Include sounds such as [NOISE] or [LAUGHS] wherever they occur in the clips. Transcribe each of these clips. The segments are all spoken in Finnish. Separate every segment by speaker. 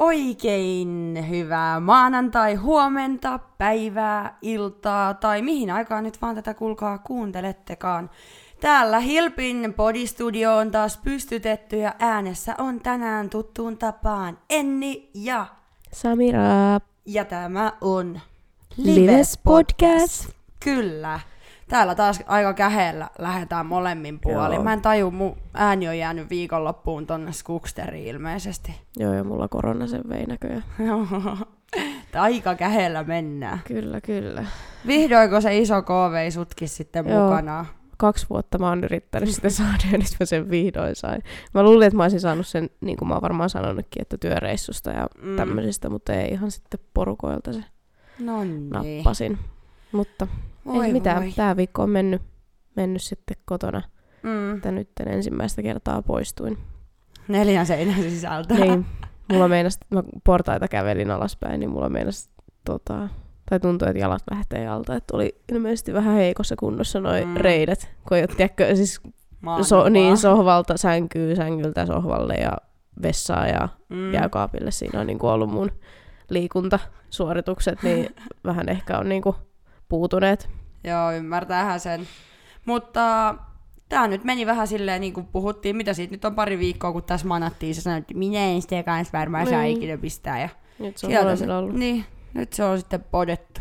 Speaker 1: Oikein hyvää maanantai, huomenta, päivää, iltaa tai mihin aikaan nyt vaan tätä kulkaa kuuntelettekaan. Täällä Hilpin podistudio on taas pystytetty ja äänessä on tänään tuttuun tapaan Enni ja...
Speaker 2: Samira.
Speaker 1: Ja tämä on
Speaker 2: Lives Podcast.
Speaker 1: Kyllä. Täällä taas aika käheellä lähdetään molemmin puolin.
Speaker 2: Joo.
Speaker 1: Mä en taju, mun ääni on jäänyt viikonloppuun tonne Skuksteriin ilmeisesti.
Speaker 2: Joo, ja mulla korona sen vei näköjään. [LAUGHS]
Speaker 1: Aika käheellä mennään.
Speaker 2: Kyllä, kyllä.
Speaker 1: Vihdoinko se iso KV sutkin sitten
Speaker 2: Joo.
Speaker 1: mukana?
Speaker 2: Kaksi vuotta mä oon yrittänyt sitä saada ja nyt mä sen vihdoin sain. Mä luulin, että mä olisin saanut sen, niin kuin mä oon varmaan sanonutkin, että työreissusta ja
Speaker 1: Mm.
Speaker 2: mm. tämmöisistä, mutta ei ihan sitten porukoilta se
Speaker 1: No niin.
Speaker 2: nappasin. Mutta
Speaker 1: Voi
Speaker 2: ei mitään,
Speaker 1: voi.
Speaker 2: tää viikko on mennyt, mennyt sitten kotona,
Speaker 1: Mm.
Speaker 2: että nyt ensimmäistä kertaa poistuin.
Speaker 1: Neljän seinän sisältä.
Speaker 2: niin, mulla meinas, mä portaita kävelin alaspäin, niin mulla meinas tota, tai tuntui, että jalat lähtee alta, että oli ilmeisesti vähän heikossa kunnossa noi
Speaker 1: Mm.
Speaker 2: reidet, kun ei ole, tiedätkö, siis so, niin sohvalta sänkyy, sängyltä sohvalle ja vessaan ja
Speaker 1: mm.
Speaker 2: jääkaapille. Siinä on niin kuin ollut mun liikuntasuoritukset, niin [LAUGHS] vähän ehkä on niin kuin puutuneet.
Speaker 1: Joo, ymmärtäähän sen. Mutta tää nyt meni vähän silleen, niin kuin puhuttiin, mitä siitä nyt on pari viikkoa, kun tässä manattiin, se sanoi, että minä en sitä kanssa varmaan saa
Speaker 2: Niin.
Speaker 1: ikinä pistää. Ja
Speaker 2: Nyt se on molemmilla ollut.
Speaker 1: Niin, nyt se on sitten podettu.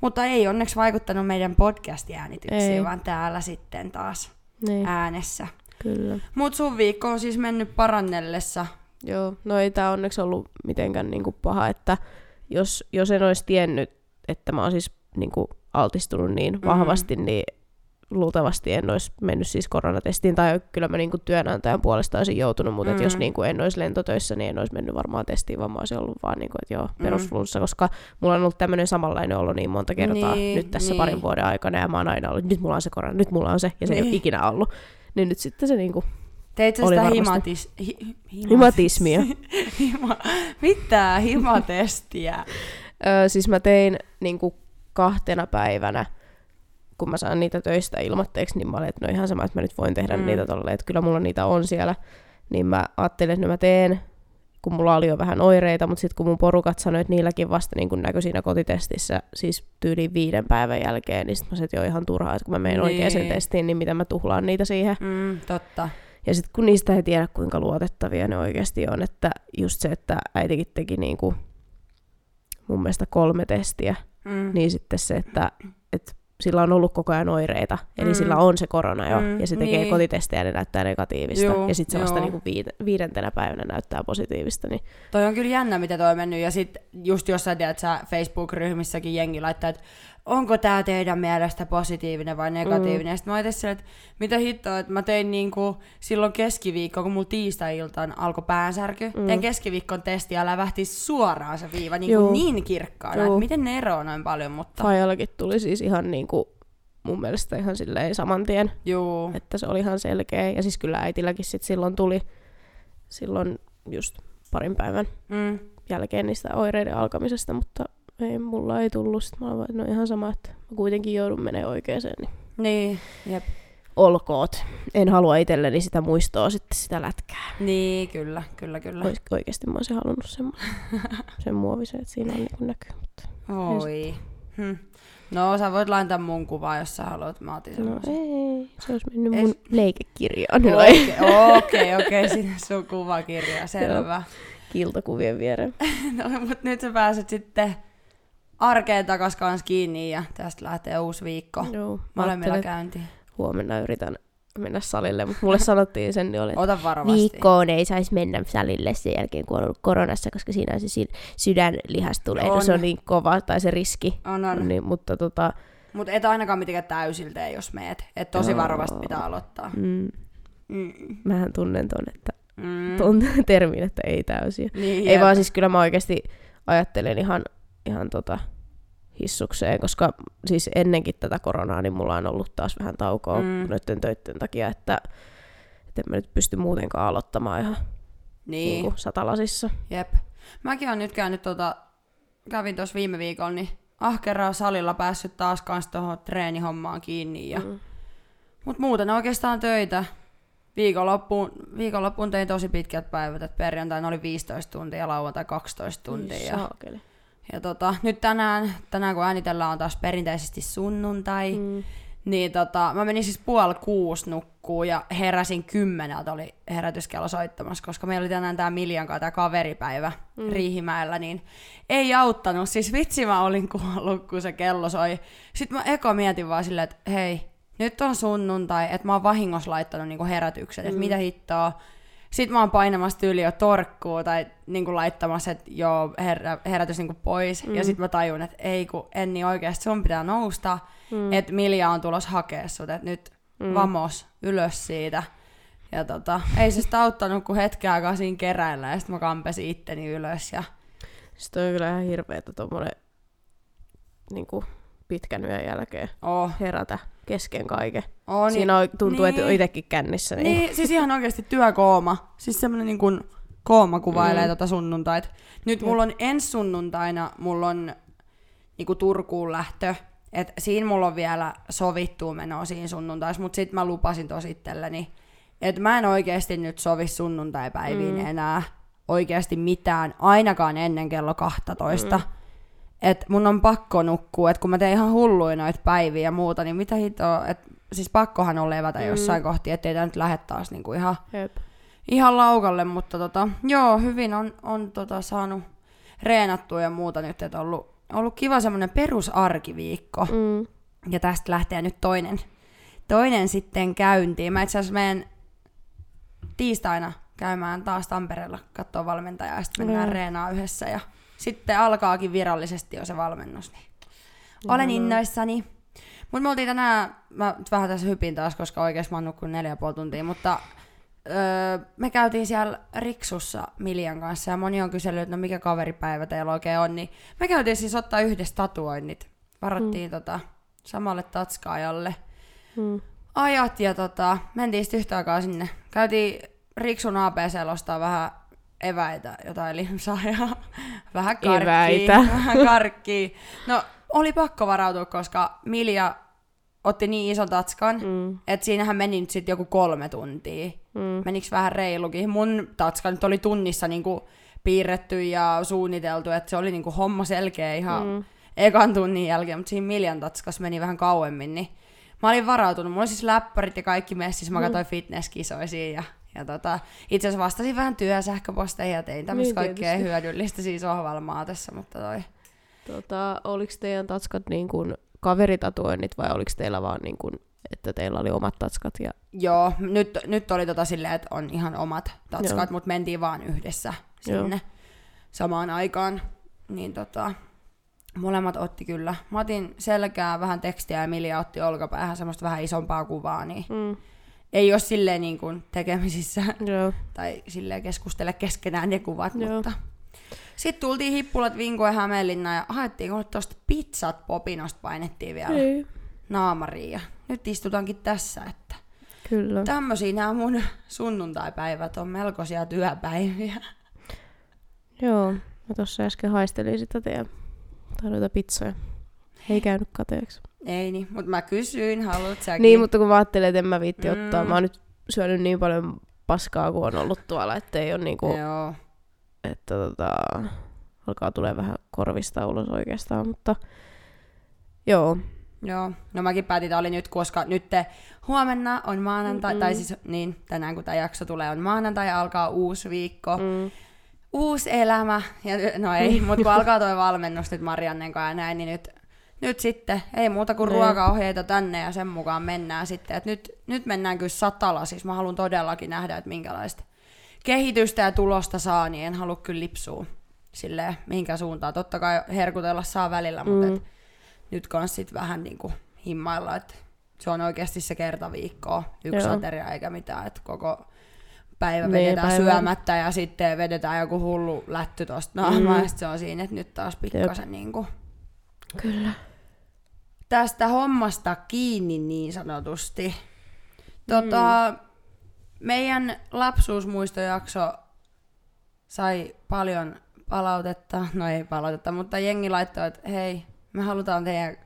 Speaker 1: Mutta ei onneksi vaikuttanut meidän podcast-äänityksiin,
Speaker 2: Ei.
Speaker 1: vaan täällä sitten taas
Speaker 2: Niin,
Speaker 1: äänessä.
Speaker 2: kyllä.
Speaker 1: Mut sun viikko on siis mennyt parannellessa.
Speaker 2: Joo, no ei tää onneksi ollut mitenkään niin kuin paha, että jos, jos en olisi tiennyt, että mä oon siis niin kuin altistunut niin
Speaker 1: Mhm.
Speaker 2: vahvasti, mm. niin luultavasti en olisi mennyt siis koronatestiin, tai kyllä mä niin kuin työnantajan puolesta olisin joutunut, mutta mm. jos
Speaker 1: Mm.
Speaker 2: niin kuin en olisi lentotöissä, niin en olisi mennyt varmaan testiin, vaan mä olisin ollut vaan niin kuin, että joo,
Speaker 1: Mm.
Speaker 2: perusflunssa, koska mulla on ollut tämmöinen samanlainen olo niin monta kertaa
Speaker 1: Niin,
Speaker 2: nyt tässä
Speaker 1: niin.
Speaker 2: parin vuoden aikana, ja mä oon aina ollut, nyt mulla on se korona, nyt mulla on se, ja se ei
Speaker 1: Niin.
Speaker 2: ole ikinä ollut. Niin nyt sitten se niin kuin,
Speaker 1: Teit sä sitä himatis... Hi, himatis-
Speaker 2: Himatismia. [LAUGHS]
Speaker 1: Hima, mitä himatestiä?
Speaker 2: Öö, siis mä tein niin kuin kahtena päivänä, kun mä saan niitä töistä ilmatteeksi, niin mä olin, että no ihan sama, että mä nyt voin tehdä
Speaker 1: Mm.
Speaker 2: niitä tolleen, että kyllä mulla niitä on siellä. Niin mä ajattelin, että no mä teen, kun mulla oli jo vähän oireita, mutta sitten kun mun porukat sanoi, että niilläkin vasta niin kun näkyi siinä kotitestissä, siis tyyliin viiden päivän jälkeen, niin sitten mä sanoin, että joo ihan turhaa, että kun mä menen
Speaker 1: Niin.
Speaker 2: oikeaan testiin, niin mitä mä tuhlaan niitä siihen.
Speaker 1: Mm, totta.
Speaker 2: Ja sitten kun niistä ei tiedä, kuinka luotettavia ne oikeasti on, että just se, että äitikin teki niinku mun mielestä kolme testiä,
Speaker 1: Mm.
Speaker 2: niin sitten se, että, että sillä on ollut koko ajan oireita, eli
Speaker 1: Mm.
Speaker 2: sillä on se korona jo,
Speaker 1: Mm,
Speaker 2: ja se tekee
Speaker 1: niin.
Speaker 2: kotitestejä ja ne näyttää negatiivista,
Speaker 1: Juu,
Speaker 2: ja sitten se vasta niinku viide, viidentenä päivänä näyttää positiivista, niin
Speaker 1: Toi on kyllä jännä, mitä toi on mennyt. Ja sit just jossain tiedät, sä Facebook-ryhmissäkin jengi laittaa, että onko tää teidän mielestä positiivinen vai negatiivinen. Mm. Ja sit mä ajattelin että mitä hittoa, että mä tein niinku silloin keskiviikko, kun mulla tiistai-iltaan alkoi päänsärky. Mm. Tein keskiviikkon testi ja lävähti suoraan se viiva niin,
Speaker 2: Juu.
Speaker 1: niin kirkkaana. Että miten ne eroaa noin paljon, mutta
Speaker 2: Fajallakin tuli siis ihan niinku, mun mielestä ihan silleen saman tien,
Speaker 1: juu.
Speaker 2: että se oli ihan selkeä, ja siis kyllä äitilläkin sit silloin tuli, silloin just parin päivän
Speaker 1: Mm.
Speaker 2: jälkeen niistä oireiden alkamisesta, mutta ei, mulla ei tullut. Sitten mä olin no ihan sama, että mä kuitenkin joudun menemään oikeeseen, niin
Speaker 1: Niin, jep.
Speaker 2: olkoot. En halua itselleni sitä muistoa sitten sitä lätkää.
Speaker 1: Niin, kyllä, kyllä, kyllä.
Speaker 2: Ois, oikeasti mä olisin halunnut sen, [LAUGHS] sen muovisen, että siinä on niin näkyy. Mutta
Speaker 1: Oi. Hm. No, sä voit laittaa mun kuvaa, jos sä haluat. Mä otin
Speaker 2: no ei, se olisi mennyt
Speaker 1: Ei
Speaker 2: mun leikekirjaan. No,
Speaker 1: Okei, okei, okei, [LAUGHS] sinne sun kuvakirja, selvä.
Speaker 2: Kiltokuvien viereen. [LAUGHS]
Speaker 1: No, mutta nyt sä pääset sitten arkeen takas kans kiinni ja tästä lähtee uusi viikko.
Speaker 2: Joo,
Speaker 1: Molemmilla käyntiin.
Speaker 2: huomenna yritän mennä salille, mutta mulle sanottiin sen, niin oli, että
Speaker 1: Ota varovasti.
Speaker 2: viikkoon ei saisi mennä salille sen jälkeen, kun on ollut koronassa, koska siinä on se sydänlihastulehdus,
Speaker 1: On.
Speaker 2: se on niin kova, tai se riski.
Speaker 1: On, on.
Speaker 2: Niin, mutta tota,
Speaker 1: Mutta et ainakaan mitenkään täysiltä, jos meet. Et tosi varovasti pitää aloittaa.
Speaker 2: mm,
Speaker 1: Mm.
Speaker 2: mähän tunnen ton, että,
Speaker 1: Mm.
Speaker 2: ton termin, että ei täysiä.
Speaker 1: Niin,
Speaker 2: Ei
Speaker 1: jep.
Speaker 2: vaan siis kyllä mä oikeasti ajattelen ihan, ihan tota hissukseen, koska siis ennenkin tätä koronaa, niin mulla on ollut taas vähän taukoa
Speaker 1: Mm.
Speaker 2: noiden töiden takia, että, että en mä nyt pysty muutenkaan aloittamaan ihan
Speaker 1: Niin.
Speaker 2: niin satalasissa.
Speaker 1: Jep. Mäkin on nyt käynyt tota, kävin tuossa viime viikolla, niin ahkeraa salilla päässyt taas kans tuohon treenihommaan kiinni. Ja...
Speaker 2: Mm.
Speaker 1: Mut muuten oikeastaan töitä. viikonloppuun, viikonloppuun tein tosi pitkät päivät, että perjantaina oli 15 tuntia ja lauantai 12 tuntia. Ja,
Speaker 2: Saakeli.
Speaker 1: Ja tota, nyt tänään, tänään kun äänitellään on taas perinteisesti sunnuntai,
Speaker 2: Mm.
Speaker 1: niin tota, mä menin siis puoli kuusi nukkuu ja heräsin kymmeneltä oli herätyskello soittamassa, koska meillä oli tänään tää Miljan kanssa tää kaveripäivä mm. Riihimäellä, niin ei auttanut. Siis vitsi mä olin kuollut, kun se kello soi. Sitten mä eka mietin vaan silleen, että hei, nyt on sunnuntai, että mä oon vahingossa laittanut niinku herätyksen, että mitä hittoa. Sitten mä oon painamassa tyyli jo torkkuu tai niinku laittamassa, että joo, herä, herätys niinku pois. Mm. Ja sitten mä tajun, että ei kun Enni oikeasti sun pitää nousta, mm. että Milja on tulos hakea sut, että nyt mm. vamos ylös siitä. Ja tota, ei se sitä auttanut kuin hetken aikaa siinä keräillä ja sitten mä kampesin itteni ylös. Ja
Speaker 2: toi on kyllä ihan hirveetä tommonen niinku, pitkän yön jälkeen
Speaker 1: oh,
Speaker 2: herätä kesken kaiken.
Speaker 1: oh,
Speaker 2: Siinä on, tuntuu, että on
Speaker 1: niin.
Speaker 2: itsekin kännissä. Niin.
Speaker 1: Niin, siis ihan oikeasti työkooma. Siis semmonen niin kuin kooma kuvailee mm. tota sunnuntait. Nyt mulla on ensi sunnuntaina, mulla on niinku Turkuun lähtö. Et siinä mulla on vielä sovittua menoa siinä sunnuntais, mutta sit mä lupasin tos itselleni, että mä en oikeasti nyt sovi sunnuntaipäiviin mm. enää oikeasti mitään, ainakaan ennen kello 12. Mm. Et mun on pakko nukkua, että kun mä teen ihan hulluin noita päiviä ja muuta, niin mitä hitoa, että siis pakkohan on levätä mm. jossain kohti, ettei tää nyt lähde taas niinku ihan
Speaker 2: Jep.
Speaker 1: ihan laukalle, mutta tota, joo, hyvin on, on tota, saanut reenattua ja muuta nyt, että on ollut, ollut kiva semmoinen perusarkiviikko.
Speaker 2: Mm.
Speaker 1: Ja tästä lähtee nyt toinen, toinen sitten käyntiin. Mä itse asiassa menen tiistaina käymään taas Tampereella katsoa valmentajaa ja sitten mennään
Speaker 2: Joo.
Speaker 1: reenaa yhdessä ja sitten alkaakin virallisesti jo se valmennus. Niin olen innoissani. Mutta me oltiin tänään, mä vähän tässä hypin taas, koska oikeasti mä oon nukkunut neljä puoli tuntia, mutta öö, me käytiin siellä Riksussa Miljan kanssa ja moni on kysellyt, että no mikä kaveripäivä teillä oikein on, niin me käytiin siis ottaa yhdessä tatuoinnit. Varattiin mm. tota, samalle tatskaajalle
Speaker 2: Mm.
Speaker 1: ajat ja tota, mentiin sitten yhtä aikaa sinne. Käytiin Riksun ABC ostaa vähän eväitä, jotain limsaa ja [LAUGHS] vähän karkkia.
Speaker 2: Eväitä. [LAUGHS]
Speaker 1: Vähän karkkia. No, oli pakko varautua, koska Milja otti niin ison tatskan,
Speaker 2: Mm.
Speaker 1: että siinähän meni nyt sitten joku kolme tuntia.
Speaker 2: Mm.
Speaker 1: Meniks vähän reilukin. Mun tatska nyt oli tunnissa niinku piirretty ja suunniteltu, että se oli niinku homma selkeä ihan mm. ekan tunnin jälkeen, mutta siinä Miljan tatskas meni vähän kauemmin, niin mä olin varautunut. Mulla oli siis läppärit ja kaikki messissä, mä katsoin fitnesskisoja siinä ja, ja tota, itse asiassa vastasin vähän työsähköposteihin ja tein tämmöistä
Speaker 2: Niin,
Speaker 1: kaikkea
Speaker 2: tietysti.
Speaker 1: hyödyllistä siinä sohvalla maatessa, mutta toi...
Speaker 2: Tota, oliko teidän tatskat niin kuin kaveritatuoinnit vai oliko teillä vaan niin kuin, että teillä oli omat tatskat? Ja...
Speaker 1: Joo, nyt, nyt oli tota silleen, että on ihan omat tatskat, mutta mentiin vaan yhdessä sinne
Speaker 2: Joo.
Speaker 1: samaan aikaan. Niin tota, molemmat otti kyllä. Mä otin selkää vähän tekstiä ja Milja otti olkapäähän semmoista vähän isompaa kuvaa, niin
Speaker 2: Mm.
Speaker 1: Ei ole silleen niin kuin tekemisissä
Speaker 2: Joo.
Speaker 1: tai silleen keskustele keskenään ne kuvat,
Speaker 2: Joo.
Speaker 1: mutta... Sitten tultiin hippulat Vinko ja Hämeenlinna ja haettiin kuule tuosta pizzat popinosta painettiin vielä
Speaker 2: Ei.
Speaker 1: naamariin ja nyt istutaankin tässä, että
Speaker 2: Kyllä.
Speaker 1: tämmöisiä nämä mun sunnuntaipäivät on melkoisia työpäiviä.
Speaker 2: Joo. Mä tuossa äsken haistelin sitä teidän tai noita pizzoja. Ei käynyt kateeksi.
Speaker 1: Ei niin, mutta mä kysyin, haluat säkin?
Speaker 2: Niin, mutta kun mä ajattelin, että en mä viitti
Speaker 1: Mm.
Speaker 2: ottaa. Mä oon nyt syönyt niin paljon paskaa, kun on ollut tuolla, että ei ole niinku,
Speaker 1: Joo,
Speaker 2: että tota, alkaa tulee vähän korvista ulos oikeastaan, mutta joo.
Speaker 1: joo. No mäkin päätin, että oli nyt, koska nyt te, huomenna on maanantai,
Speaker 2: Mm-mm.
Speaker 1: tai siis niin, tänään kun tämä jakso tulee on maanantai ja alkaa uusi viikko.
Speaker 2: Mm.
Speaker 1: Uusi elämä, ja, no ei, [LAUGHS] mutta kun alkaa toi valmennus nyt Mariannen kanssa ja näin, niin nyt, nyt sitten ei muuta kuin
Speaker 2: Niin.
Speaker 1: ruokaohjeita tänne ja sen mukaan mennään sitten. Et nyt, nyt mennään kyllä satalla, siis mä haluan todellakin nähdä, että minkälaista kehitystä ja tulosta saa, niin en halua kyllä lipsua silleen mihinkä suuntaan. Totta kai herkutella saa välillä, mutta
Speaker 2: Mm.
Speaker 1: et, nyt kans sit vähän niinku himmailla, että se on oikeasti se kerta viikkoa, yksi
Speaker 2: Joo.
Speaker 1: ateria eikä mitään, että koko päivä
Speaker 2: Niin,
Speaker 1: vedetään
Speaker 2: päivä.
Speaker 1: syömättä ja sitten vedetään joku hullu lätty tosta naamaa
Speaker 2: Mm.
Speaker 1: ja se on siinä, että nyt taas pikkasen niinku
Speaker 2: Kyllä.
Speaker 1: Tästä hommasta kiinni niin sanotusti. Tota,
Speaker 2: Mm.
Speaker 1: meidän lapsuusmuistojakso sai paljon palautetta, no ei palautetta, mutta jengi laittoi, että hei, me halutaan teidän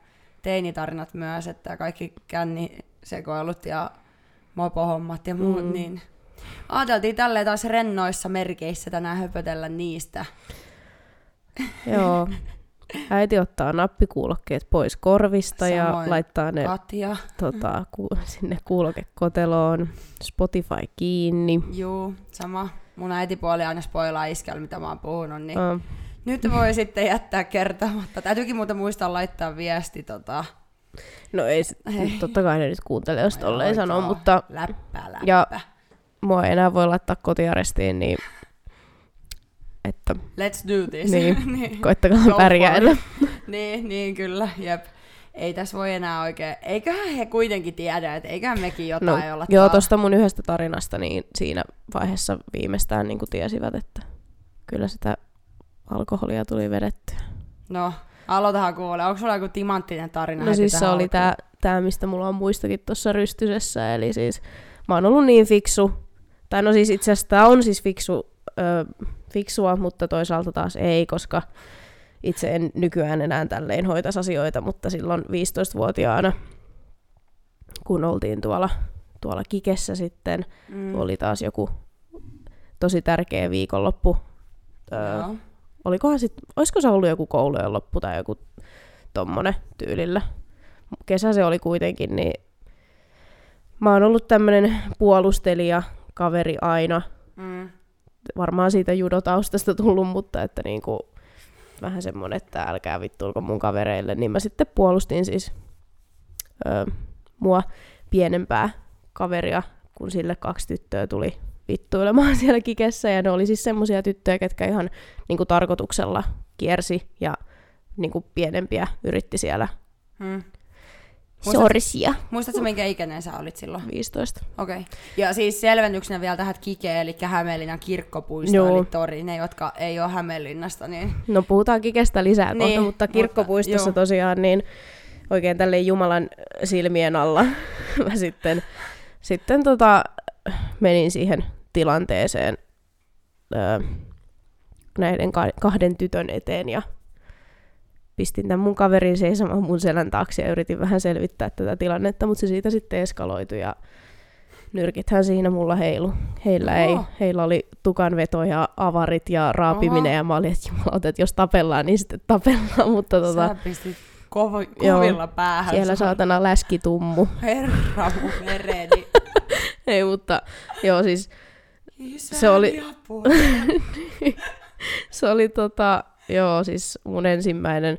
Speaker 1: teinitarinat myös, että kaikki kännisekoilut ja mopohommat ja muut,
Speaker 2: Mm.
Speaker 1: niin ajateltiin tälleen taas rennoissa merkeissä tänään höpötellä niistä.
Speaker 2: Joo. [LAUGHS] Äiti ottaa nappikuulokkeet pois korvista ja
Speaker 1: Samoin
Speaker 2: laittaa ne
Speaker 1: Katja,
Speaker 2: tota, ku, sinne kuulokekoteloon, Spotify kiinni.
Speaker 1: juu, sama. Mun äitipuoli aina spoilaa iskellä, mitä mä oon puhunut, niin
Speaker 2: Uh,
Speaker 1: nyt voi sitten jättää kertomatta. Täytyykin muuten muistaa laittaa viesti tota...
Speaker 2: no ei,
Speaker 1: Hei.
Speaker 2: totta kai ne nyt kuuntelee, jos tolleen sanoo, mutta
Speaker 1: Läppää, läppää.
Speaker 2: Ja- mua ei enää voi laittaa kotiarestiin, niin että
Speaker 1: Let's do this.
Speaker 2: Niin. [LAUGHS]
Speaker 1: niin.
Speaker 2: koittakaa
Speaker 1: Go
Speaker 2: pärjäillä. [LAUGHS]
Speaker 1: niin, niin kyllä, jep. Ei tässä voi enää oikein, eiköhän he kuitenkin tiedä, että eiköhän mekin
Speaker 2: No,
Speaker 1: jotain olla
Speaker 2: joo, tuosta mun yhdestä tarinasta, niin siinä vaiheessa viimeistään niin tiesivät, että kyllä sitä alkoholia tuli vedettyä.
Speaker 1: No, aloitahan kuule. Onko sulla joku timanttinen tarina
Speaker 2: No siis se oli
Speaker 1: alkuun?
Speaker 2: tää, tää, mistä mulla on muistakin tuossa rystysessä, eli siis mä oon ollut niin fiksu, tai no siis itse asiassa tää on siis fiksu, ö, fiksua, mutta toisaalta taas ei, koska itse en nykyään enää tälleen hoitas asioita, mutta silloin 15-vuotiaana, kun oltiin tuolla, tuolla kikessä sitten,
Speaker 1: Mm.
Speaker 2: oli taas joku tosi tärkeä viikonloppu. Öö,
Speaker 1: Joo.
Speaker 2: olikohan sit, olisiko se ollut joku koulujen loppu tai joku tommonen tyylillä. Kesä se oli kuitenkin, niin mä oon ollut tämmönen puolustelija, kaveri aina.
Speaker 1: Mm.
Speaker 2: Varmaan siitä judotaustasta tullut, mutta että niinku, vähän semmonen, että älkää vittuilko mun kavereille. Niin mä sitten puolustin siis ö, mua pienempää kaveria, kun sille kaksi tyttöä tuli vittuilemaan [LAUGHS] siellä kikessä. Ja ne oli siis semmosia tyttöjä, ketkä ihan niinku tarkoituksella kiersi ja niinku pienempiä yritti siellä
Speaker 1: Mm. Muistat-
Speaker 2: sorsia.
Speaker 1: Muistatko, minkä ikäinen sä olit silloin?
Speaker 2: 15.
Speaker 1: Okei. Okay. Ja siis selvennyksenä vielä tähän Kike, eli Hämeenlinnan kirkkopuisto,
Speaker 2: Joo.
Speaker 1: eli tori. Ne, jotka ei ole Hämeenlinnasta, niin...
Speaker 2: No puhutaan kikestä lisää
Speaker 1: Niin,
Speaker 2: kohta, mutta
Speaker 1: mutta-
Speaker 2: kirkkopuistossa
Speaker 1: joo.
Speaker 2: tosiaan niin oikein tälle Jumalan silmien alla [LAUGHS] mä sitten, sitten tota, menin siihen tilanteeseen öö, näiden ka- kahden tytön eteen ja pistin tämän mun kaverin seisomaan mun selän taakse ja yritin vähän selvittää tätä tilannetta, mutta se siitä sitten eskaloitui ja nyrkithän siinä mulla heilu. Heillä, ei, heillä oli tukanveto ja avarit ja raapiminen
Speaker 1: Oho.
Speaker 2: ja mä olin, että jumalauta, että jos tapellaan, niin sitten tapellaan, mutta tota,
Speaker 1: kovo-
Speaker 2: Joo.
Speaker 1: kovilla päähän.
Speaker 2: siellä saatana läski tummu.
Speaker 1: Herra mun vereni. [LAUGHS]
Speaker 2: Ei, mutta joo siis
Speaker 1: Isä,
Speaker 2: Se oli- [LAUGHS] se oli tota, joo siis mun ensimmäinen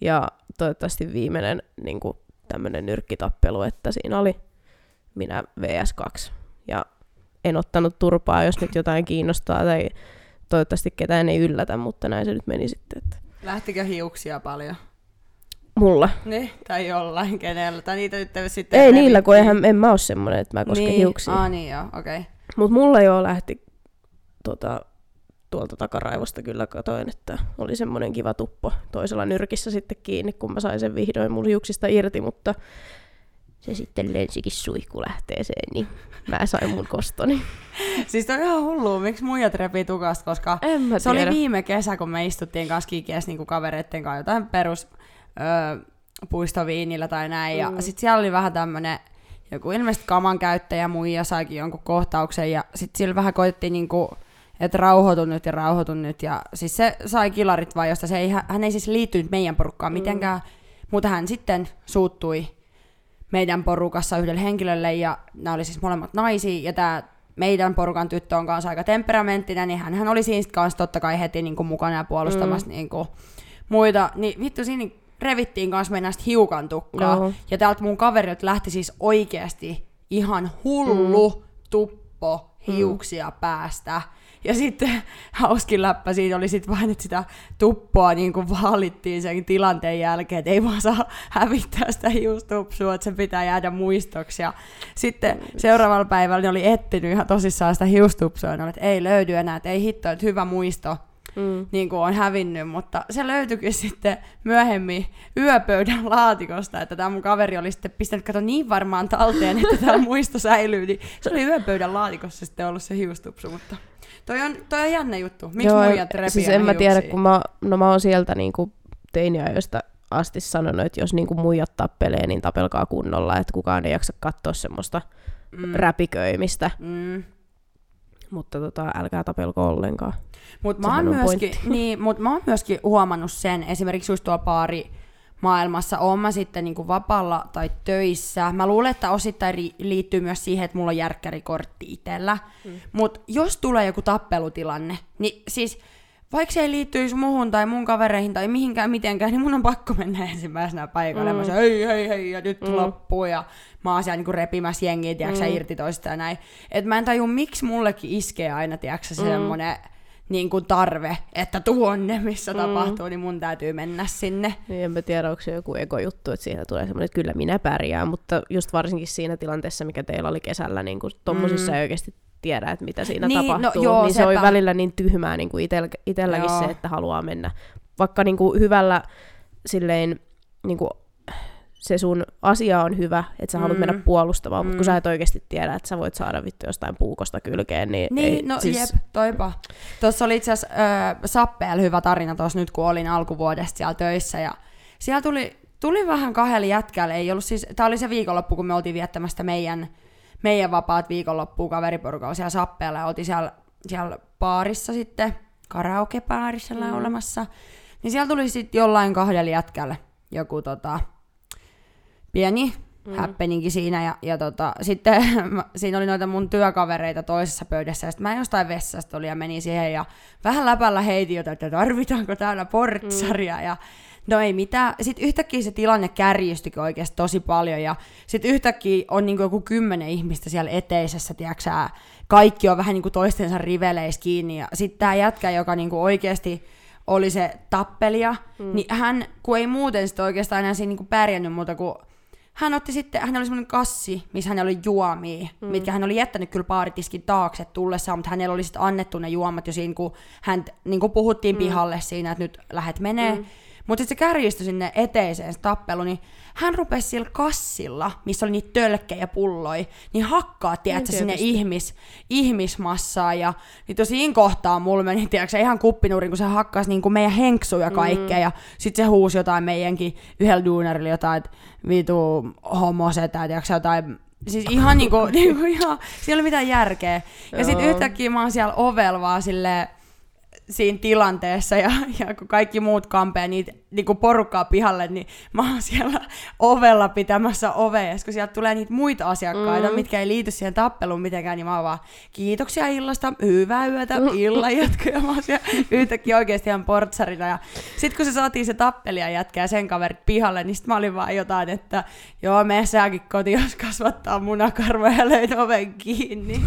Speaker 2: ja toivottavasti viimeinen niin tämmöinen nyrkkitappelu, että siinä oli minä VS2 ja en ottanut turpaa, jos nyt jotain kiinnostaa tai toivottavasti ketään ei yllätä, mutta näin se nyt meni sitten. Että
Speaker 1: Lähtikö hiuksia paljon?
Speaker 2: mulla.
Speaker 1: Niin, tai jollain kenellä. Tai niitä nyt sitten
Speaker 2: Ei niillä, kun eihän, en mä oo semmonen, että mä kosken
Speaker 1: niin.
Speaker 2: hiuksia.
Speaker 1: Ah, niin joo, okei. Okay.
Speaker 2: Mutta mulla jo lähti tota, tuolta takaraivosta kyllä katoin, että oli semmoinen kiva tuppo toisella nyrkissä sitten kiinni, kun mä sain sen vihdoin mun hiuksista irti, mutta se sitten lensikin suihkulähteeseen, niin mä sain mun kostoni. [LAUGHS]
Speaker 1: Siis toi on ihan hullua, miksi muijat repii tukasta, koska se oli viime kesä, kun me istuttiin kanssa kikies niinku kavereitten kanssa jotain perus öö, puistoviinillä tai näin. Mm. Ja sit siellä oli vähän tämmönen joku ilmeisesti kaman käyttäjä muija saikin jonkun kohtauksen ja sit sillä vähän koitettiin niinku että rauhoitu nyt ja rauhoitu nyt. Ja siis se sai kilarit vaan, josta se ei, hän ei siis liittynyt meidän porukkaan mitenkään, mutta hän sitten suuttui meidän porukassa yhdelle henkilölle ja nämä oli siis molemmat naisia ja tämä meidän porukan tyttö on kanssa aika temperamenttinen, niin hän oli siinä kanssa totta kai heti niin kuin mukana ja puolustamassa mm. niin kuin muita. Niin vittu siinä revittiin kanssa meidän hiukan tukkaa.
Speaker 2: Joo.
Speaker 1: Ja täältä mun kaverilta lähti siis oikeasti ihan hullu mm. tuppo hiuksia mm. päästä. Ja sitten [LAUGHS] hauskin läppä siinä oli sitten vain, että sitä tuppoa niin kuin vaalittiin sen tilanteen jälkeen, että ei vaan saa [LAUGHS] hävittää sitä hiustupsua, että se pitää jäädä muistoksi. Ja sitten seuraavalla päivällä ne oli etsinyt ihan tosissaan sitä hiustupsua, ja ne oli, että ei löydy enää, että ei hitto, että hyvä muisto
Speaker 2: Mm.
Speaker 1: niin kuin on hävinnyt, mutta se löytyikin sitten myöhemmin yöpöydän laatikosta, että tämä mun kaveri oli sitten pistänyt kato niin varmaan talteen, että tämä muisto säilyy, niin se oli yöpöydän laatikossa sitten ollut se hiustupsu, mutta toi on, toi on jännä juttu. Miksi
Speaker 2: Joo,
Speaker 1: muijat repii
Speaker 2: siis en mä tiedä,
Speaker 1: hiuksia?
Speaker 2: kun mä, no mä oon sieltä niinku teiniajoista asti sanonut, että jos niinku muijat tappelee, niin tapelkaa kunnolla, että kukaan ei jaksa katsoa semmoista mm. räpiköimistä.
Speaker 1: Mm.
Speaker 2: Mutta tota, älkää tapelko ollenkaan.
Speaker 1: Mutta mä, oon myöskin, niin, mut mä oon myöskin huomannut sen, esimerkiksi just tuolla baari maailmassa, oon mä sitten niinku vapaalla tai töissä. Mä luulen, että osittain ri- liittyy myös siihen, että mulla on järkkärikortti itsellä. Mm. Mutta jos tulee joku tappelutilanne, niin siis vaikka se ei liittyisi muhun tai mun kavereihin tai mihinkään mitenkään, niin mun on pakko mennä ensimmäisenä paikalle. Mm. Mä sanon, hei, hei, hei, ja nyt mm. loppuu. Ja mä oon siellä niinku repimässä jengiä, tiedätkö, mm. irti toista ja näin. Et mä en taju, miksi mullekin iskee aina, tiedätkö, mm. semmonen niin kuin tarve, että tuonne, missä mm. tapahtuu, niin mun täytyy mennä sinne.
Speaker 2: Niin en mä tiedä, onko se joku ekojuttu, että siitä tulee semmoinen, että kyllä minä pärjään, mutta just varsinkin siinä tilanteessa, mikä teillä oli kesällä, niin kuin tommosissa mm. ei oikeasti tiedä, että mitä siinä
Speaker 1: Niin, no
Speaker 2: tapahtuu,
Speaker 1: joo,
Speaker 2: niin se on
Speaker 1: sepä.
Speaker 2: välillä niin tyhmää niin kuin itel, itelläkin
Speaker 1: Joo.
Speaker 2: se, että haluaa mennä. Vaikka niin kuin hyvällä silleen, niin kuin, se sun asia on hyvä, että sä haluat
Speaker 1: Mm.
Speaker 2: mennä puolustamaan, mutta kun
Speaker 1: Mm.
Speaker 2: sä et oikeasti tiedä, että sä voit saada vittu jostain puukosta kylkeen, niin,
Speaker 1: Niin,
Speaker 2: ei,
Speaker 1: no
Speaker 2: siis,
Speaker 1: jep, toipa. Tuossa oli itse asiassa äh, hyvä tarina tuossa nyt, kun olin alkuvuodesta siellä töissä. Ja siellä tuli, tuli vähän kahdella jätkällä. Ei ollut siis, tää oli se viikonloppu, kun me oltiin viettämästä meidän, meidän vapaat viikonloppua kaveriporukalla siellä Sappeella. Ja oltiin siellä, siellä baarissa sitten, karaokebaarissa mm. laulamassa. Niin siellä tuli sitten jollain kahdella jätkällä joku tota, pieni mm. happeningi siinä. Ja, ja tota, sitten [LAUGHS] mä- siinä oli noita mun työkavereita toisessa pöydässä. Ja sitten mä jostain vessasta oli ja menin siihen ja vähän läpällä heitin jotain, että tarvitaanko täällä portsaria. Mm. Ja no ei mitään. Sitten yhtäkkiä se tilanne kärjistyikin oikeasti tosi paljon. Ja sitten yhtäkkiä on niinku joku kymmenen ihmistä siellä eteisessä, tiedätkö Kaikki on vähän niinku toistensa riveleissä kiinni. Ja sitten tämä jätkä, joka niinku oikeasti oli se tappelija, mm. niin hän, kun ei muuten sitten oikeastaan enää siinä niinku pärjännyt muuta kuin hän otti sitten, hän oli semmoinen kassi, missä hänellä oli juomia, mm. mitkä hän oli jättänyt kyllä baaritiskin taakse tullessaan, mutta hänellä oli sitten annettu ne juomat jo siinä, kun hän niin kuin puhuttiin mm. pihalle siinä, että nyt lähet menee. Mm. Mutta sitten se kärjistyi sinne eteiseen se tappelu, niin hän rupesi sillä kassilla, missä oli niitä tölkkejä pulloja, niin hakkaa, tiedätkö, sinne ihmis, ihmismassaa. Ja niin siinä kohtaa mulla meni, tiedätkö, ihan kuppinurin, kun se hakkasi niin kuin meidän henksuja kaikkea. Mm. Ja sitten se huusi jotain meidänkin yhdellä duunarilla jotain, että vitu homosetä, tiedätkö, jotain Siis ihan niinku, [LAUGHS] niinku ihan, siinä ei ole mitään järkeä. Ja sitten yhtäkkiä mä oon siellä ovella vaan silleen, siinä tilanteessa ja, ja kun kaikki muut kampee niitä niinku porukkaa pihalle, niin mä oon siellä ovella pitämässä ovea, ja kun sieltä tulee niitä muita asiakkaita, mm. mitkä ei liity siihen tappeluun mitenkään, niin mä oon vaan kiitoksia illasta, hyvää yötä, illan jatkoa, ja mä oon siellä yhtäkkiä oikeasti ihan portsarina. Ja sit kun se saatiin se tappelija jätkä ja sen kaverit pihalle, niin sit mä olin vaan jotain, että joo, mene säkin kotiin, jos kasvattaa munakarvoja ja löit oven kiinni.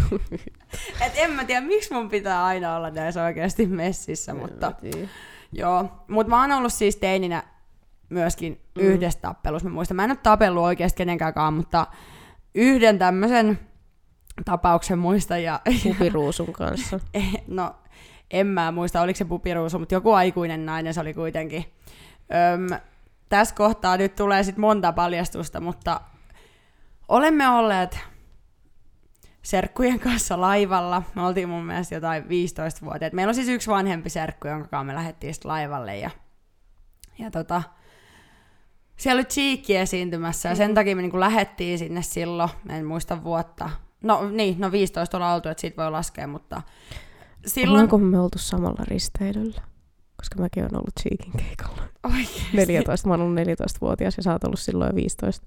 Speaker 1: [LAUGHS] Et en mä tiedä, miksi mun pitää aina olla näissä oikeasti messissä, mutta
Speaker 2: Niin.
Speaker 1: Joo. Mut mä oon ollut siis teininä myöskin mm. yhdessä tappelussa. Mä muistan, mä en ole tapellut oikeasti kenenkään, mutta yhden tämmöisen tapauksen muistan ja,
Speaker 2: Pupiruusun kanssa. [LAUGHS]
Speaker 1: Eh, no, en mä muista, oliko se pupiruusu, mutta joku aikuinen nainen se oli kuitenkin. Öm, tässä kohtaa nyt tulee sit monta paljastusta, mutta olemme olleet serkkujen kanssa laivalla. Me oltiin mun mielestä jotain 15-vuotiaat. Meillä on siis yksi vanhempi serkku, jonka kanssa me lähdettiin sit laivalle. Ja, ja tota, siellä oli Cheekki esiintymässä ja sen takia me niinku lähettiin sinne silloin. En muista vuotta. No niin, no 15 ollaan oltu, että siitä voi laskea, mutta silloin...
Speaker 2: Ollaanko me oltu samalla risteilyllä? Koska mäkin olen ollut Cheekin keikalla.
Speaker 1: Oikeesti?
Speaker 2: 14, mä oon ollut 14-vuotias ja sä oot ollut silloin jo 15.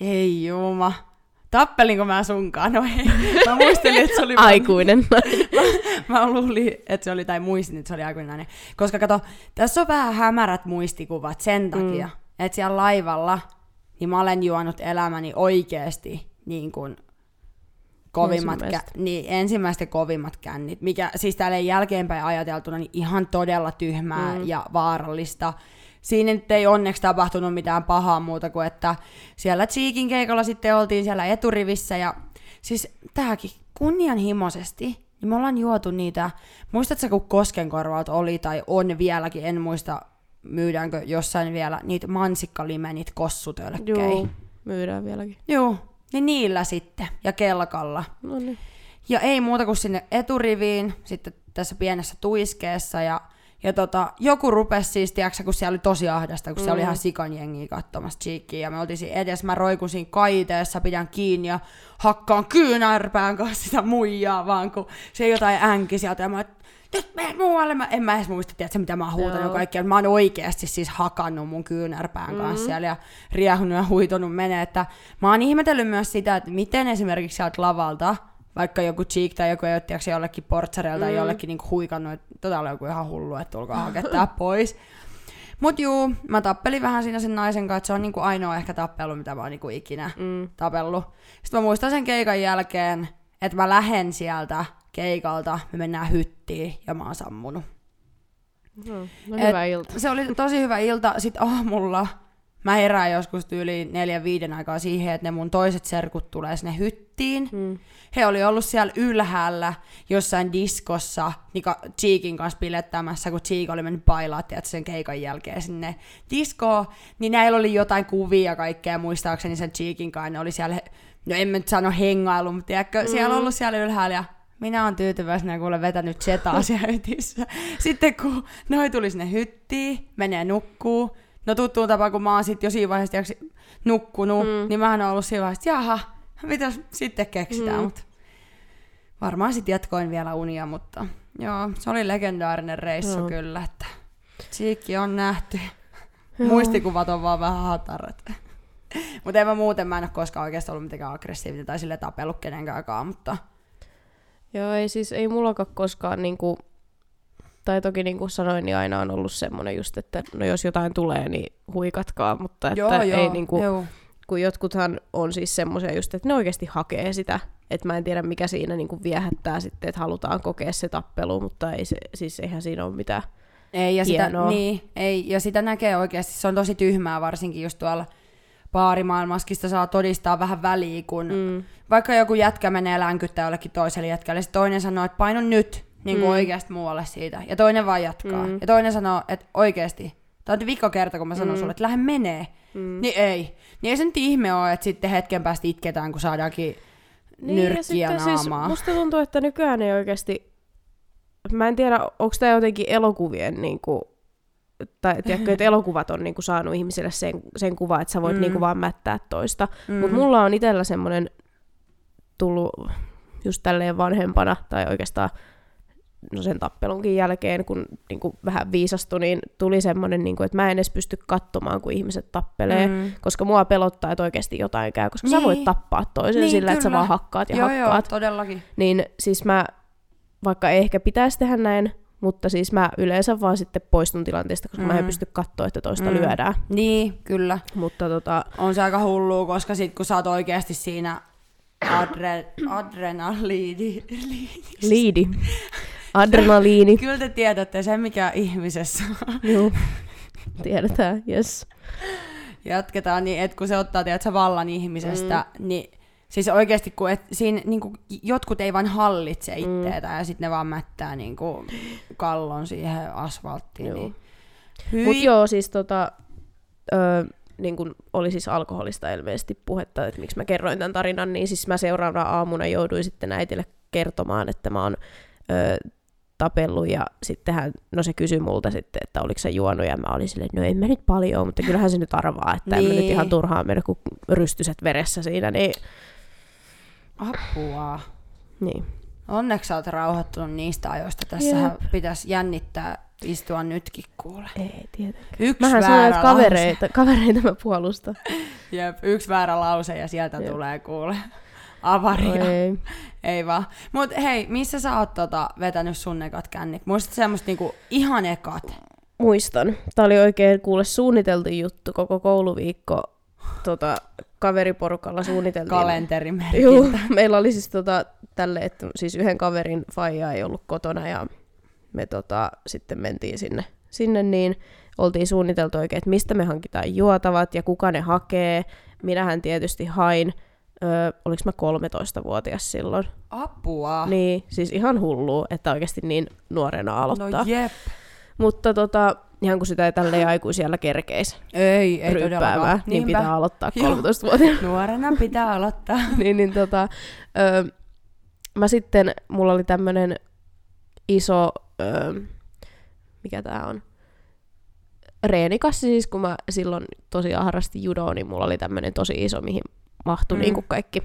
Speaker 1: Ei juma. Tappelinko mä sunkaan? No ei. Mä muistelin, että se oli...
Speaker 2: Aikuinen. [LAUGHS]
Speaker 1: Mä luulin, että se oli, tai muistin, että se oli aikuinen nainen. Koska kato, tässä on vähän hämärät muistikuvat sen takia, mm. että siellä laivalla, niin mä olen juonut elämäni oikeesti niin kuin kovimmat, kä- niin, ensimmäiset kovimmat kännit, mikä siis täällä jälkeenpäin ajateltuna niin ihan todella tyhmää mm. ja vaarallista. Siinä nyt ei onneksi tapahtunut mitään pahaa muuta kuin, että siellä Cheekin keikalla sitten oltiin siellä eturivissä ja siis tämäkin kunnianhimoisesti, niin me ollaan juotu niitä, muistatko kun Koskenkorvalta oli tai on vieläkin, en muista myydäänkö jossain vielä niitä mansikkalimenit kossutölkkejä.
Speaker 2: Joo, myydään vieläkin.
Speaker 1: Joo, niin niillä sitten ja kelkalla.
Speaker 2: No niin.
Speaker 1: Ja ei muuta kuin sinne eturiviin, sitten tässä pienessä tuiskeessa ja Ja tota, joku rupesi siis, tiiäksä, kun siellä oli tosi ahdasta, kun mm. siellä oli
Speaker 2: Mm.
Speaker 1: ihan sikan jengiä katsomassa Cheekia. Ja me oltiin siinä edes, mä roikun siinä kaiteessa, pidän kiinni ja hakkaan kyynärpään kanssa sitä muijaa, vaan kun se jotain änki sieltä. Ja mä nyt menet muualle. Mä, en mä edes muista, tiedätkö, mitä mä oon huutanut kaikkea. Mä oon oikeasti siis hakannut mun kyynärpään kanssa
Speaker 2: Mm.
Speaker 1: siellä ja riehunut ja huitonut menee. Että mä oon ihmetellyt myös sitä, että miten esimerkiksi sieltä lavalta, vaikka joku cheek tai joku ei ole jollekin portsareilla tai
Speaker 2: Mm.
Speaker 1: jollekin niinku huikannut, että tota oli joku ihan hullu, että tulkaa [LAUGHS] hakettaa pois. Mut juu, mä tappelin vähän siinä sen naisen kanssa, että se on niinku ainoa ehkä tappelu, mitä mä oon niinku ikinä
Speaker 2: Mm.
Speaker 1: tapellut. Sitten mä muistan sen keikan jälkeen, että mä lähen sieltä keikalta, me mennään hyttiin ja mä oon sammunut.
Speaker 2: No, no hyvä ilta.
Speaker 1: Se oli tosi hyvä ilta. Sitten aamulla mä herään joskus yli neljän viiden aikaa siihen, että ne mun toiset serkut tulee sinne hyttiin.
Speaker 2: Mm.
Speaker 1: He oli ollut siellä ylhäällä jossain diskossa niin Cheekin kanssa pilettämässä, kun Cheek oli mennyt bailaa tiedätkö, sen keikan jälkeen sinne diskoon, niin näillä oli jotain kuvia ja kaikkea, muistaakseni sen Cheekin kanssa, ne oli siellä, no en mä nyt sano hengailu, mutta tiedätkö, mm. siellä on ollut siellä ylhäällä ja minä olen tyytyväisenä, kun olen vetänyt setaa siellä [LAUGHS] hytissä. Sitten kun noi tuli sinne hyttiin, menee nukkuu, no tuttuun tapaan, kun mä oon sit jo siinä vaiheessa tiedätkö, nukkunut,
Speaker 2: Mm.
Speaker 1: mm. niin mähän oon ollut siinä vaiheessa, että jaha, mitäs sitten keksitään,
Speaker 2: Mm.
Speaker 1: mm. mutta varmaan sitten jatkoin vielä unia, mutta joo, se oli legendaarinen reissu
Speaker 2: Joo.
Speaker 1: kyllä, että Siikki on nähty.
Speaker 2: Joo.
Speaker 1: Muistikuvat on vaan vähän hatarat. mutta en mä muuten, mä en ole koskaan oikeastaan ollut mitenkään aggressiivinen tai sille tapellut kenenkään, mutta
Speaker 2: Joo, ei siis, ei mullakaan koskaan niinku, tai toki niin kuin sanoin, niin aina on ollut semmoinen just, että no jos jotain tulee, niin huikatkaa, mutta että
Speaker 1: joo,
Speaker 2: ei
Speaker 1: joo,
Speaker 2: niinku,
Speaker 1: joo.
Speaker 2: kun jotkuthan on siis semmoisia just, että ne oikeasti hakee sitä, että mä en tiedä mikä siinä niinku viehättää sitten, että halutaan kokea se tappelu, mutta ei se, siis eihän siinä ole mitään.
Speaker 1: Ei, ja sitä,
Speaker 2: Hienoa.
Speaker 1: niin, ei, ja sitä näkee oikeasti, se on tosi tyhmää, varsinkin just tuolla baarimaailmaskin saa todistaa vähän väliä, kun mm. Vaikka joku jätkä menee länkyttää jollekin toiselle jätkälle, sit toinen sanoo, että paino nyt niin kuin
Speaker 2: Mm.
Speaker 1: oikeasti muualle siitä, ja toinen vaan jatkaa.
Speaker 2: Mm.
Speaker 1: Ja toinen sanoo, että oikeasti, tämä on viikko kerta, kun mä sanon
Speaker 2: Mm.
Speaker 1: sulle, että lähde menee.
Speaker 2: Mm.
Speaker 1: Niin ei. Niin ei se nyt ihme ole, että sitten hetken päästä itketään, kun saadaankin
Speaker 2: Niin, ja
Speaker 1: nyrkkiä
Speaker 2: sitten siis
Speaker 1: naamaa.
Speaker 2: musta tuntuu, että nykyään ei oikeasti, mä en tiedä, onko tämä jotenkin elokuvien niinku, tai tiedätkö, että elokuvat on niinku saanut ihmisille sen, sen kuvan, että sä voit
Speaker 1: Mm.
Speaker 2: mm. niinku vaan mättää toista.
Speaker 1: Mm.
Speaker 2: Mutta mulla on itsellä semmoinen tullut just tälleen vanhempana, tai oikeastaan no sen tappelunkin jälkeen, kun niin kuin vähän viisastui, niin tuli semmoinen, niin kuin, että mä en edes pysty katsomaan, kun ihmiset tappelee, mm. Koska mua pelottaa, että oikeasti jotain käy, koska niin. sä voit tappaa toisen
Speaker 1: Niin,
Speaker 2: sillä, että sä
Speaker 1: kyllä.
Speaker 2: vaan hakkaat ja
Speaker 1: Joo,
Speaker 2: hakkaat.
Speaker 1: joo, todellakin.
Speaker 2: Niin siis mä, vaikka ei ehkä pitäisi tehdä näin, mutta siis mä yleensä vaan sitten poistun tilanteesta, koska mm. mä en
Speaker 1: Mm.
Speaker 2: pysty katsoa, että toista
Speaker 1: Mm.
Speaker 2: lyödään.
Speaker 1: Niin, kyllä.
Speaker 2: Mutta tota,
Speaker 1: On se aika hullua, koska sit kun sä oot oikeasti siinä adre, adrenaliini,
Speaker 2: liidi, adrenaliini, [LAUGHS]
Speaker 1: kyllä te tiedätte sen, mikä ihmisessä on.
Speaker 2: Joo, tiedetään, yes.
Speaker 1: Jatketaan niin, että kun se ottaa tiedät, vallan ihmisestä, mm. niin siis oikeasti kun et, siinä, niin kuin, jotkut ei vain hallitse itteetä mm. ja sitten ne vaan mättää niin kuin, kallon siihen asfalttiin.
Speaker 2: Joo.
Speaker 1: Niin. Hyi.
Speaker 2: Mutta joo, siis tota, ö, niin kun oli siis alkoholista ilmeisesti puhetta, että miksi mä kerroin tämän tarinan, niin siis mä seuraavana aamuna jouduin sitten äitille kertomaan, että mä oon tapellut ja sitten hän, no se kysyi multa sitten, että oliko se juonut ja mä olin silleen, että no en mä nyt paljon, mutta kyllähän se nyt arvaa, että niin. en mä nyt
Speaker 1: Niin.
Speaker 2: ihan turhaan mennä kuin rystyset veressä siinä, niin,
Speaker 1: Apua.
Speaker 2: niin.
Speaker 1: Onneksi sä oot rauhoittunut niistä ajoista. Tässähän pitäisi jännittää istua nytkin kuule.
Speaker 2: Ei tietenkään.
Speaker 1: Yksi
Speaker 2: Mähän
Speaker 1: väärä
Speaker 2: sanoin, että
Speaker 1: lause.
Speaker 2: kavereita, kavereita mä puolustan.
Speaker 1: Jep, yksi väärä lause ja sieltä
Speaker 2: Jep.
Speaker 1: tulee kuule avaria.
Speaker 2: Ei. [LAUGHS]
Speaker 1: Ei vaan. Mut hei, missä sä oot tota, vetänyt sun ekat kännit? Muistat semmoista niinku ihan ekat?
Speaker 2: Muistan. Tämä oli oikein kuule suunniteltu juttu koko kouluviikko. Tota, kaveriporukalla suunniteltiin.
Speaker 1: Kalenterimerkintä.
Speaker 2: Juu, meillä oli siis tota, tälle, että siis yhden kaverin faija ei ollut kotona ja me tota, sitten mentiin sinne, sinne niin oltiin suunniteltu oikein, että mistä me hankitaan juotavat ja kuka ne hakee. Minähän tietysti hain, öö, oliko mä 13-vuotias silloin.
Speaker 1: Apua.
Speaker 2: Niin, siis ihan hullua, että oikeasti niin nuorena aloittaa.
Speaker 1: No jep.
Speaker 2: Mutta tota, ihan kun sitä ei tälleen aikuisiellä kerkeisi
Speaker 1: Ei, ei todellakaan.
Speaker 2: niin pitää aloittaa
Speaker 1: Joo.
Speaker 2: 13-vuotiaana.
Speaker 1: Nuorena pitää aloittaa. [LAUGHS]
Speaker 2: niin, niin tota, ö, mä sitten, mulla oli tämmönen iso, ö, mikä tää on, reenikassi siis, kun mä silloin tosiaan harrastin judoa, niin mulla oli tämmönen tosi iso, mihin mahtui mm. niin kuin kaikki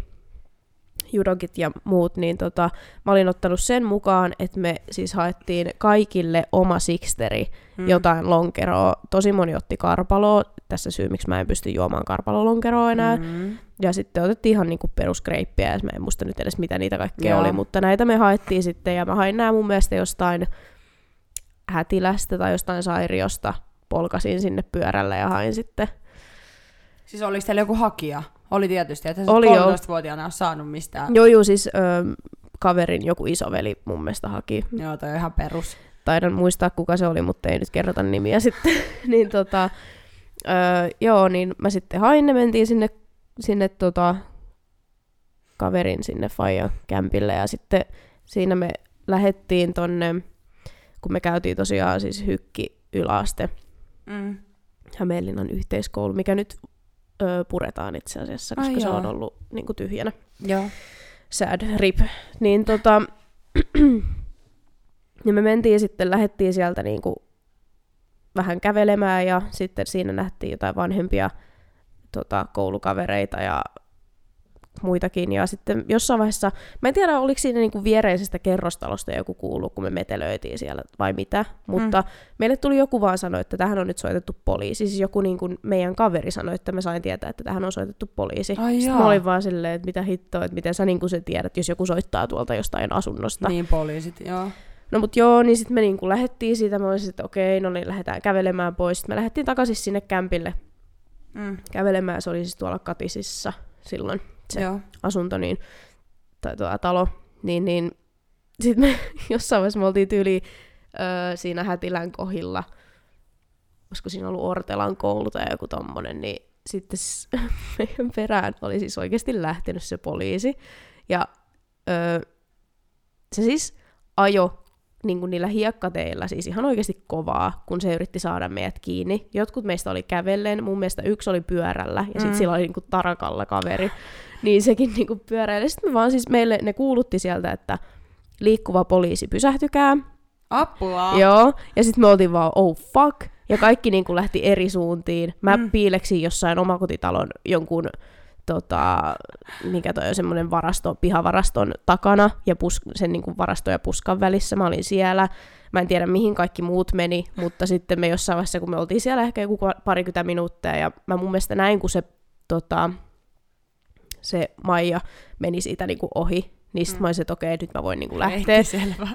Speaker 2: judokit ja muut, niin tota, mä olin ottanut sen mukaan, että me siis haettiin kaikille oma siksteri, mm. jotain lonkeroa. Tosi moni otti karpaloa, tässä syy, miksi mä en pysty juomaan karpalolonkeroa enää. Mm. Ja sitten otettiin ihan niinku peruskreippiä, ja mä en muista nyt edes mitä niitä kaikkea Joo. oli, mutta näitä me haettiin sitten, ja mä hain nämä mun mielestä jostain hätilästä tai jostain sairiosta, polkasin sinne pyörällä ja hain sitten.
Speaker 1: Siis oliko teillä joku hakija? Oli tietysti, että oli 13-vuotiaana ole saanut mistään.
Speaker 2: Joo, joo, siis ö, kaverin joku isoveli mun mielestä haki.
Speaker 1: Joo, toi on ihan perus.
Speaker 2: Taidan muistaa, kuka se oli, mutta ei nyt kerrota nimiä [LAUGHS] sitten. niin tota, ö, joo, niin mä sitten hain ne, mentiin sinne, sinne tota, kaverin sinne Fajan kämpille ja sitten siinä me lähettiin tonne, kun me käytiin tosiaan siis Hykki yläaste, mm. Hämeenlinnan yhteiskoulu, mikä nyt ö, puretaan itse asiassa, koska Ai se joo. on ollut niin kuin, tyhjänä.
Speaker 1: Joo.
Speaker 2: Sad rip. Niin tota, ja [CLEARS THROAT] me mentiin sitten, lähettiin sieltä niin kuin, vähän kävelemään ja sitten siinä nähtiin jotain vanhempia tota, koulukavereita ja muitakin. Ja sitten jossain vaiheessa, mä en tiedä oliko siinä niinku viereisestä kerrostalosta joku kuulu, kun me metelöitiin siellä vai mitä, mutta mm. meille tuli joku vaan sanoi, että tähän on nyt soitettu poliisi. Siis joku niinku meidän kaveri sanoi, että me sain tietää, että tähän on soitettu poliisi. Ai sitten mä olin vaan silleen, että mitä hittoa, että miten sä niinku se tiedät, jos joku soittaa tuolta jostain asunnosta.
Speaker 1: Niin, poliisit, joo.
Speaker 2: No mut joo, niin sitten me niinku lähdettiin siitä, mä olisin, että okei, no niin lähdetään kävelemään pois. Sitten me lähdettiin takaisin sinne kämpille mm. kävelemään, se oli siis tuolla Katisissa silloin se Joo. asunto niin, tai tuo talo, niin, niin sitten me [LAUGHS] jossain vaiheessa me oltiin tyyli öö, siinä Hätilän kohilla, olisiko siinä ollut Ortelan koulu tai joku tommonen, niin sitten [LAUGHS] meidän perään oli siis oikeasti lähtenyt se poliisi. Ja öö, se siis ajo niin kuin niillä hiekkateillä siis ihan oikeasti kovaa, kun se yritti saada meidät kiinni. Jotkut meistä oli kävellen, mun mielestä yksi oli pyörällä, ja sitten mm. sillä oli niin kuin tarakalla kaveri niin sekin niinku pyöräili. Sitten me vaan siis meille ne kuulutti sieltä, että liikkuva poliisi pysähtykää.
Speaker 1: Apua!
Speaker 2: Joo, ja sitten me oltiin vaan, oh fuck, ja kaikki niinku lähti eri suuntiin. Mä mm. piileksin jossain omakotitalon jonkun tota, mikä toi on semmoinen varasto, pihavaraston takana ja pus, sen niin kuin varasto ja puskan välissä. Mä olin siellä. Mä en tiedä, mihin kaikki muut meni, mutta sitten me jossain vaiheessa, kun me oltiin siellä ehkä joku parikymmentä minuuttia, ja mä mun mielestä näin, kun se tota, se Maija meni siitä niinku ohi, niin sitten mm. mä olisin, että okei, nyt mä voin niinku lähteä.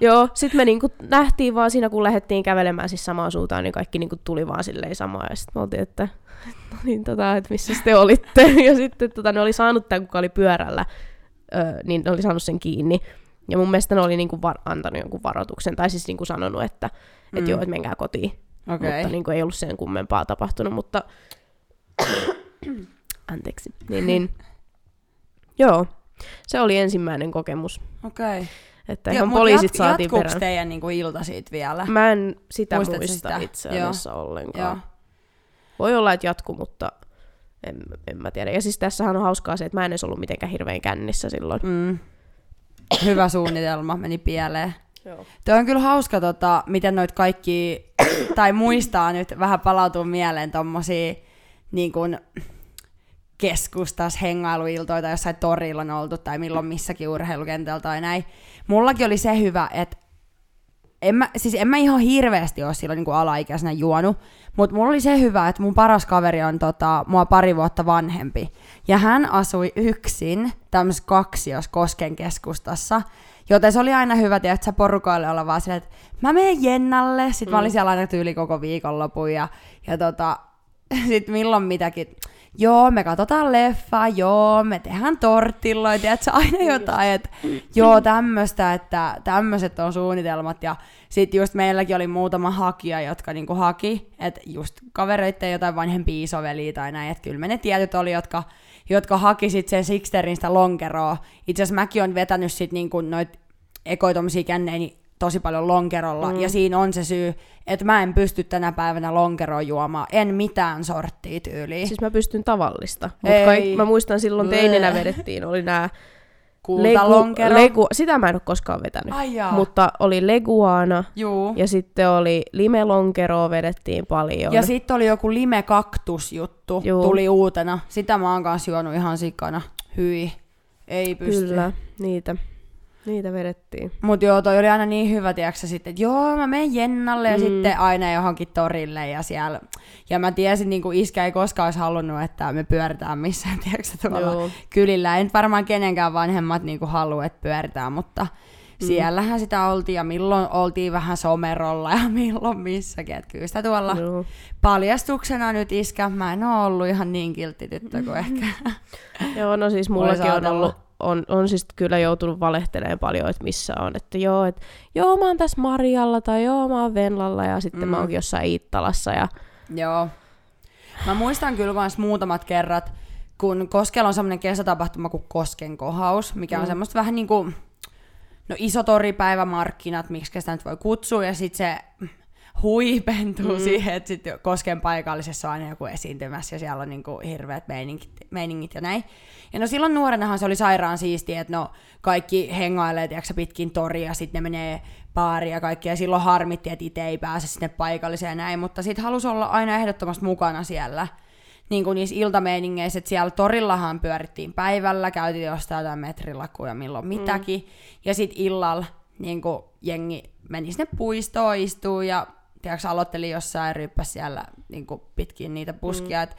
Speaker 2: Joo, sitten me niinku nähtiin vaan siinä, kun lähdettiin kävelemään siis samaan suuntaan, niin kaikki niinku tuli vaan silleen samaa. Ja sitten me oltiin, että no niin, tota, että missä te olitte. [LAUGHS] ja sitten tota, ne oli saanut tämän, kuka oli pyörällä, ö, niin ne oli saanut sen kiinni. Ja mun mielestä ne oli niinku var- antanut jonkun varoituksen, tai siis niinku sanonut, että mm. et joo, että menkää kotiin. Okay. Mutta niinku ei ollut sen kummempaa tapahtunut, mutta... [COUGHS] Anteeksi. Niin, niin [COUGHS] Joo, se oli ensimmäinen kokemus.
Speaker 1: Okei. Okay.
Speaker 2: Että ihan ja, poliisit jat- saatiin
Speaker 1: perään. teidän niinku ilta siitä vielä?
Speaker 2: Mä en sitä Muistatko muista sitä? itse asiassa Joo. ollenkaan. Joo. Voi olla, että jatku, mutta en, en mä tiedä. Ja siis tässähän on hauskaa se, että mä en edes ollut mitenkään hirveän kännissä silloin. Mm.
Speaker 1: Hyvä suunnitelma, meni pieleen. Joo. Tuo on kyllä hauska, tota, miten noit kaikki, tai muistaa nyt vähän palautuu mieleen tommosia niin kuin, keskustas hengailuiltoja tai jossain torilla on oltu tai milloin missäkin urheilukentällä tai näin. Mullakin oli se hyvä, että en mä, siis en mä ihan hirveästi ole silloin niin kuin alaikäisenä juonut, mutta mulla oli se hyvä, että mun paras kaveri on tota, mua pari vuotta vanhempi. Ja hän asui yksin tämmöisessä kaksiossa Kosken keskustassa, joten se oli aina hyvä, että porukoille olla vaan silleen, että mä menen Jennalle, sit mm. mä olin mm. siellä aina tyyli koko viikonlopun ja, ja tota, [LAUGHS] sit milloin mitäkin joo, me katsotaan leffaa, joo, me tehdään tortilloja, tiedätkö, aina jotain, että joo, tämmöistä, että tämmöiset on suunnitelmat, ja sitten just meilläkin oli muutama hakija, jotka niinku haki, että just kavereitten jotain vanhempia isoveliä tai näin, että kyllä me ne tietyt oli, jotka, jotka haki sit sen Sixterin sitä lonkeroa. Itse asiassa mäkin on vetänyt sit niinku noit ekoitomisia kännejä, niin tosi paljon lonkerolla, mm. ja siinä on se syy, että mä en pysty tänä päivänä lonkeroa juomaan, en mitään sorttia tyyliä.
Speaker 2: Siis mä pystyn tavallista, mutta kaik- mä muistan silloin teininä vedettiin, oli nämä
Speaker 1: Kultalonkero.
Speaker 2: legu, sitä mä en ole koskaan vetänyt.
Speaker 1: Ai jaa.
Speaker 2: Mutta oli leguana
Speaker 1: Juu.
Speaker 2: ja sitten oli limelonkeroa vedettiin paljon.
Speaker 1: Ja sitten oli joku lime kaktus juttu,
Speaker 2: Juu.
Speaker 1: tuli uutena. Sitä mä oon kanssa juonut ihan sikana. Hyi. Ei pysty.
Speaker 2: Kyllä, niitä, niitä vedettiin.
Speaker 1: Mut joo, toi oli aina niin hyvä, tiiäksä, sitten, että joo, mä menen Jennalle ja
Speaker 2: Mm.
Speaker 1: sitten aina johonkin torille ja siellä. Ja mä tiesin, niin kuin iskä ei koskaan olisi halunnut, että me pyöritään missään, [LAUGHS] tiiäksä, tuolla
Speaker 2: Joo.
Speaker 1: kylillä. Ei nyt varmaan kenenkään vanhemmat niin kuin halua, että pyöritään, mutta
Speaker 2: Mm.
Speaker 1: siellähän sitä oltiin ja milloin oltiin vähän somerolla ja [LAUGHS] milloin missäkin. Että kyllä sitä tuolla
Speaker 2: Joo.
Speaker 1: paljastuksena nyt iskä, mä en ole ollut ihan niin kiltti tyttö kuin [LAUGHS] ehkä.
Speaker 2: Joo, no siis mullakin on ollut, on, on siis kyllä joutunut valehtelemaan paljon, että missä on, että joo, että joo mä oon tässä Marjalla tai joo mä oon Venlalla ja sitten mm. mä oonkin jossain Iittalassa ja
Speaker 1: Joo. Mä muistan kyllä myös muutamat kerrat, kun Koskella on semmoinen kesätapahtuma kuin Kosken kohaus, mikä on
Speaker 2: Mm.
Speaker 1: semmoista vähän niin kuin, no iso toripäivämarkkinat, miksi sitä nyt voi kutsua, ja sitten se huipentuu
Speaker 2: Mm.
Speaker 1: mm. siihen, että sitten Kosken paikallisessa on aina joku esiintymässä, ja siellä on niinku hirveät meiningit, meiningit ja näin. Ja no silloin nuorenahan se oli sairaan siistiä, että no kaikki hengailee, tiedätkö, pitkin toria, sitten ne menee baariin ja kaikki, ja silloin harmitti, että itse ei pääse sinne paikalliseen ja näin, mutta sitten halusi olla aina ehdottomasti mukana siellä niin kuin niissä iltameiningeissä, että siellä torillahan pyörittiin päivällä, käytiin jostain jotain metrilakuja milloin mitäkin, mm. ja sitten illalla niin kuin jengi meni sinne puistoon istuu ja tiedätkö, aloitteli jossain ja ryppäsi siellä niin kuin pitkin niitä puskia, mm. että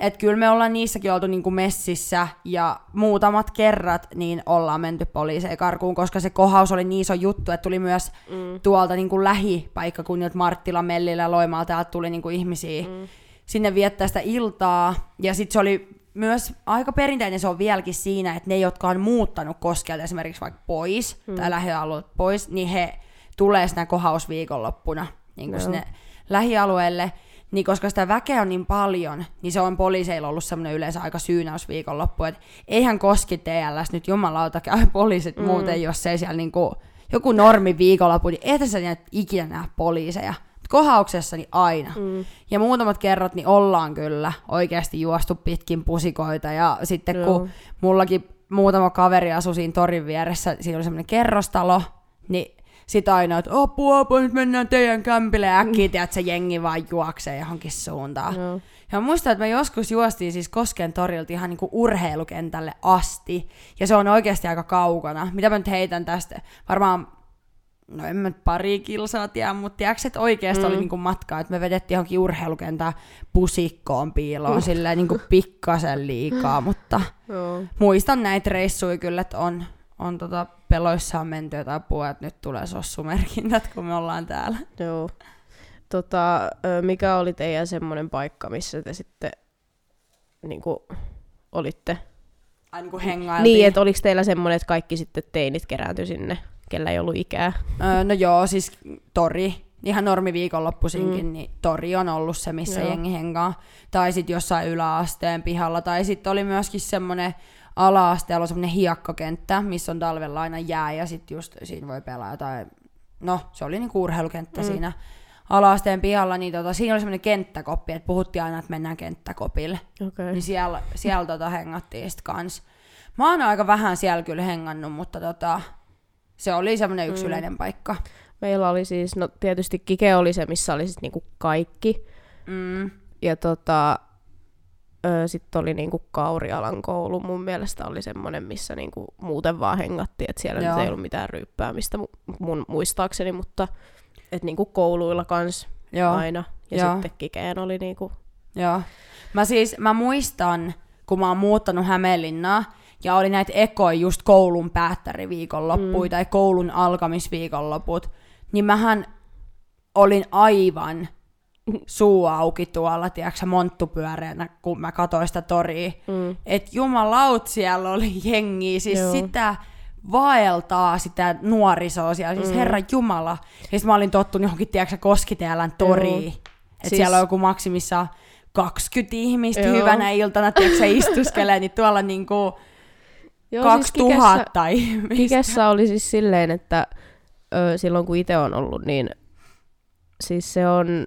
Speaker 1: et kyllä me ollaan niissäkin oltu niinku messissä ja muutamat kerrat niin ollaan menty poliiseen karkuun, koska se kohaus oli niin iso juttu, että tuli myös mm. tuolta niinku lähipaikkakunnilta Marttila, Mellillä, Loimaa, täältä tuli niinku ihmisiä mm. sinne viettää sitä iltaa. Ja sitten se oli myös aika perinteinen se on vieläkin siinä, että ne, jotka on muuttanut Koskelta esimerkiksi vaikka pois mm. tai lähialueelta pois, niin he tulee sinä kohausviikonloppuna niin
Speaker 2: Joo.
Speaker 1: sinne lähialueelle. Niin koska sitä väkeä on niin paljon, niin se on poliiseilla ollut semmoinen yleensä aika syynäysviikonloppu, että eihän koski TLS nyt jumalauta [LAUGHS] käy poliisit mm. muuten, jos ei siellä niinku, joku normi viikonloppu, niin et sä ikinä näe poliiseja. Mut Kohauksessa niin aina.
Speaker 2: Mm.
Speaker 1: Ja muutamat kerrat niin ollaan kyllä oikeasti juostu pitkin pusikoita ja sitten
Speaker 2: Joo.
Speaker 1: kun mullakin muutama kaveri asui siinä torin vieressä, siinä oli semmoinen kerrostalo, niin sit aina, että apua, apua, nyt mennään teidän kämpille ja äkkiä, mm. että se jengi vaan juoksee johonkin suuntaan.
Speaker 2: Joo.
Speaker 1: Ja mä muistan, että me joskus juostiin siis Kosken torilta ihan niinku urheilukentälle asti, ja se on oikeasti aika kaukana. Mitä mä nyt heitän tästä? Varmaan, no en mä nyt pari kilsaa tiedä, mutta tiedätkö, että oikeasti mm. oli niinku matkaa, että me vedettiin johonkin urheilukentään pusikkoon piiloon, uh. silleen niinku pikkasen liikaa, mutta
Speaker 2: Joo.
Speaker 1: muistan näitä reissuja kyllä, että on, on tota peloissaan menty jotain puhua, että nyt tulee sossumerkinnät, kun me ollaan täällä.
Speaker 2: Joo. Tota, mikä oli teidän semmoinen paikka, missä te sitten niin kuin, olitte?
Speaker 1: Ai niin kuin hengailtiin.
Speaker 2: Niin, että oliko teillä semmoinen, että kaikki sitten teinit kerääntyi sinne, kellä ei ollut ikää?
Speaker 1: Öö, no joo, siis tori. Ihan normi viikonloppuisinkin, mm. niin tori on ollut se, missä
Speaker 2: joo.
Speaker 1: jengi hengaa. Tai sitten jossain yläasteen pihalla. Tai sitten oli myöskin semmoinen ala-asteella on semmoinen hiekkakenttä, missä on talvella aina jää ja sitten just siinä voi pelaa jotain. No, se oli niinku urheilukenttä mm. siinä ala-asteen pihalla, niin tota, siinä oli semmoinen kenttäkoppi, että puhuttiin aina, että mennään kenttäkopille.
Speaker 2: Okei.
Speaker 1: Niin siellä, siellä tota hengattiin sit kans. Mä oon aika vähän siellä kyllä hengannut, mutta tota, se oli semmoinen yksi
Speaker 2: Mm.
Speaker 1: yleinen paikka.
Speaker 2: Meillä oli siis, no tietysti Kike oli se, missä oli siis niinku kaikki.
Speaker 1: Mm.
Speaker 2: Ja tota, sitten oli niinku Kaurialan koulu, mun mielestä oli semmoinen, missä niinku muuten vaan hengattiin, että siellä nyt ei ollut mitään ryyppäämistä mu- mun muistaakseni, mutta et niinku kouluilla kans
Speaker 1: Joo,
Speaker 2: aina. Ja
Speaker 1: Joo.
Speaker 2: sitten Kikeen oli niinku,
Speaker 1: joo. Mä siis, mä muistan, kun mä oon muuttanut Hämeenlinnaa, ja oli näitä ekoja just koulun päättäriviikonloppuja mm. tai koulun alkamisviikonloput, niin mähän olin aivan suu auki tuolla, tiedätkö, monttupyöreänä, kun mä katsoin sitä toria.
Speaker 2: mm,
Speaker 1: Et jumalaut siellä oli jengiä, siis
Speaker 2: Joo.
Speaker 1: Sitä vaeltaa sitä nuorisoa siellä, siis
Speaker 2: Mm.
Speaker 1: herra jumala. Ja sit mä olin tottunut johonkin, tiedätkö, Koskiteälän toriin.
Speaker 2: Joo.
Speaker 1: Että
Speaker 2: Siis-
Speaker 1: siellä on joku maksimissaan 20 ihmistä
Speaker 2: Joo.
Speaker 1: hyvänä iltana, tiedätkö, istuskelee, niin tuolla niinku
Speaker 2: Joo,
Speaker 1: 2000
Speaker 2: Kikessä,
Speaker 1: ihmistä.
Speaker 2: Kikessä oli siis silleen, että ö, silloin kun itse on ollut, niin siis se on,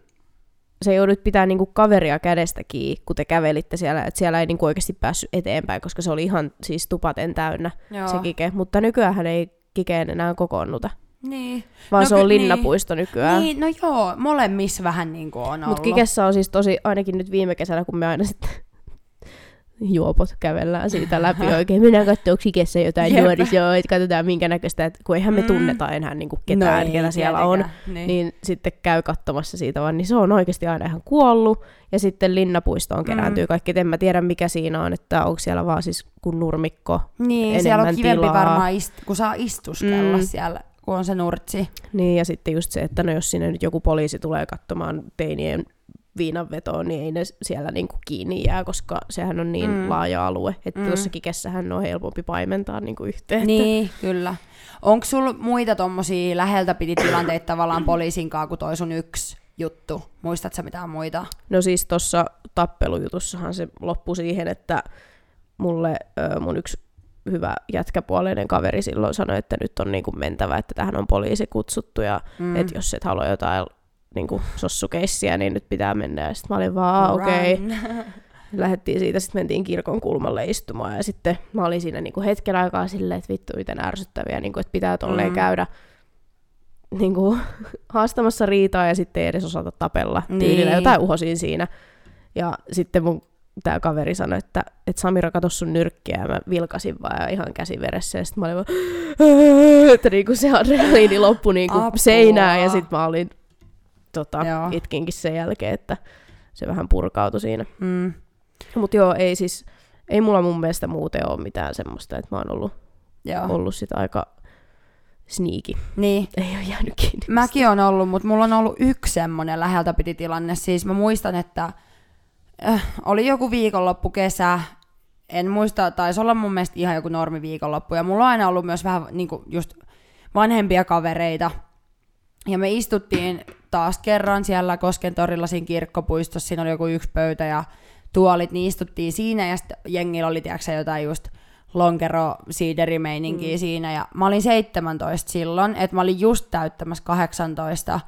Speaker 2: se joudut pitää niinku kaveria kädestä kiinni, kun te kävelitte siellä, että siellä ei niinku oikeasti päässyt eteenpäin, koska se oli ihan siis tupaten täynnä
Speaker 1: Joo.
Speaker 2: se kike. Mutta nykyään ei kikeen enää kokoonnuta,
Speaker 1: Niin.
Speaker 2: vaan
Speaker 1: No
Speaker 2: se on
Speaker 1: ky-
Speaker 2: linnapuisto nykyään.
Speaker 1: Niin, no joo, molemmissa vähän niin kuin on ollut.
Speaker 2: Mutta Kikessä on siis tosi, ainakin nyt viime kesänä, kun me aina sitten juopot kävellään siitä [LAUGHS] läpi oikein. Mennään katsoa Kikessä jotain
Speaker 1: Jep.
Speaker 2: nuorisoa, että katsotaan minkä näköistä, että kun eihän me
Speaker 1: Mm.
Speaker 2: tunneta enää niin kuin ketään,
Speaker 1: no ei,
Speaker 2: ketä siellä on.
Speaker 1: tietenkään. Niin.
Speaker 2: Niin sitten käy katsomassa siitä vaan, niin se on oikeasti aina ihan kuollut. Ja sitten linnapuistoon kerääntyy
Speaker 1: Mm.
Speaker 2: kaikki. Et En mä tiedä mikä siinä on, että onko siellä vaan siis kun nurmikko.
Speaker 1: niin siellä on kivempi
Speaker 2: tilaa.
Speaker 1: varmaan, ist- kun saa istuskella
Speaker 2: Mm.
Speaker 1: siellä, kun on se nurtsi.
Speaker 2: Niin ja sitten just se, että no jos sinne nyt joku poliisi tulee katsomaan teinien viinanvetoon, niin ei ne siellä niinku kiinni jää, koska sehän on niin
Speaker 1: Mm.
Speaker 2: laaja alue, että
Speaker 1: Mm.
Speaker 2: tuossa kikessähän on helpompi paimentaa niinku yhteen.
Speaker 1: Niin, kyllä. Onko sulla muita tommosia läheltä piti tilanteita tavallaan poliisin kanssa, kun toi sun yksi juttu? Muistatko mitään muita?
Speaker 2: No siis tuossa tappelujutussahan se loppui siihen, että mulle mun yksi hyvä jätkäpuoleinen kaveri silloin sanoi, että nyt on niinku mentävä, että tähän on poliisi kutsuttu ja
Speaker 1: mm.
Speaker 2: että jos et halua jotain niinku sossukeissiä, niin nyt pitää mennä. Ja sitten mä olin vaan, "Aa, okei. Okay. [LAUGHS] Lähettiin siitä, sitten mentiin kirkon kulmalle istumaan ja sitten mä olin siinä niinku hetken aikaa silleen, että vittu miten ärsyttäviä, niinku, että pitää tolleen
Speaker 1: Mm.
Speaker 2: käydä niinku, [LAUGHS] haastamassa riitaa ja sitten ei edes osata tapella
Speaker 1: Niin.
Speaker 2: tyylillä. Jotain uhosin siinä. Ja sitten mun tämä kaveri sanoi, että, että Samira, kato sun nyrkkiä, ja mä vilkasin vaan ja ihan käsiveressä, ja sitten mä olin vaan, [GASPS] että niinku se adrenaliini loppui niinku seinään, ja sitten mä olin, tota,
Speaker 1: Joo.
Speaker 2: itkinkin sen jälkeen, että se vähän purkautui siinä.
Speaker 1: Mm.
Speaker 2: Mutta joo, ei siis, ei mulla mun mielestä muuten ole mitään semmoista, että mä oon ollut,
Speaker 1: Joo.
Speaker 2: ollut sit aika sneaky.
Speaker 1: Niin.
Speaker 2: Ei ole jäänyt kiinni.
Speaker 1: Mäkin on ollut, mutta mulla on ollut yksi semmoinen läheltä piti tilanne. Siis mä muistan, että äh, oli joku viikonloppu kesä, en muista, taisi olla mun mielestä ihan joku normi viikonloppu. Ja mulla on aina ollut myös vähän niin just vanhempia kavereita. Ja me istuttiin taas kerran siellä Koskentorilla siinä kirkkopuistossa, siinä oli joku yksi pöytä ja tuolit, niin istuttiin siinä ja sitten jengillä oli tiedätkö, jotain just lonkero siiderimeininkiä mm. siinä ja mä olin 17 silloin, että mä olin just täyttämässä 18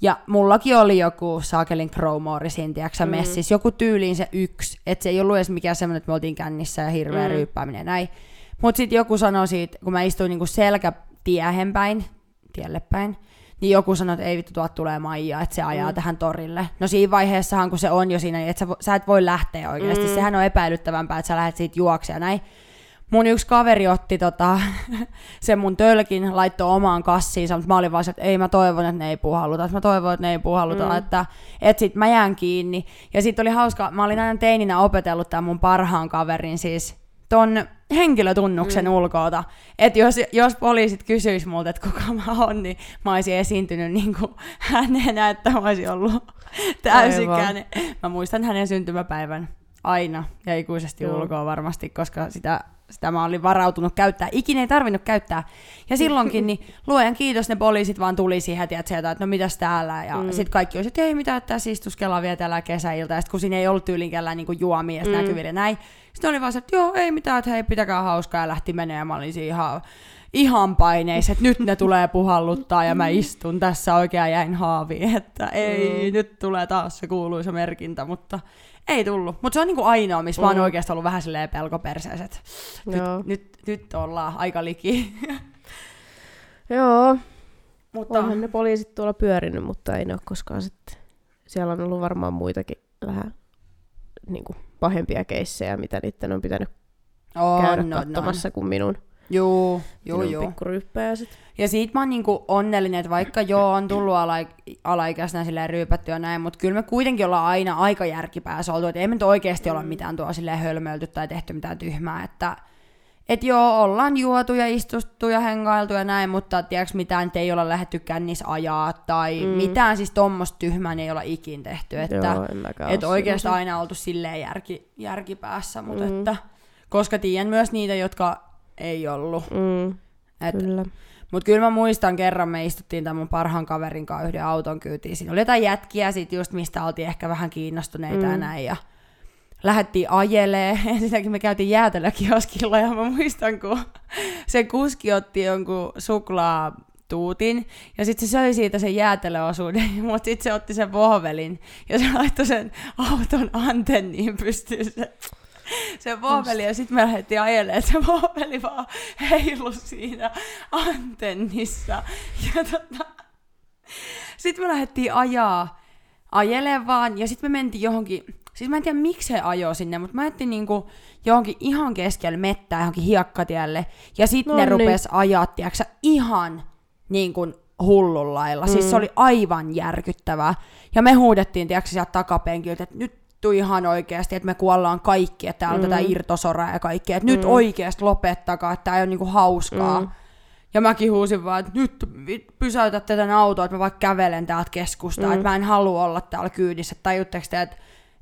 Speaker 1: ja mullakin oli joku saakelin crowmore siinä, tiedätkö, mm. messissä, joku tyyliin se yksi, että se ei ollut edes mikään semmoinen, että me oltiin kännissä ja hirveä mm. Ryyppääminen ja näin. Mutta sitten joku sanoi siitä, kun mä istuin niinku selkätiehen päin, tielle päin, niin joku sanoi, että ei vittu, tuot tulee Maija, että se ajaa mm. Tähän torille. No siinä vaiheessahan, kun se on jo siinä, niin että sä, sä et voi lähteä oikeasti. Mm. Sehän on epäilyttävämpää, että sä lähdet siitä juokse ja näin. Mun yksi kaveri otti tota, [LAUGHS] sen mun tölkin, laittoi omaan kassiinsa, mutta mä olin vaan se, että ei mä toivon, että ne ei puhalluta, että mä toivon, että ne ei puhalluta. Mm. että, että sit mä jään kiinni. Ja sit oli hauska, mä olin aina teininä opetellut tämän mun parhaan kaverin siis ton henkilötunnuksen mm. ulkoota. Että jos, jos poliisit kysyis multa, että kuka mä oon, niin mä olisin esiintynyt niin kuin [LAUGHS] hänenä, että mä olisin ollut [LAUGHS] täysikäinen. Mä muistan hänen syntymäpäivän aina ja ikuisesti
Speaker 2: Joo.
Speaker 1: ulkoa varmasti, koska sitä, sitä mä olin varautunut käyttää. Ikinä ei tarvinnut käyttää. Ja silloinkin, niin luojan kiitos, ne poliisit vaan tuli siihen, tiedät, sieltä, että no mitäs täällä. Ja mm. Sitten kaikki olisi, että ei mitään, että tässä istuskellaan vielä tällä kesäiltä. Ja sitten kun siinä ei ollut tyylinkään niin juomia mm. Näkyvillä ja näin. Sitten oli vaan se, että joo, ei mitään, että hei, pitäkää hauskaa ja lähti menemään. Ja mä olin siinä ihan, ihan paineissa, että nyt ne tulee puhalluttaa ja mä istun tässä oikein jäin haaviin, että ei,
Speaker 2: Mm.
Speaker 1: nyt tulee taas se kuuluisa merkintä, mutta ei tullut. Mutta se on niinku ainoa, missä mä oon
Speaker 2: Mm.
Speaker 1: oikeasti ollut vähän silleen
Speaker 2: Joo.
Speaker 1: nyt, nyt, nyt ollaan aika liki. [LAUGHS]
Speaker 2: Joo,
Speaker 1: mutta
Speaker 2: onhan ne poliisit tuolla pyörinyt, mutta ei ne ole koskaan sitten. Siellä on ollut varmaan muitakin vähän niin kuin, pahempia keissejä, mitä niiden on pitänyt
Speaker 1: on,
Speaker 2: käydä
Speaker 1: on, on.
Speaker 2: katsomassa kuin minun,
Speaker 1: Juu,
Speaker 2: minun
Speaker 1: juu.
Speaker 2: pikkuryyppäjäiset.
Speaker 1: Ja siitä mä oon niinku onnellinen, että vaikka joo on tullut ala- alaikäisenä silleen ryypättyä näin, mutta kyllä me kuitenkin ollaan aina aika järkipäässä oltu, että ei me nyt oikeasti olla mitään tuolla silleen hölmöilty tai tehty mitään tyhmää, että et joo, ollaan juotu ja istuttu ja hengailtu ja näin, mutta tiedätkö mitään, ei olla lähdetty kännis ajaa tai mm.
Speaker 2: Mm.
Speaker 1: mitään siis tommosta tyhmää ei olla ikin tehty, että
Speaker 2: Joo,
Speaker 1: et oikeastaan aina oltu silleen järki, järkipäässä, mutta
Speaker 2: Mm.
Speaker 1: että, koska tiedän myös niitä, jotka ei ollut.
Speaker 2: Mm,
Speaker 1: Et,
Speaker 2: kyllä.
Speaker 1: mutta kyllä mä muistan kerran, me istuttiin tämän mun parhaan kaverin kanssa yhden auton kyytiin. Siinä oli jotain jätkiä sit just, mistä oltiin ehkä vähän kiinnostuneita mm. ja näin. Ja lähdettiin ajelee. [LAUGHS] Ensinnäkin me käytiin jäätelökioskilla ja mä muistan, kun se kuski otti jonkun suklaa tuutin. Ja sitten se söi siitä sen jäätelöosuuden, [LAUGHS] mutta sitten se otti sen vohvelin ja se laittoi sen auton antenniin pystyyn se, [LAUGHS] se vohveli. Ja sitten me lähdettiin ajelemaan, että se vohveli vaan heilu siinä antennissa. Ja tota, sitten me lähdettiin ajaa, ajelemaan vaan, ja sitten me mentiin johonkin, siis mä en tiedä miksi he ajoi sinne, mutta mä ajattelin niinku johonkin ihan keskelle mettää, johonkin hiekkatielle, ja sitten
Speaker 2: No
Speaker 1: ne
Speaker 2: niin.
Speaker 1: rupes ajaa, tiiäksä, ihan niin kuin hullun lailla. Mm. Siis se oli aivan järkyttävää. Ja me huudettiin, tiiäksä, sieltä takapenkiltä, että nyt tuu ihan oikeasti, että me kuollaan kaikki, että täällä on mm. tätä irtosoraa ja kaikkea, että mm. nyt oikeasti lopettakaa, että tää ei ole niinku hauskaa. Mm. Ja mäkin huusin vaan, että nyt pysäytätte tämän auton, että mä vaikka kävelen täältä keskustaa, mm. että mä en halua olla täällä kyydissä. Tajutteko te, että,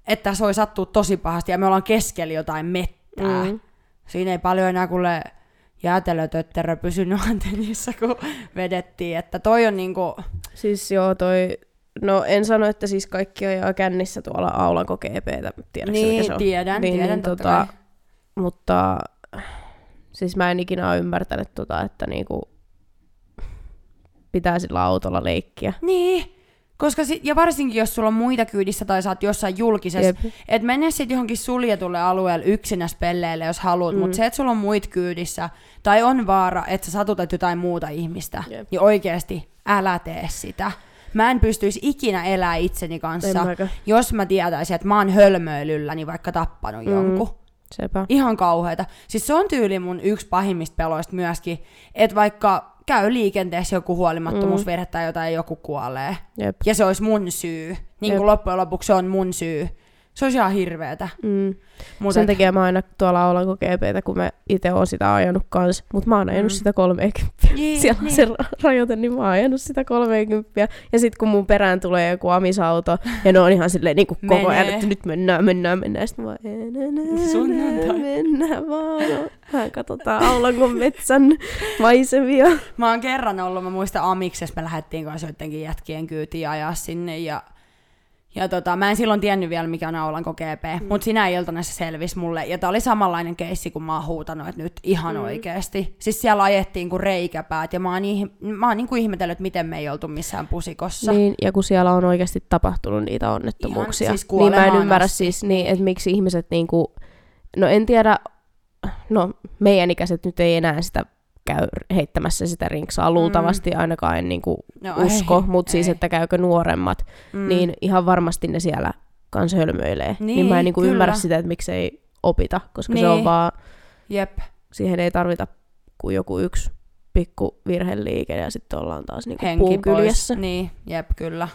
Speaker 1: että tässä voi sattua tosi pahasti ja me ollaan keskellä jotain mettää.
Speaker 2: Mm.
Speaker 1: Siinä ei paljon enää kuule jäätelötötterö pysynyt [LAUGHS] antennissa, kun vedettiin. Että toi on niinku,
Speaker 2: Siis joo, toi... No en sano, että siis kaikki ajaa kännissä tuolla Aulanko GPtä, tiedätkö
Speaker 1: niin,
Speaker 2: mikä se on?
Speaker 1: tiedän,
Speaker 2: niin,
Speaker 1: tiedän
Speaker 2: niin, tota,
Speaker 1: kai.
Speaker 2: mutta siis mä en ikinä ole ymmärtänyt tota, että niinku pitää sillä autolla leikkiä.
Speaker 1: Niin, koska sit, ja varsinkin jos sulla on muita kyydissä tai oot jossain julkisessa,
Speaker 2: Jep.
Speaker 1: että mene sitten johonkin suljetulle alueelle yksinäs pelleille, jos haluat, mm. mutta se, että sulla on muit kyydissä, tai on vaara, että sä satutat jotain muuta ihmistä,
Speaker 2: Jep.
Speaker 1: niin oikeasti älä tee sitä. Mä en pystyisi ikinä elää itseni kanssa,
Speaker 2: En
Speaker 1: jos mä tietäisin, että mä oon hölmöilylläni vaikka tappanut mm. jonkun.
Speaker 2: Sepä.
Speaker 1: Ihan kauheita. Siis se on tyyli mun yksi pahimmista peloista myöskin, että vaikka käy liikenteessä joku huolimattomuusvirhe tai jotain ja joku kuolee.
Speaker 2: Jep.
Speaker 1: Ja se olisi mun syy. Niin kuin loppujen lopuksi se on mun syy. Se olisi ihan hirveetä.
Speaker 2: Mm.
Speaker 1: Mutta
Speaker 2: Sen takia mä aina tuolla Aulanko GPtä, kun mä itse oon sitä ajanut kans, mutta mä oon ajanut
Speaker 1: Mm.
Speaker 2: sitä 30.
Speaker 1: Niin, [LAUGHS]
Speaker 2: Siellä on
Speaker 1: niin.
Speaker 2: se ra- rajoite, niin mä oon ajanut sitä 30. Ja sitten kun mun perään tulee joku amisauto, ja ne on ihan silleen niin kuin koko ajan, että nyt mennään, mennään, mennään. Sitten mä oon, "Ei, nä, nä,
Speaker 1: Sunnuntai.
Speaker 2: nä, mennään vaan. Vähän katsotaan Aulankon metsän maisemia.
Speaker 1: Mä oon kerran ollut, mä muistan Amiksessa, me lähdettiin kanssa joidenkin jätkien kyytiin ajaa sinne ja ja tota, mä en silloin tiennyt vielä, mikä on Aulanko GP, mm. mutta sinä iltana se selvisi mulle. Ja tää oli samanlainen keissi, kun mä oon huutanut, että nyt ihan mm. oikeesti. Siis siellä ajettiin kuin reikäpäät, ja mä oon, ih- mä oon niinku ihmetellyt, että miten me ei oltu missään pusikossa.
Speaker 2: Niin, ja kun siellä on oikeasti tapahtunut niitä onnettomuuksia,
Speaker 1: Ihan siis
Speaker 2: niin mä en ymmärrä
Speaker 1: asti.
Speaker 2: siis, niin, että miksi ihmiset niinku, no en tiedä, no meidän ikäiset nyt ei enää sitä käy heittämässä sitä rinksaa luultavasti, ainakaan en niinku
Speaker 1: No
Speaker 2: usko,
Speaker 1: ei,
Speaker 2: mutta siis,
Speaker 1: ei.
Speaker 2: että käykö nuoremmat,
Speaker 1: Mm.
Speaker 2: niin ihan varmasti ne siellä kans hölmöilee. Niin,
Speaker 1: Niin,
Speaker 2: mä en niinku
Speaker 1: kyllä.
Speaker 2: ymmärrä sitä, että miksei opita, koska se on
Speaker 1: Niin.
Speaker 2: vaan,
Speaker 1: Jep.
Speaker 2: siihen ei tarvita kuin joku yksi pikku virheliike ja sitten ollaan taas niinku
Speaker 1: henki
Speaker 2: puun
Speaker 1: pois.
Speaker 2: kyljessä.
Speaker 1: Niin, jep, kyllä.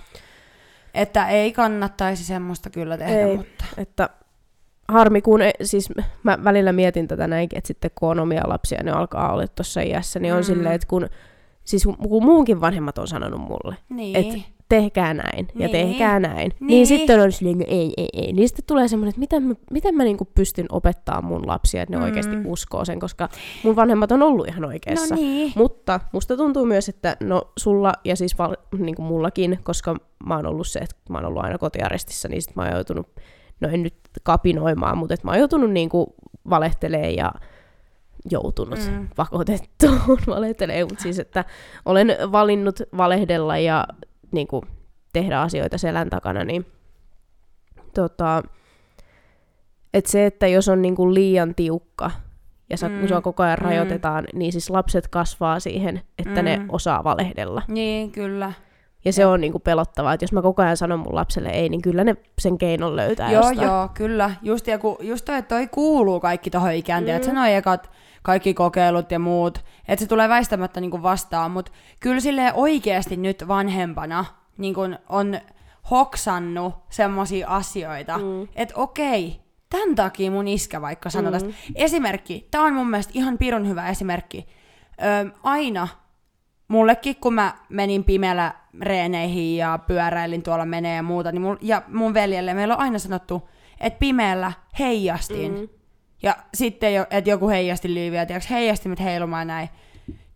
Speaker 1: Että ei kannattaisi semmoista kyllä tehdä,
Speaker 2: Ei.
Speaker 1: mutta...
Speaker 2: Että harmi, kun e- siis mä välillä mietin tätä näinkin, että sitten kun on omia lapsia, ne alkaa olla tuossa iässä, niin on
Speaker 1: Mm.
Speaker 2: silleen, että kun, siis kun muunkin vanhemmat on sanonut mulle,
Speaker 1: Niin.
Speaker 2: että tehkää näin ja
Speaker 1: Niin.
Speaker 2: tehkää näin, niin,
Speaker 1: Niin.
Speaker 2: sitten on silleen, ei, ei, ei. Niin sitten tulee semmoinen, että miten mä, miten mä niinku pystyn opettaa mun lapsia, että ne
Speaker 1: Mm.
Speaker 2: mm. oikeasti uskoo sen, koska mun vanhemmat on ollut ihan oikeassa.
Speaker 1: No niin.
Speaker 2: Mutta musta tuntuu myös, että no sulla ja siis val, niin kuin mullakin, koska mä oon ollut se, että mä oon ollut aina kotiarestissa, niin sit mä oon joutunut, no en nyt kapinoimaan, mutta että mä oon joutunut niin kuin valehtelee ja joutunut
Speaker 1: Mm.
Speaker 2: pakotettuun [LAUGHS] valehtelee, mutta siis, että olen valinnut valehdella ja niin kuin, tehdä asioita selän takana, niin tota, että se, että jos on niin kuin liian tiukka ja sä,
Speaker 1: Mm,
Speaker 2: sua koko ajan
Speaker 1: mm.
Speaker 2: rajoitetaan, niin siis lapset kasvaa siihen, että mm. ne osaa valehdella.
Speaker 1: Niin, kyllä.
Speaker 2: Ja se on niin kuin pelottavaa, että jos mä koko ajan sanon mun lapselle ei, niin kyllä ne sen keinon löytää
Speaker 1: joo,
Speaker 2: jostain.
Speaker 1: joo, kyllä. Just, ja kun, just toi, että toi kuuluu kaikki tohon ikään, mm. että se noi ekat kaikki kokeilut ja muut, että se tulee väistämättä niinku vastaan, mutta kyllä silleen oikeasti nyt vanhempana niin kun on hoksannut semmosia asioita, mm. että okei, tämän takia mun iskä vaikka sanoi
Speaker 2: Mm.
Speaker 1: tästä. Esimerkki, tää on mun mielestä ihan pirun hyvä esimerkki. Ö, aina mullekin, kun mä menin pimeällä reeneihin ja pyöräilin tuolla menee ja muuta, niin mul, ja mun veljelle meillä on aina sanottu, että pimeällä heijastin. Mm. Ja sitten, jo, että joku heijasti liiviä, tiiäks, heijastimet heilumaan näin.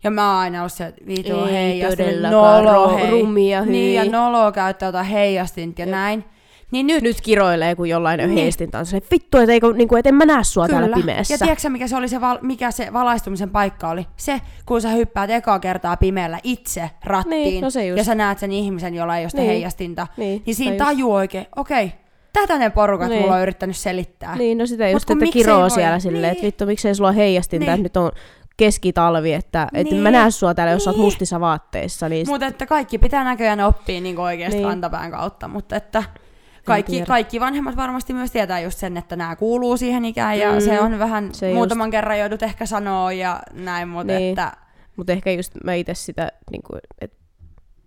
Speaker 1: Ja mä oon aina ollut se, että vitu
Speaker 2: Ei
Speaker 1: heijastin, nolo, hei.
Speaker 2: rumia,
Speaker 1: Niin, ja
Speaker 2: hyi.
Speaker 1: noloa käyttää jotain heijastinta ja näin. Niin nyt,
Speaker 2: nyt kiroilee, kun jollain
Speaker 1: Niin.
Speaker 2: heistintä. On silleen, vittu, et, eikö, niin kuin, et en mä näe sua täällä pimeässä.
Speaker 1: Ja tiedätkö mikä se oli se, val- mikä se valaistumisen paikka oli? Se, kun sä hyppäät ekaa kertaa pimeällä itse rattiin,
Speaker 2: Niin, no se just.
Speaker 1: ja sä näet sen ihmisen, jolla ei ole sitä
Speaker 2: Niin.
Speaker 1: heijastinta,
Speaker 2: Niin,
Speaker 1: niin siinä
Speaker 2: se just.
Speaker 1: tajuu oikein, okei, tätä ne porukat
Speaker 2: Niin.
Speaker 1: mulla on yrittänyt selittää.
Speaker 2: Niin, no sitä just, että kiroo
Speaker 1: voi?
Speaker 2: siellä silleen,
Speaker 1: Niin.
Speaker 2: että vittu, miksei sulla ole heijastinta,
Speaker 1: Niin.
Speaker 2: että nyt on keskitalvi, että et
Speaker 1: Niin.
Speaker 2: mä näe sua täällä, jos sä oot
Speaker 1: Niin.
Speaker 2: mustissa vaatteissa. Niin
Speaker 1: Mutta että kaikki pitää näköjään oppia niin oikeasti
Speaker 2: Niin.
Speaker 1: kantapään kautta, mutta että kaikki, kaikki vanhemmat varmasti myös tietää just sen, että nämä kuuluu siihen ikään ja
Speaker 2: Mm.
Speaker 1: se on vähän,
Speaker 2: Se
Speaker 1: se
Speaker 2: just.
Speaker 1: muutaman kerran joudut ehkä sanoa ja näin, mutta
Speaker 2: Niin.
Speaker 1: että
Speaker 2: Mutta ehkä just mä itse sitä, niin että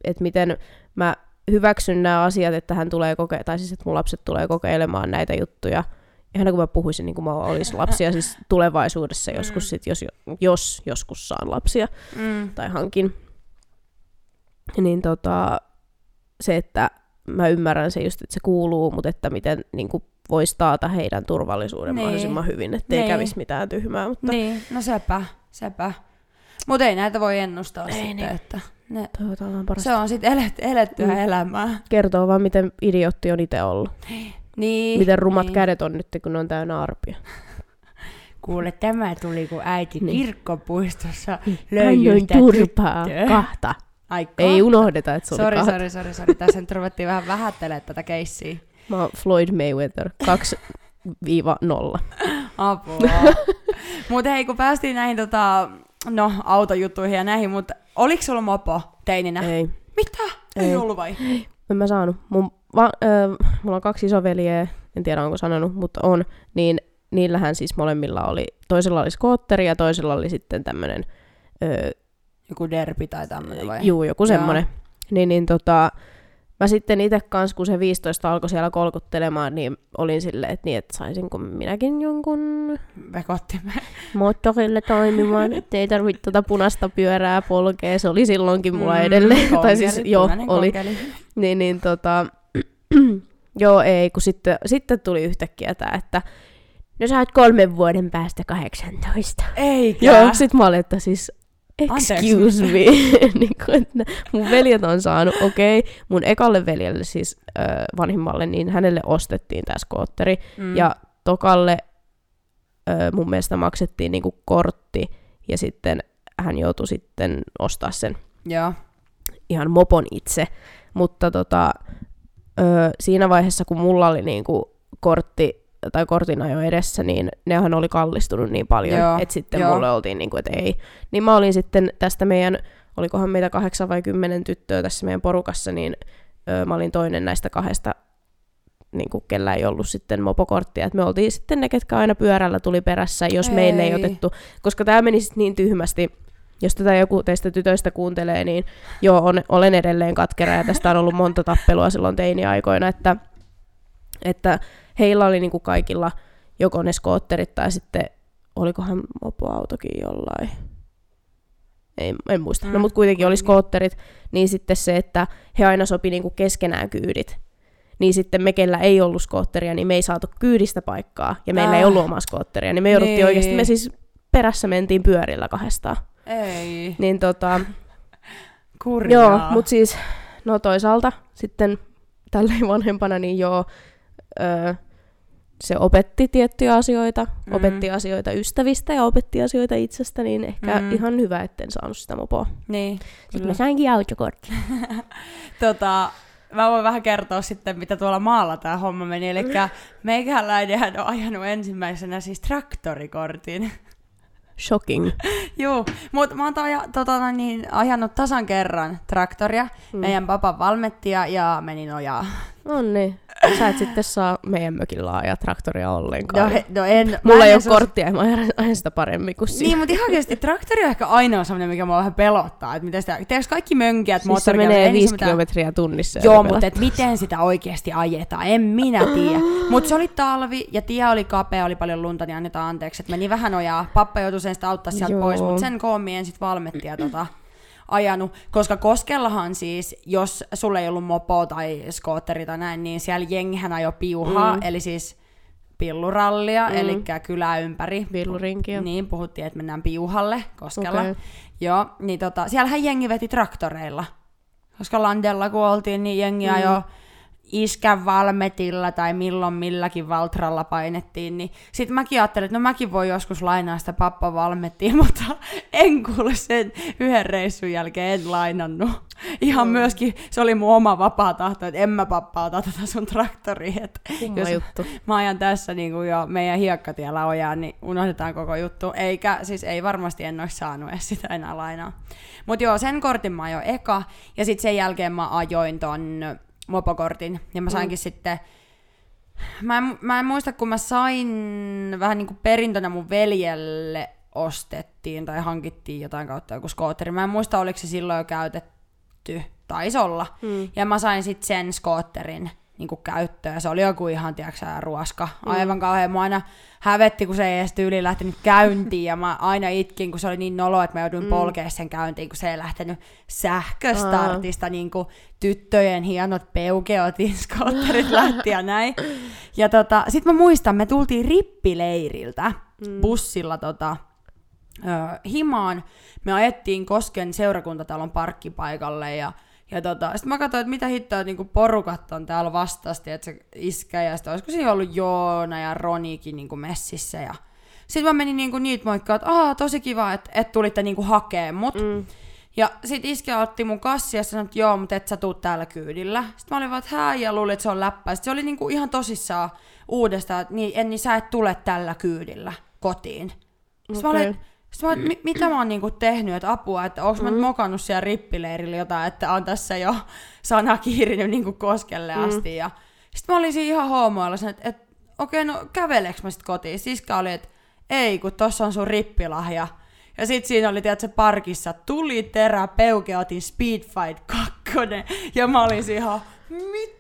Speaker 2: et miten mä hyväksyn nämä asiat, että hän tulee koke- tai siis että mun lapset tulee kokeilemaan näitä juttuja. Ihan kun mä puhuisin niin kuin mä olisin lapsia siis [LAUGHS] tulevaisuudessa joskus, sit, jos, jos joskus saan lapsia
Speaker 1: mm,
Speaker 2: tai hankin. Niin tota, se, että mä ymmärrän se just, että se kuuluu, mutta että miten niin kuin voisi taata heidän turvallisuuden
Speaker 1: Niin.
Speaker 2: mahdollisimman hyvin, ettei
Speaker 1: Niin.
Speaker 2: kävisi mitään tyhmää. Mutta
Speaker 1: niin, no sepä, sepä. Mutta ei näitä voi ennustaa
Speaker 2: Ei
Speaker 1: sitten,
Speaker 2: niin.
Speaker 1: että ne,
Speaker 2: toivotaan parasta.
Speaker 1: se on sitten elet, elettyä
Speaker 2: Mm.
Speaker 1: elämää.
Speaker 2: Kertoo vaan, miten idiotti on itse ollut.
Speaker 1: Niin,
Speaker 2: Miten rumat
Speaker 1: niin.
Speaker 2: kädet on nyt, kun ne on täynnä arpia. [LAUGHS]
Speaker 1: Kuule, tämä tuli, kun äiti
Speaker 2: Niin.
Speaker 1: kirkkopuistossa
Speaker 2: Löin
Speaker 1: löi sitä
Speaker 2: turpaa kahta.
Speaker 1: Ai
Speaker 2: Ei unohdeta, että se oli
Speaker 1: Sori,
Speaker 2: kahta.
Speaker 1: sori, sori, sori. Tässä nyt ruvettiin vähän vähättelemään tätä keissiä.
Speaker 2: Mä oon Floyd Mayweather 2-0.
Speaker 1: Apua. mutta hei, kun päästiin näihin tota, no, autojuttuihin ja näihin, mutta oliko sulla mopo teininä? Ei.
Speaker 2: Ei,
Speaker 1: Mitä? Ei,
Speaker 2: Ei.
Speaker 1: ollut vai?
Speaker 2: en mä saanut. Mun, va, ö, mulla on kaksi isoveliä, en tiedä onko sanonut, mutta on. Niin niillähän siis molemmilla oli, toisella oli skootteri ja toisella oli sitten tämmönen, ö,
Speaker 1: Joku derbi tai tämmöinen vai?
Speaker 2: juu, joku semmonen. Niin, niin tota, mä sitten itse kanssa, kun se 15 alkoi siellä kolkuttelemaan, niin olin silleen, että niin, että saisinko minäkin jonkun moottorille toimimaan, [LAUGHS] ettei tarvitse tuota punaista pyörää polkea. Se oli silloinkin mulla edelleen. [LAUGHS] tai siis joo,
Speaker 1: Mm, punainen
Speaker 2: oli.
Speaker 1: konkeli. [LAUGHS]
Speaker 2: Niin, niin tota, [CLEARS THROAT] joo ei, kun sitten, sitten tuli yhtäkkiä tää, että no sä oot kolmen vuoden päästä 18.
Speaker 1: Eikä.
Speaker 2: Joo, sit mä olin, että siis. Excuse me. [LAUGHS] niin kuin, että mun veljet on saanut, okei, okay, mun ekalle veljelle siis äh, vanhimmalle, niin hänelle ostettiin tää skootteri.
Speaker 1: Mm.
Speaker 2: Ja tokalle ö, mun mielestä maksettiin niinku kortti ja sitten hän joutui sitten ostaa sen
Speaker 1: Joo.
Speaker 2: ihan mopon itse. Mutta tota, ö, siinä vaiheessa, kun mulla oli niinku kortti tai kortin ajo edessä, niin nehän oli kallistunut niin paljon,
Speaker 1: Joo,
Speaker 2: että sitten
Speaker 1: joo.
Speaker 2: mulle oltiin niinku, että ei. Niin mä olin sitten tästä meidän, olikohan meitä kahdeksan vai kymmenen tyttöä tässä meidän porukassa, niin ö, mä olin toinen näistä kahdesta niin kuin, kellä ei ollut sitten mopokorttia. Et me oltiin sitten ne, ketkä aina pyörällä tuli perässä, jos ei. meille ei
Speaker 1: Ei.
Speaker 2: otettu. Koska tämä meni sitten niin tyhmästi, jos tätä joku teistä tytöistä kuuntelee, niin joo, on, olen edelleen katkera ja tästä on ollut monta tappelua silloin teiniaikoina, että, että heillä oli niinku kaikilla joko ne skootterit tai sitten olikohan mopoautokin jollain. Ei, en muista. No
Speaker 1: Mm,
Speaker 2: mutta kuitenkin oli skootterit, niin sitten se, että he aina sopi niinku keskenään kyydit. Niin sitten me, kellä ei ollut skootteria, niin me ei saatu kyydistä paikkaa. Ja meillä
Speaker 1: Äh.
Speaker 2: ei ollut omaa skootteria. Niin me jouduttiin
Speaker 1: Niin.
Speaker 2: oikeasti, me siis perässä mentiin pyörillä kahdestaan.
Speaker 1: Ei.
Speaker 2: Niin tota, [LAUGHS]
Speaker 1: Kurjaa.
Speaker 2: joo, mutta siis, no toisaalta sitten tälleen [LAUGHS] vanhempana, niin joo, öö, se opetti tiettyjä asioita,
Speaker 1: Mm.
Speaker 2: mm. opetti asioita ystävistä ja opetti asioita itsestä, niin ehkä
Speaker 1: Mm.
Speaker 2: mm. ihan hyvä, etten saanut sitä mopoa.
Speaker 1: Niin.
Speaker 2: Sitten
Speaker 1: kyllä.
Speaker 2: mä sainkin autokortti. [LAUGHS]
Speaker 1: tota, mä voin vähän kertoa sitten, mitä tuolla maalla tämä homma meni. Eli [LAUGHS] meikäläinen on ajanut ensimmäisenä siis traktorikortin.
Speaker 2: Shocking. [LAUGHS]
Speaker 1: Joo, mutta mä oon toja, tota, noin niin, ajanut tasan kerran traktoria.
Speaker 2: Mm.
Speaker 1: Meidän papan valmettia ja menin ojaa.
Speaker 2: No niin. Sä et sitten saa meidän mökillä ajaa traktoria
Speaker 1: No,
Speaker 2: ollenkaan.
Speaker 1: he, no en,
Speaker 2: Mulla
Speaker 1: en
Speaker 2: ei ole
Speaker 1: edes-
Speaker 2: korttia ja mä ajan, sitä paremmin kuin siinä.
Speaker 1: Niin, mutta ihan oikeasti traktori on ehkä ainoa sellainen, mikä mua vähän pelottaa. Että miten sitä, tiedätkö kaikki mönkijät,
Speaker 2: siis se menee
Speaker 1: ei niissä
Speaker 2: 5
Speaker 1: mitään-
Speaker 2: kilometriä tunnissa.
Speaker 1: Joo,
Speaker 2: se
Speaker 1: mutta et miten sitä oikeasti ajetaan, en minä tiedä. Mutta se oli talvi ja tie oli kapea, oli paljon lunta, niin annetaan anteeksi. Et meni vähän ojaa. Pappa joutui sen sitä auttaa sieltä
Speaker 2: Joo.
Speaker 1: pois, mutta sen koommin en sit valmettia tota, ajanut. Koska Koskellahan siis, jos sulla ei ollut mopo tai skootteri tai näin, niin siellä jengihän ajoi piuhaa,
Speaker 2: Mm.
Speaker 1: eli siis pillurallia,
Speaker 2: Mm.
Speaker 1: eli kylää ympäri.
Speaker 2: Villurinkiä.
Speaker 1: Niin, puhuttiin, että mennään piuhalle Koskella.
Speaker 2: Okei.
Speaker 1: Joo, niin tota, siellähän jengi veti traktoreilla. Koska Landella kun oltiin, niin jengi
Speaker 2: Mm.
Speaker 1: ajoi iskän valmetilla tai milloin milläkin Valtralla painettiin, niin sitten mäkin ajattelin, että no mäkin voi joskus lainaa sitä pappa valmettiin, [LAUGHS] mutta en kuule sen yhden reissun jälkeen, en lainannut. Ihan mm. myöskin, se oli mun oma vapaa tahto, että en mä pappa ota tätä sun traktoriin. Että jos juttu. mä ajan tässä niin kuin jo meidän hiekkatiellä ojaa, niin unohdetaan koko juttu. Eikä, siis ei varmasti en olisi saanut edes sitä enää lainaa. Mutta joo, sen kortin mä ajoin eka, ja sitten sen jälkeen mä ajoin ton mopokortin. Ja mä sainkin mm. sitten, mä en, mä en muista kun mä sain vähän niin kuin perintönä mun veljelle ostettiin tai hankittiin jotain kautta joku skootteri. Mä en muista oliko se silloin jo käytetty, taisi olla. Mm. Ja mä sain sitten sen skootterin niin kuin käyttöön. Se oli joku ihan, tiedätkö, ruoska. Mm. Aivan kauhean. Mä aina hävetti, kun se ei edes tyyliin lähtenyt käyntiin. Ja mä aina itkin, kun se oli niin nolo, että mä jouduin mm. polkea sen käyntiin, kun se ei lähtenyt sähköstartista. Niin kuin tyttöjen hienot peukeotin skotterit lähti ja näin. Ja tota, sit mä muistan, me tultiin rippileiriltä mm. bussilla tota, ö, himaan. Me ajettiin Kosken seurakuntatalon parkkipaikalle ja ja tota, sitten mä katsoin, että mitä hittoa, niinku porukat on täällä vastasti, että se iskä ja sitten olisiko siinä ollut Joona ja Ronikin niinku messissä. Ja... Sitten mä menin niinku niitä moikkaa, että Aa, tosi kiva, että et tulitte niinku hakee mut. Mm. Ja sit iskä otti mun kassi ja sanoi, että joo, mutta et sä tuu täällä kyydillä. Sitten mä olin vaan, että hää, ja luulin, että se on läppä. Sitten se oli niinku ihan tosissaan uudestaan, että niin, en, niin sä et tule tällä kyydillä kotiin. Sitten okay. mä olin, sitten mä, mitä mä oon niinku tehnyt, että apua, että onko mm. mä mokannut siellä rippileirillä jotain, että on tässä jo [LAUGHS] sana kiirinyt niinku koskelle mm. asti. Ja sitten mä olin siinä ihan hoomoilla, että, että okei, okay, no käveleekö mä sitten kotiin? Siska oli, että ei, kun tossa on sun rippilahja. Ja sit siinä oli, tiedätkö, parkissa tuli terä, peuke, otin Speedfight 2. Ja mä olin ihan, mitä?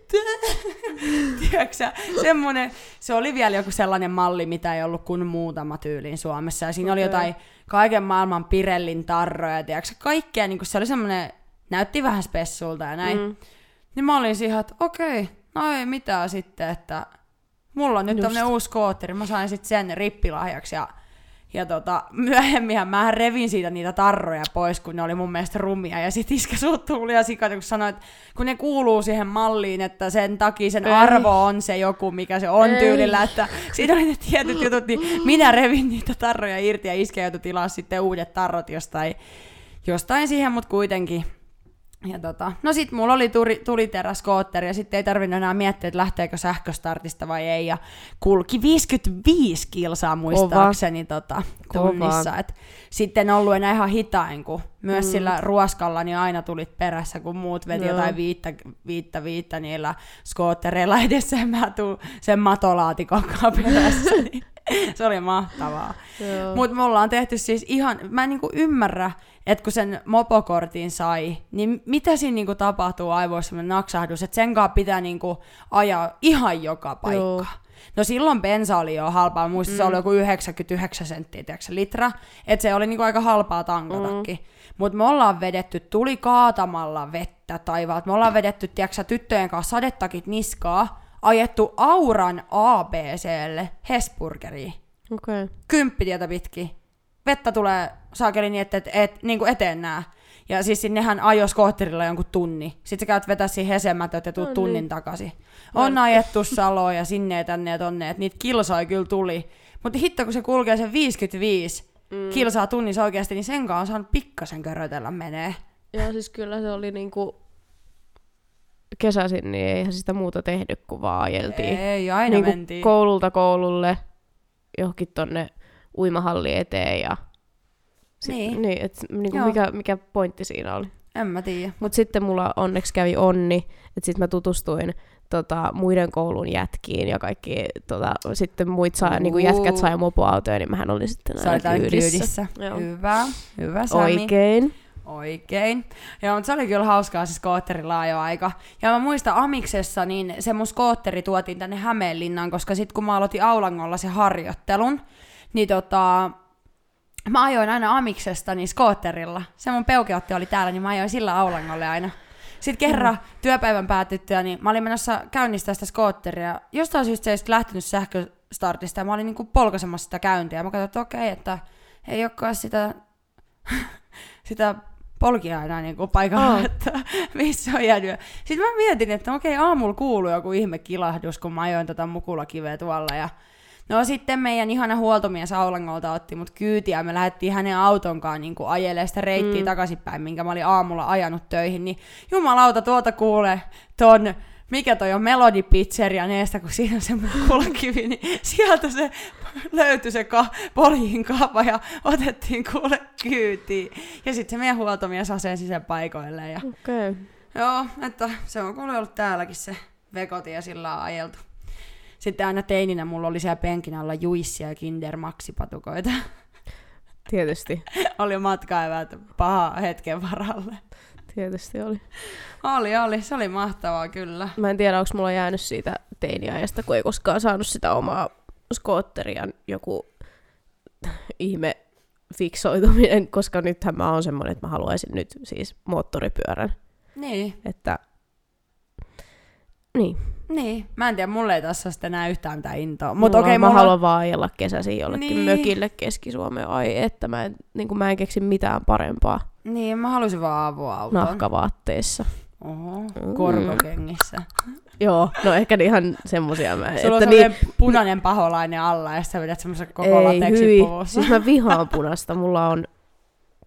Speaker 1: [LAUGHS] Tiedätkö semmonen, se oli vielä joku sellainen malli, mitä ei ollut kuin muutama tyyliin Suomessa. Ja siinä okay. oli jotain kaiken maailman Pirellin tarroja, tiedätkö, kaikkea, niin se oli semmoinen, näytti vähän spessulta ja näin. Mm. Niin mä olin siihen, että okei, no ei mitään sitten, että mulla on nyt tämmönen uusi skootteri, mä sain sitten sen rippilahjaksi ja ja tota, myöhemmin mä revin siitä niitä tarroja pois, kun ne oli mun mielestä rumia. Ja sit iskä suuttuu ja sikata, kun sanoi, että kun ne kuuluu siihen malliin, että sen takia sen Ei. arvo on se joku, mikä se on Ei. tyylillä. Että siinä oli ne tietyt jutut, niin minä revin niitä tarroja irti ja iskä joutui tilaa sitten uudet tarrot jostain, jostain siihen, mutta kuitenkin ja tota, no sit mulla oli turi, tuliteräskootteri ja sitten ei tarvinnut enää miettiä, että lähteekö sähköstartista vai ei. Ja kulki 55 kilsaa muistaakseni tota, tunnissa. Et sitten ollut enää ihan hitain, kun myös mm. sillä ruoskalla niin aina tulit perässä, kun muut veti no. jotain viittä, viittä, viittä niillä skoottereilla edessä ja mä tuun sen matolaatikon perässä. Niin [LAUGHS] se oli mahtavaa. Mutta me ollaan tehty siis ihan, mä en niinku ymmärrä, että kun sen mopokortin sai, niin mitä siinä niinku tapahtuu aivoissa semmoinen naksahdus, että sen kanssa pitää niinku ajaa ihan joka paikka. Joo. No silloin bensa oli jo halpaa, muista mm. se oli mm. joku 99 senttiä tiiäksä, litra, että se oli niinku aika halpaa tankatakin. Mm. Mutta me ollaan vedetty, tuli kaatamalla vettä taivaalta, me ollaan vedetty, tiiäksä, tyttöjen kanssa sadetakit niskaa, ajettu Auran ABClle Hesburgeriin.
Speaker 2: Okei. Okay.
Speaker 1: Kymppitietä pitkin. Vettä tulee saakeli niin, että et, et, niin kuin eteen nää. Ja siis nehän ajoi skootterilla jonkun tunni. Sitten sä käyt vetää siihen hesemätöt ja tuut no, tunnin niin. takaisin. On no. ajettu saloa ja sinne ja tänne ja tonne, että niitä kilsoja kyllä tuli. Mutta hitto, kun se kulkee sen 55 mm. kilsaa tunnissa oikeasti, niin sen kanssa on pikkasen körötellä menee.
Speaker 2: Ja siis kyllä se oli niinku kesäisin, niin eihän sitä muuta tehnyt kuin vaan ajeltiin.
Speaker 1: Ei, aina niin mentiin.
Speaker 2: koululta koululle, johonkin tonne uimahalli eteen ja... Sit, niin. niin et, niin kuin mikä, mikä pointti siinä oli?
Speaker 1: En mä tiedä.
Speaker 2: Mut sitten mulla onneksi kävi onni, että sitten mä tutustuin tota, muiden koulun jätkiin ja kaikki tota, sitten muit saa, niin kuin jätkät sai mopoautoja, niin mähän olin sitten aina kyydissä. kyydissä.
Speaker 1: Hyvä, hyvä Sami.
Speaker 2: Oikein.
Speaker 1: Oikein. Joo, mutta se oli kyllä hauskaa se skootterilla ajo aika. Ja mä muistan Amiksessa, niin se mun skootteri tuotiin tänne Hämeenlinnaan, koska sit kun mä aloitin Aulangolla se harjoittelun, niin tota, mä ajoin aina Amiksesta niin skootterilla. Se mun peukeotti oli täällä, niin mä ajoin sillä Aulangolle aina. Sitten kerran mm. työpäivän päätyttyä, niin mä olin menossa käynnistää sitä skootteria. Jostain syystä se ei lähtenyt sähköstartista ja mä olin niinku polkaisemassa sitä käyntiä. Mä katsoin, että okei, okay, että ei olekaan sitä, [LAUGHS] sitä polki aina niin kuin paikalla,
Speaker 2: Aa.
Speaker 1: että missä on jäänyt. Sitten mä mietin, että okei, aamulla kuului joku ihme kilahdus, kun mä ajoin tätä mukulakiveä tuolla. Ja no sitten meidän ihana huoltomies Aulangolta otti mut kyytiä ja me lähdettiin hänen autonkaan niin kuin ajelemaan sitä reittiä mm. takaisinpäin, minkä mä olin aamulla ajanut töihin. Niin jumalauta, tuolta kuulee ton mikä toi on Melody Pizzeria neestä, kun siinä on se mukulakivi, niin sieltä se löytyi se ka- poljin kaava ja otettiin kuule kyytiin. Ja sitten se meidän huoltomies asensi sen paikoille. Ja...
Speaker 2: Okei. Okay.
Speaker 1: Joo, että se on kuule ollut täälläkin se vekoti ja sillä on ajeltu. Sitten aina teininä mulla oli siellä penkin alla juissia ja Kinder Maxi-patukoita.
Speaker 2: Tietysti. [LAUGHS]
Speaker 1: oli matkaevät paha hetken varalle.
Speaker 2: Tietysti oli.
Speaker 1: Oli, oli. Se oli mahtavaa kyllä.
Speaker 2: Mä en tiedä, onko mulla jäänyt siitä teiniajasta, kun ei koskaan saanut sitä omaa skootteria joku ihme fiksoituminen, koska nythän mä oon semmoinen, että mä haluaisin nyt siis moottoripyörän.
Speaker 1: Niin.
Speaker 2: Että niin.
Speaker 1: Niin, mä en tiedä, mulle ei tässä sitten enää yhtään mitään intoa. Mutta
Speaker 2: Mulla
Speaker 1: okei,
Speaker 2: on- mä
Speaker 1: mulla...
Speaker 2: haluan vaan ajella kesäsi jollekin
Speaker 1: Niin.
Speaker 2: niin. mökille Keski-Suomeen. Ai että mä en, niin mä en keksi mitään parempaa
Speaker 1: Niin, mä halusin vaan avoauton.
Speaker 2: nahkavaatteissa.
Speaker 1: Oho,
Speaker 2: Mm.
Speaker 1: korkokengissä.
Speaker 2: Joo, no ehkä ihan semmosia mä...
Speaker 1: Sulla on
Speaker 2: että niin,
Speaker 1: semmoinen punainen paholainen alla ja sä vedät semmoisen koko
Speaker 2: ei,
Speaker 1: lateksi
Speaker 2: hyi.
Speaker 1: puvussa.
Speaker 2: Siis mä vihaan punasta. Mulla on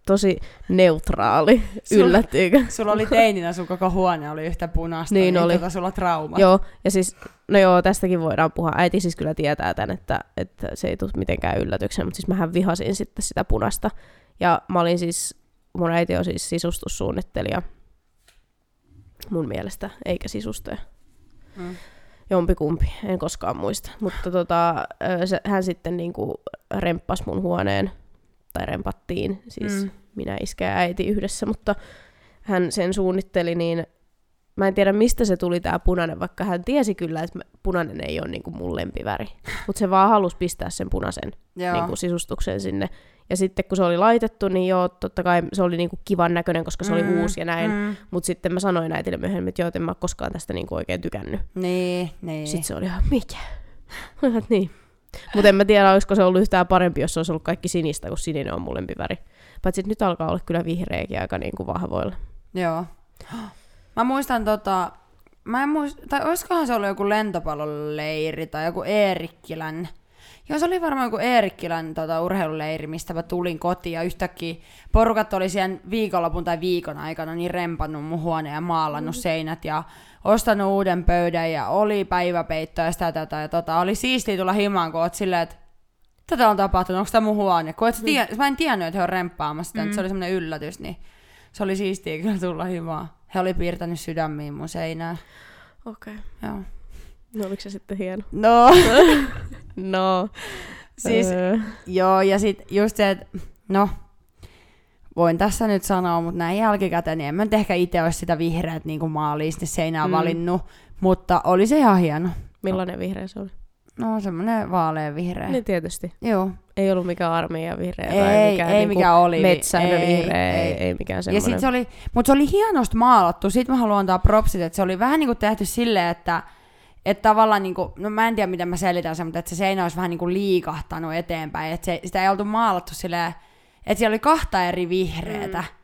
Speaker 2: tosi neutraali.
Speaker 1: Sulla-
Speaker 2: Yllättyykö?
Speaker 1: Sulla oli teininä, sun koko huone oli yhtä punaista.
Speaker 2: Niin oli.
Speaker 1: Tota sulla trauma.
Speaker 2: Joo, ja siis, no joo, tästäkin voidaan puhua. Äiti siis kyllä tietää tämän, että, että se ei tule mitenkään yllätyksenä, mutta siis mähän vihasin sitten sitä punasta. Ja mä olin siis, mun äiti on siis sisustussuunnittelija mun mielestä, eikä sisustaja.
Speaker 1: Mm.
Speaker 2: Jompikumpi, en koskaan muista. Mutta tota, se, hän sitten niinku remppasi mun huoneen, tai rempattiin, siis
Speaker 1: Mm.
Speaker 2: minä iskä ja äiti yhdessä, mutta hän sen suunnitteli, niin mä en tiedä mistä se tuli tää punainen, vaikka hän tiesi kyllä, että punainen ei ole niinku mun lempiväri. [LAUGHS] Mutta se vaan halusi pistää sen punaisen niinku sisustuksen sinne. Ja sitten kun se oli laitettu, niin joo, totta kai se oli niinku kivan näköinen, koska se oli
Speaker 1: Mm,
Speaker 2: uusi ja näin.
Speaker 1: Mm.
Speaker 2: Mutta sitten mä sanoin äitille myöhemmin, että joo, en mä koskaan tästä niinku oikein tykännyt.
Speaker 1: Niin, niin.
Speaker 2: Sitten se oli ihan, mikä? [LAUGHS] Niin. Mutta en mä tiedä, olisiko se ollut yhtään parempi, jos se olisi ollut kaikki sinistä, kun sininen on mun lempiväri. Paitsi että nyt alkaa olla kyllä vihreäkin aika niin kuin vahvoilla.
Speaker 1: Joo. Mä muistan tota, mä en muista, tai olisikohan se ollut joku lentopalloleiri tai joku Eerikkilän. Joo, se oli varmaan joku Eerikkilän tota, urheiluleiri, mistä mä tulin kotiin ja yhtäkkiä porukat oli siellä viikonlopun tai viikon aikana niin rempannut mun huoneen ja maalannut mm. seinät ja ostanut uuden pöydän ja oli päiväpeitto ja sitä tätä ja tota. Oli siistiä tulla himaan, kun oot silleen, että tätä on tapahtunut, onko tämä mun huone? Kun et sä tie- mä en tiennyt, että he on remppaamassa sitä, mm. se oli semmoinen yllätys, niin se oli siistiä kyllä tulla himaan. He oli piirtänyt sydämiin mun seinään.
Speaker 2: Okei. Okay.
Speaker 1: Joo.
Speaker 2: No oliko se sitten hieno?
Speaker 1: No, [LAUGHS]
Speaker 2: No.
Speaker 1: siis
Speaker 2: öö,
Speaker 1: joo, ja sit just se, että no, voin tässä nyt sanoa, mutta näin jälkikäteen, niin en mä nyt ehkä itse olisi sitä vihreät niin kuin maaliin sinne seinään
Speaker 2: Mm.
Speaker 1: valinnut, mutta oli se ihan hieno.
Speaker 2: millainen vihreä se oli?
Speaker 1: No, semmoinen vaalean vihreä.
Speaker 2: Niin tietysti.
Speaker 1: Joo.
Speaker 2: Ei ollut mikään armeija vihreä
Speaker 1: Ei,
Speaker 2: tai mikään,
Speaker 1: ei
Speaker 2: niinku
Speaker 1: mikään oli.
Speaker 2: metsän
Speaker 1: ei,
Speaker 2: vihreä, ei,
Speaker 1: ei.
Speaker 2: ei, mikään
Speaker 1: Ja
Speaker 2: semmoinen.
Speaker 1: sit se oli, mutta se oli hienosti maalattu. Sitten mä haluan antaa propsit, että se oli vähän niinku tehty silleen, että että tavallaan, niinku, no mä en tiedä miten mä selitän sen, mutta että se seinä olisi vähän niinku liikahtanut eteenpäin. Että se, sitä ei oltu maalattu silleen, että siellä oli kahta eri vihreätä. Mm.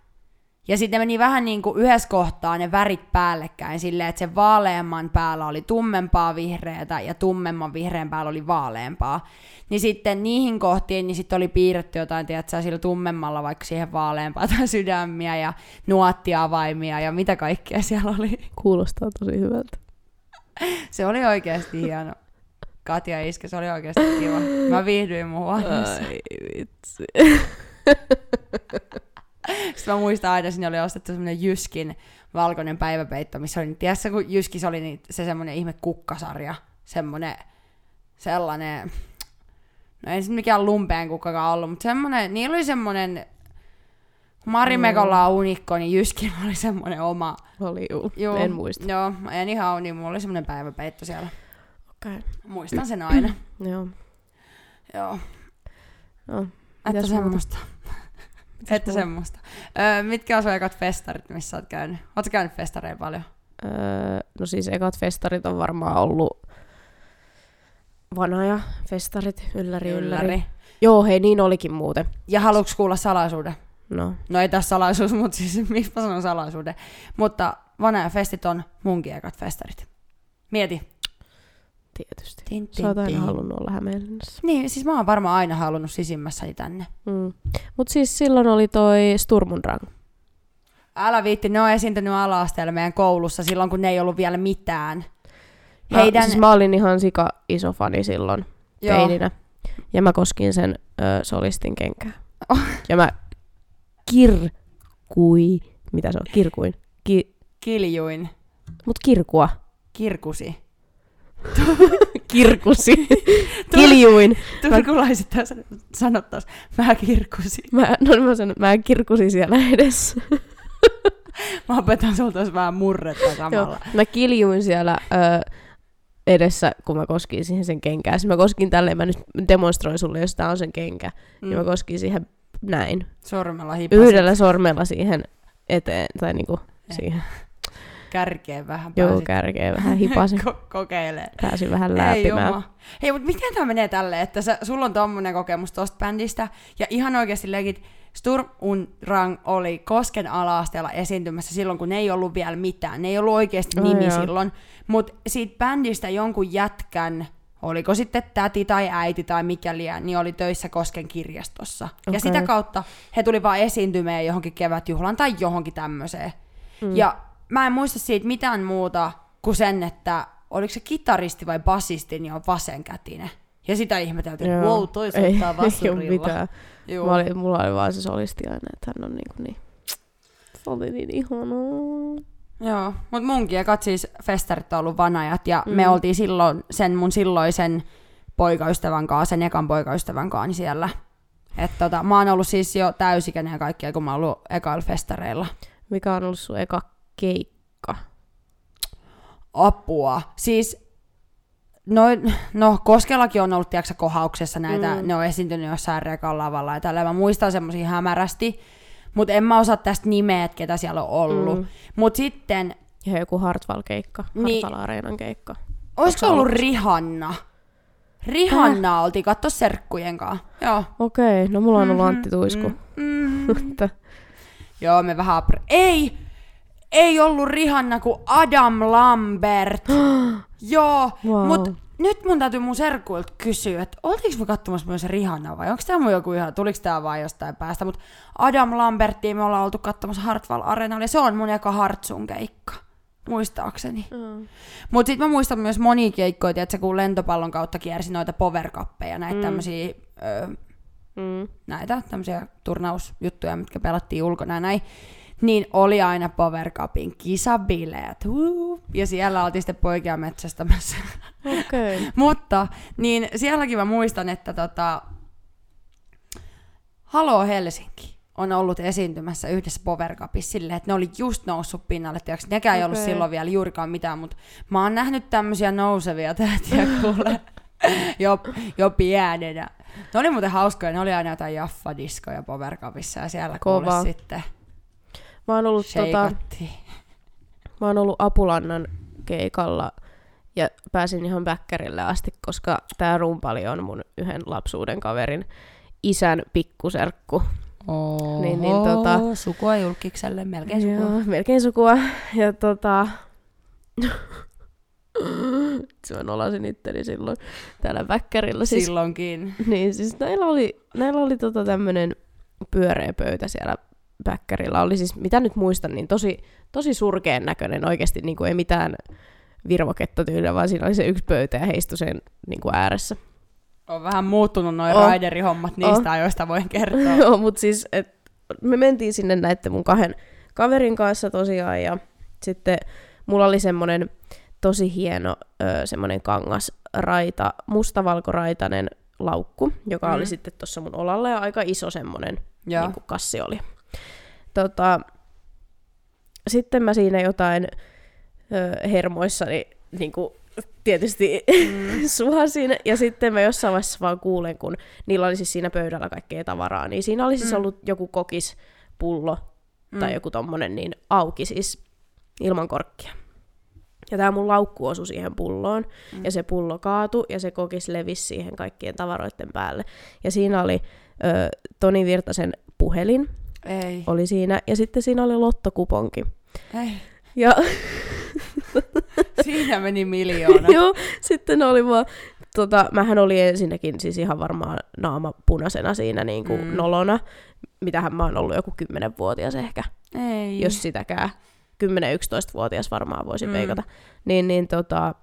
Speaker 1: Ja sitten meni vähän niin kuin yhdessä kohtaa ne värit päällekkäin silleen, että se vaaleamman päällä oli tummempaa vihreätä ja tummemman vihreän päällä oli vaaleampaa. Niin sitten niihin kohtiin niin sitten oli piirretty jotain, tiedätkö, sillä tummemmalla vaikka siihen vaaleampaa tai sydämiä ja nuottiavaimia ja mitä kaikkea siellä oli.
Speaker 2: Kuulostaa tosi hyvältä.
Speaker 1: Se oli oikeasti hieno. Katja Iske, se oli oikeasti kiva. Mä viihdyin mun huoneessa.
Speaker 2: Ai vitsi.
Speaker 1: Sitten mä muistan aina, sinne oli ostettu semmonen Jyskin valkoinen päiväpeitto, missä oli, tiedätkö, kun Jyskis oli niin, se semmonen ihme kukkasarja, semmonen, sellainen, no ei se mikään lumpeen kukkakaan ollut, mutta semmonen, niillä oli semmonen, kun Marimekolla on unikko, niin Jyskillä oli semmonen oma.
Speaker 2: Oli juu.
Speaker 1: Joo,
Speaker 2: En muista.
Speaker 1: Joo, en ihan niin mulla oli semmonen päiväpeitto siellä.
Speaker 2: Okei.
Speaker 1: Muistan sen aina.
Speaker 2: Joo.
Speaker 1: Joo,
Speaker 2: No.
Speaker 1: että semmoista. Että
Speaker 2: muuta?
Speaker 1: semmoista. Öö, mitkä on sun ekat festarit, missä oot käynyt? Ootko käynyt festareilla paljon?
Speaker 2: Öö, no siis ekat festarit on varmaan ollut vanhoja festarit, ylläri, ylläri. ylläri. Joo, hei, niin olikin muuten.
Speaker 1: Ja haluatko kuulla salaisuuden?
Speaker 2: No,
Speaker 1: No ei tässä salaisuus, [LAUGHS] mutta siis miksi mä sanon salaisuuden. Mutta Vanaja festit on munkin ekat festarit. Mieti.
Speaker 2: Tietysti.
Speaker 1: Tin,
Speaker 2: Sä oot aina
Speaker 1: tin.
Speaker 2: halunnut olla Hämeenlinnassa.
Speaker 1: Niin, siis mä oon varmaan aina halunnut sisimmässäni tänne.
Speaker 2: Mm. Mut siis silloin oli toi Sturmundrang.
Speaker 1: Älä viitti, ne on esiintynyt ala-asteella meidän koulussa silloin, kun ne ei ollut vielä mitään.
Speaker 2: Mä,
Speaker 1: Heidän...
Speaker 2: siis mä olin ihan sika iso fani silloin
Speaker 1: Joo.
Speaker 2: teininä. Ja mä koskin sen ö, solistin kenkää.
Speaker 1: Oh. [LAUGHS]
Speaker 2: Ja mä kirkui, mitä se on, kirkuin. Ki,
Speaker 1: Kiljuin.
Speaker 2: mut kirkua.
Speaker 1: Kirkusi. [LAUGHS]
Speaker 2: Kirkusi. [LAUGHS] Kiljuin.
Speaker 1: Turkulaiset tässä sanottais, mä kirkusin.
Speaker 2: Mä, no mä sanon, mä kirkusin siellä edessä. [LAUGHS]
Speaker 1: Mä opetan sulta vähän murretta
Speaker 2: Joo,
Speaker 1: samalla.
Speaker 2: mä kiljuin siellä ö, edessä, kun mä koskin siihen sen kenkään. Siis mä koskin tälleen, mä nyt demonstroin sulle, jos tää on sen kenkä. Mm. Niin mä koskin siihen näin.
Speaker 1: Sormella hipasit.
Speaker 2: Yhdellä sormella siihen eteen, tai niinku
Speaker 1: Eh.
Speaker 2: siihen.
Speaker 1: Kärkeen vähän
Speaker 2: Joo,
Speaker 1: pääsit
Speaker 2: kärkeen vähän [LAUGHS] hipasin.
Speaker 1: ko- kokeilee.
Speaker 2: Pääsin vähän
Speaker 1: Ei
Speaker 2: läpimään.
Speaker 1: jumma. Hei, mutta miten tämä menee tälleen, että sä, sulla on tommonen kokemus tosta bändistä, ja ihan oikeasti legit Sturm und Drang oli Kosken ala-asteella esiintymässä silloin, kun ne ei ollut vielä mitään. Ne ei ollut oikeasti nimi
Speaker 2: joo.
Speaker 1: silloin. Mutta siitä bändistä jonkun jätkän, oliko sitten täti tai äiti tai mikäliä, niin oli töissä Kosken kirjastossa. Okay. Ja sitä kautta he tuli vaan esiintymään johonkin kevätjuhlaan tai johonkin tämmöiseen. Mm. Ja mä en muista siitä mitään muuta kuin sen, että oliko se kitaristi vai basisti, niin on vasenkätinen. Ja sitä ihmeteltiin, että wow, toi soittaa
Speaker 2: ei, [LAUGHS] ei ole
Speaker 1: vassurilla.
Speaker 2: mitään.
Speaker 1: Juu.
Speaker 2: Mä olin, mulla oli vaan se solisti aina, että hän on niinku niin... Se oli niin ihanaa.
Speaker 1: Joo, mutta munkin ekat siis festarit on ollut vanajat, ja mm. Me oltiin silloin sen mun silloisen poikaystävän kanssa, sen ekan poikaystävän kanssa niin siellä. Et tota, mä oon ollut siis jo täysikäinen ja kaikkea, kun mä oon ollut ekailla festareilla.
Speaker 2: Mikä on ollut sun eka keikka?
Speaker 1: Apua. Siis, no, no Koskellakin on ollut, tiedätkö, kohauksessa näitä, mm. Ne on esiintynyt jossain rekan lavalla ja tällä. Mä muistan semmosia hämärästi, mutta en mä osaa tästä nimeä, että ketä siellä on ollut. Mm. Mutta sitten,
Speaker 2: Ja joku Hartwall-keikka,
Speaker 1: Niin.
Speaker 2: Hartwall-areenan keikka.
Speaker 1: olisiko ollut
Speaker 2: ollut?
Speaker 1: Rihanna? Rihanna oltiin katso serkkujen kanssa. Joo.
Speaker 2: Okei, no mulla on ollut Antti Tuisku.
Speaker 1: Mm, mm.
Speaker 2: Mutta
Speaker 1: Joo, me vähän... Apre- ei! Ei ollut Rihanna kuin Adam Lambert. [GASPS] Joo,
Speaker 2: Wow.
Speaker 1: mut nyt mun täytyy mun serkuilta kysyä, että oltiinko me katsomassa myös Rihanna vai onko tämä mun joku ihan, tuliko tää vaan jostain päästä, mutta Adam Lambertia me ollaan oltu katsomassa Hartwall Arenalla ja se on mun eka Hartsun keikka, muistaakseni.
Speaker 2: Mm.
Speaker 1: Mutta sitten mä muistan myös monia keikkoja, että kun lentopallon kautta kiersi noita powerkappeja, näitä mm.
Speaker 2: Mm.
Speaker 1: tämmöisiä, ö,
Speaker 2: Mm.
Speaker 1: näitä tämmöisiä turnausjuttuja, mitkä pelattiin ulkona ja näin, niin oli aina Power Cupin kisabileet. Huu. Ja siellä oltiin sitten poikia metsästämässä.
Speaker 2: Okay. [LAUGHS]
Speaker 1: Mutta niin sielläkin mä muistan, että tota, Halo Helsinki on ollut esiintymässä yhdessä Power Cupissa silleen, että ne oli just noussut pinnalle. Tiiäks, nekään ei ollut silloin vielä juurikaan mitään, mutta mä oon nähnyt tämmöisiä nousevia tähtiä kuule [LAUGHS] jo, jo pienenä. Ne oli muuten hauskoja, ne oli aina jotain jaffadiskoja Power Cupissa ja siellä kuule
Speaker 2: Kova.
Speaker 1: sitten
Speaker 2: Mä oon ollut, tota, [LAUGHS] mä oon ollut Apulannan keikalla ja pääsin ihan bäkkärille asti, koska tää rumpali on mun yhden lapsuuden kaverin isän pikkuserkku.
Speaker 1: Oho,
Speaker 2: Niin, niin, tota-
Speaker 1: Sukua julkikselle, melkein sukua.
Speaker 2: Joo, melkein sukua. Ja tota... [LAUGHS] Se mä nolasin itteni silloin täällä bäkkärillä. Siis,
Speaker 1: Silloinkin.
Speaker 2: niin, siis näillä oli, näillä oli tota tämmönen pyöreä pöytä siellä bäkkärillä. Oli siis, mitä nyt muistan, niin tosi, tosi surkeen näköinen oikeasti, niin kuin ei mitään virvoketta tyyliä, vaan siinä oli se yksi pöytä ja heistui sen niin kuin ääressä.
Speaker 1: On vähän muuttunut noin oh. raiderihommat niistä
Speaker 2: On.
Speaker 1: ajoista voin kertoa. [LAUGHS]
Speaker 2: Joo, mutta siis et, me mentiin sinne näiden mun kahden kaverin kanssa tosiaan ja sitten mulla oli semmonen tosi hieno ö, semmonen kangasraita, mustavalkoraitainen laukku, joka
Speaker 1: Mm.
Speaker 2: oli sitten tuossa mun olalla ja aika iso semmonen
Speaker 1: Joo.
Speaker 2: niin kassi oli. Tota, sitten mä siinä jotain ö, hermoissani niin kuin tietysti mm. [LAUGHS] suhasin, ja sitten mä jossain vaiheessa vaan kuulen, kun niillä oli siis siinä pöydällä kaikkea tavaraa, niin siinä oli siis
Speaker 1: Mm.
Speaker 2: ollut joku kokispullo tai
Speaker 1: Mm.
Speaker 2: joku tommonen niin auki siis ilman korkkia. Ja tämä mun laukku osui siihen pulloon,
Speaker 1: Mm.
Speaker 2: ja se pullo kaatui, ja se kokis levisi siihen kaikkien tavaroiden päälle. Ja siinä oli ö, Toni Virtasen puhelin,
Speaker 1: Ei.
Speaker 2: oli siinä. Ja sitten siinä oli lottokuponki.
Speaker 1: Ei.
Speaker 2: Ja [LAUGHS]
Speaker 1: Siinä meni miljoona.
Speaker 2: joo, sitten oli vaan, tota, mähän oli ensinnäkin siis ihan varmaan naama punaisena siinä niin kuin
Speaker 1: Mm.
Speaker 2: nolona. Mitähän mä oon ollut joku 10-vuotias ehkä,
Speaker 1: Ei.
Speaker 2: jos sitäkään. 10-11-vuotias varmaan voisin
Speaker 1: Mm.
Speaker 2: mm. veikata. Niin, niin tota,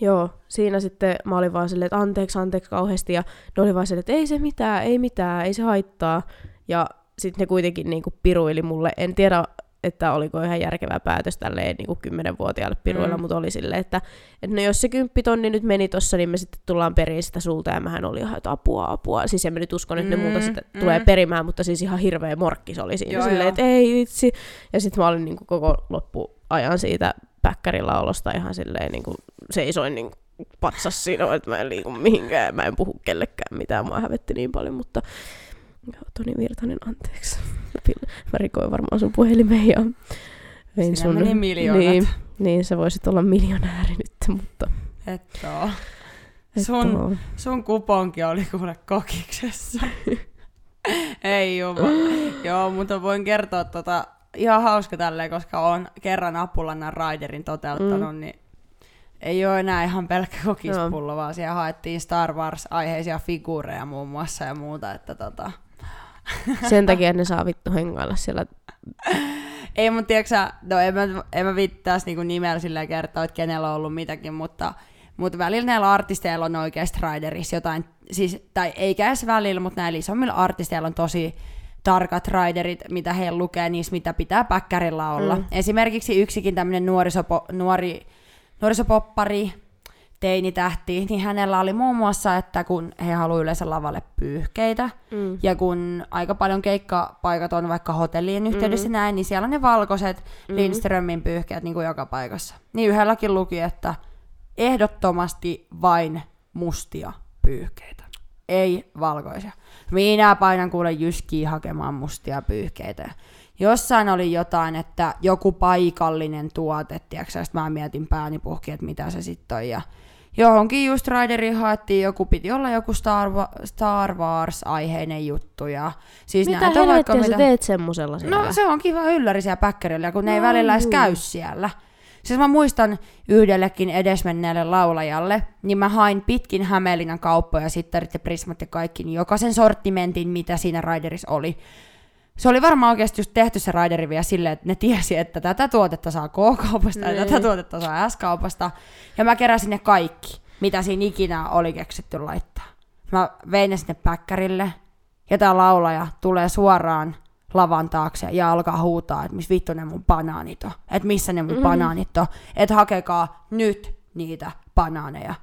Speaker 2: joo, siinä sitten mä olin vaan silleen, että anteeksi, anteeksi kauheasti. Ja ne oli vaan silleen, että ei se mitään, ei mitään, ei se haittaa. Ja sitten ne kuitenkin niinku piruili mulle. En tiedä, että oliko ihan järkevä päätös tälleen niin kuin 10-vuotiaalle piruilla,
Speaker 1: Mm.
Speaker 2: mm. mutta oli silleen, että, että no jos se kymppitonni nyt meni tossa, niin me sitten tullaan periin sitä sulta, ja mähän oli ihan, että apua, apua. Siis en mä nyt uskon, että ne
Speaker 1: Mm,
Speaker 2: multa sitten
Speaker 1: mm.
Speaker 2: tulee perimään, mutta siis ihan hirveä morkki se oli siinä
Speaker 1: Joo,
Speaker 2: silleen, että ei vitsi. Ja sitten mä olin niin kuin koko loppuajan siitä päkkärillä olosta ihan silleen niin kuin seisoin niin kuin patsas siinä, että mä en liiku mihinkään, mä en puhu kellekään mitään, mua hävetti niin paljon, mutta joo, Toni Virtanen, anteeksi. Mä rikoin varmaan sun puhelimeen ja vein
Speaker 1: Siinä
Speaker 2: sun...
Speaker 1: meni miljoonat.
Speaker 2: Niin, niin, sä voisit olla miljonääri nyt, mutta...
Speaker 1: Et oo.
Speaker 2: et
Speaker 1: Sun,
Speaker 2: oo.
Speaker 1: sun kuponki oli kuule kokiksessa. Ei jumma. Joo, mutta voin kertoa tota, ihan hauska tälleen, koska on kerran Apulannan Raiderin toteuttanut, mm. niin ei ole enää ihan pelkkä kokispullo, vaan siellä haettiin Star Wars-aiheisia figuureja muun muassa ja muuta, että tota...
Speaker 2: Sen takia ne saa vittu hengailla siellä.
Speaker 1: Ei mun tiedätkö no en mä, en mä viittaisi niinku nimellä silleen kertoa, että kenellä on ollut mitäkin, mutta, mutta välillä näillä artisteilla on oikeasti Riderissa jotain, siis, tai eikä edes välillä, mutta näillä isommilla artisteilla on tosi tarkat riderit, mitä he lukee niissä, mitä pitää päkkärillä olla. Mm. Esimerkiksi yksikin tämmöinen nuorisopo, nuori, nuorisopoppari, teinitähti, [LAUGHS] niin hänellä oli muun muassa, että kun he haluaa yleensä lavalle pyyhkeitä,
Speaker 2: Mm.
Speaker 1: ja kun aika paljon keikkapaikat on vaikka hotellien yhteydessä
Speaker 2: Mm.
Speaker 1: näin, niin siellä on ne valkoiset
Speaker 2: Mm.
Speaker 1: Lindströmin pyyhkeet niin kuin joka paikassa. Niin yhdelläkin luki, että ehdottomasti vain mustia pyyhkeitä. Ei valkoisia. Minä painan kuule jyskiä hakemaan mustia pyyhkeitä. Jossain oli jotain, että joku paikallinen tuote, sit mä mietin pääni puhki, että mitä se sitten on. Ja johonkin just Rideriin haettiin joku, piti olla joku Star, Star Wars-aiheinen juttu. Ja siis
Speaker 2: Mitä
Speaker 1: näitä vaikka
Speaker 2: sä
Speaker 1: mitä-
Speaker 2: teet semmosella siellä?
Speaker 1: No se on kiva ylläri siellä päkkärillä, kun ne ei
Speaker 2: No
Speaker 1: välillä edes
Speaker 2: juu.
Speaker 1: käy siellä. Siis mä muistan yhdellekin edesmenneelle laulajalle, niin mä hain pitkin Hämeenlinnan kauppoja, sittarit ja prismat ja kaikki, niin jokaisen sortimentin, mitä siinä Riderissa oli. Se oli varmaan oikeasti just tehty se Rideri vielä silleen, että ne tiesi, että tätä tuotetta saa K-kaupasta ja
Speaker 2: Niin.
Speaker 1: tätä tuotetta saa S-kaupasta. Ja mä keräsin ne kaikki, mitä siinä ikinä oli keksitty laittaa. Mä vein ne sinne päkkärille, ja tää laulaja tulee suoraan lavan taakse ja alkaa huutaa, että missä vittu ne mun banaanit on. Että missä ne mun
Speaker 2: Mhm.
Speaker 1: banaanit on. Että hakekaa nyt niitä banaaneja.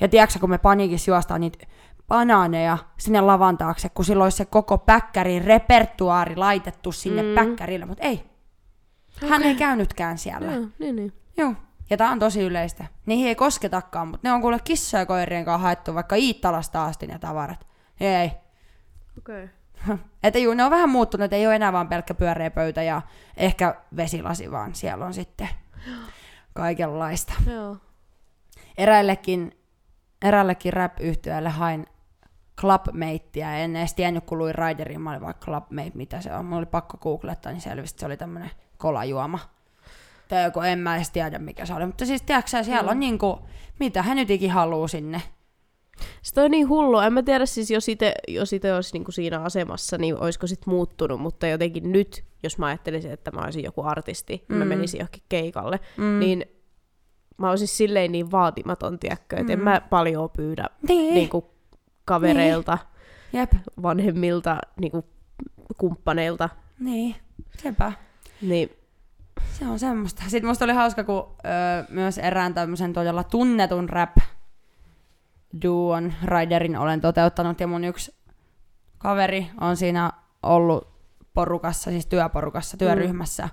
Speaker 1: Ja tiedätkö, kun me paniikissa juostaan niitä banaaneja sinne lavan taakse, kun silloin olisi se koko päkkärin repertuaari laitettu sinne mm. Päkkärille, mutta ei. Hän ei käynytkään siellä.
Speaker 2: Joo, niin, niin.
Speaker 1: Joo. Ja tää on tosi yleistä. Niihin ei kosketakaan, mutta ne on kuule kissa ja koirien kanssa haettu vaikka Iittalasta asti ne tavarat. Ei.
Speaker 2: Okei. [LAUGHS]
Speaker 1: Että juu, ne on vähän muuttunut, ei ole enää vaan pelkkä pyöreä pöytä ja ehkä vesilasi, vaan siellä on sitten [GASPS] kaikenlaista.
Speaker 2: Joo.
Speaker 1: Eräillekin, eräällekin rap-yhtiölle hain Clubmatea, en edes tiennyt, kun luin Riderin, mä olin vaan Clubmate, mitä se on. Mulla oli pakko googlettaa, niin selvisi, että se oli tämmönen kolajuoma. Tai joku, en mä edes tiedä, mikä se oli. Mutta siis, tiedätkö siellä on niinku, mitä hän nyt ikin haluu sinne.
Speaker 2: Se on niin hullu. En mä tiedä siis, jos itse jos ite olisi niinku siinä asemassa, niin olisiko sit muuttunut, mutta jotenkin nyt, jos mä ajattelisin, että mä olisin joku artisti, mm. mä
Speaker 1: Mm.
Speaker 2: menisin johonkin keikalle,
Speaker 1: Mm.
Speaker 2: mm. niin mä olisin silleen niin vaatimaton, tiedätkö, että mm. en
Speaker 1: Mm.
Speaker 2: mä paljon pyydä
Speaker 1: Niin.
Speaker 2: niinku kavereilta,
Speaker 1: Jep.
Speaker 2: vanhemmilta, niinku kumppaneilta.
Speaker 1: Niin. Sepä.
Speaker 2: Niin,
Speaker 1: Se on semmoista. Sitten musta oli hauska, kun öö, myös erään tämmöisen todella tunnetun rap duon Riderin olen toteuttanut ja mun yksi kaveri on siinä ollut porukassa, siis työporukassa, työryhmässä mm.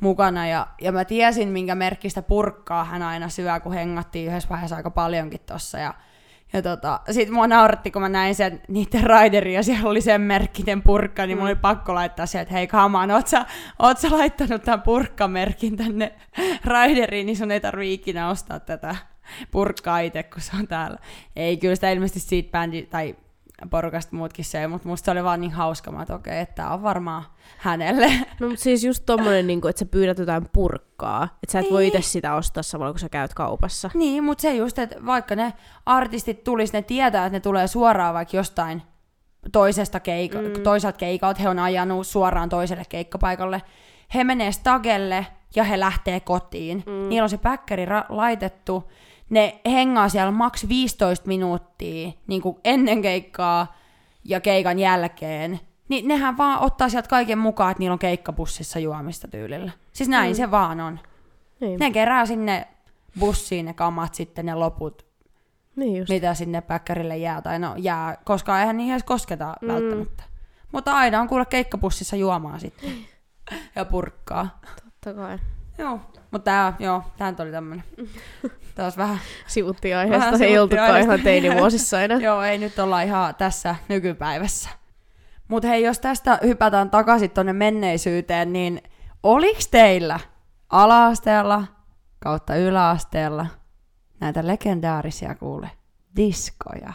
Speaker 1: mukana ja, ja mä tiesin, minkä merkkistä purkkaa hän aina syö, kun hengattiin yhdessä vaiheessa aika paljonkin tossa ja ja tota, sit mua nauratti, kun mä näin sen niiden riderin ja siellä oli sen merkkinen purkka, niin mm. mulla oli pakko laittaa se, että hei on, oot sä, oot sä laittanut tämän purkkamerkin tänne rideriin, niin sun ei tarvii ikinä ostaa tätä purkkaa itse, kun se on täällä. Ei, kyllä sitä ilmeisesti siitä bändi, tai porukasta muutkin söi, mutta musta se oli vaan niin hauska, että okei, että tää on varmaan hänelle.
Speaker 2: No mutta siis just tommonen, niin kuin, että sä pyydät jotain purkkaa, että sä et voi
Speaker 1: Niin.
Speaker 2: itse sitä ostaa samalla, kun sä käyt kaupassa.
Speaker 1: Niin, mutta se just, että vaikka ne artistit tulis, ne tietää, että ne tulee suoraan vaikka jostain toisesta keika- mm. toiselta keikalta, he on ajanut suoraan toiselle keikkapaikalle. He menee stagelle ja he lähtee kotiin. Mm. Niillä on se päkkäri ra- laitettu. Ne hengaa siellä maks 15 minuuttia niin kuin ennen keikkaa ja keikan jälkeen. Niin nehän vaan ottaa sieltä kaiken mukaan, että niillä on keikkabussissa juomista tyylillä. Siis näin mm. se vaan on.
Speaker 2: Niin,
Speaker 1: Ne kerää sinne bussiin ne kamat sitten ne loput,
Speaker 2: niin just.
Speaker 1: mitä sinne päkkärille jää. Tai no jää, koska eihän niihin edes kosketa mm. välttämättä. Mutta aina on kuule keikkabussissa juomaa sitten. [LAUGHS] ja purkkaa.
Speaker 2: Totta kai.
Speaker 1: Joo. Mutta tää, joo, tää oli tämmönen. [LAUGHS] Taas vähän.
Speaker 2: Sivuttiin
Speaker 1: Vähän
Speaker 2: aiheesta, ei
Speaker 1: sivuttiin
Speaker 2: oltukaan ihan teinivuosissa enää. [LAUGHS]
Speaker 1: joo, ei nyt olla ihan tässä nykypäivässä. Mutta hei, jos tästä hypätään takaisin tonne menneisyyteen, niin oliks teillä ala-asteella kautta yläasteella näitä legendaarisia kuule diskoja?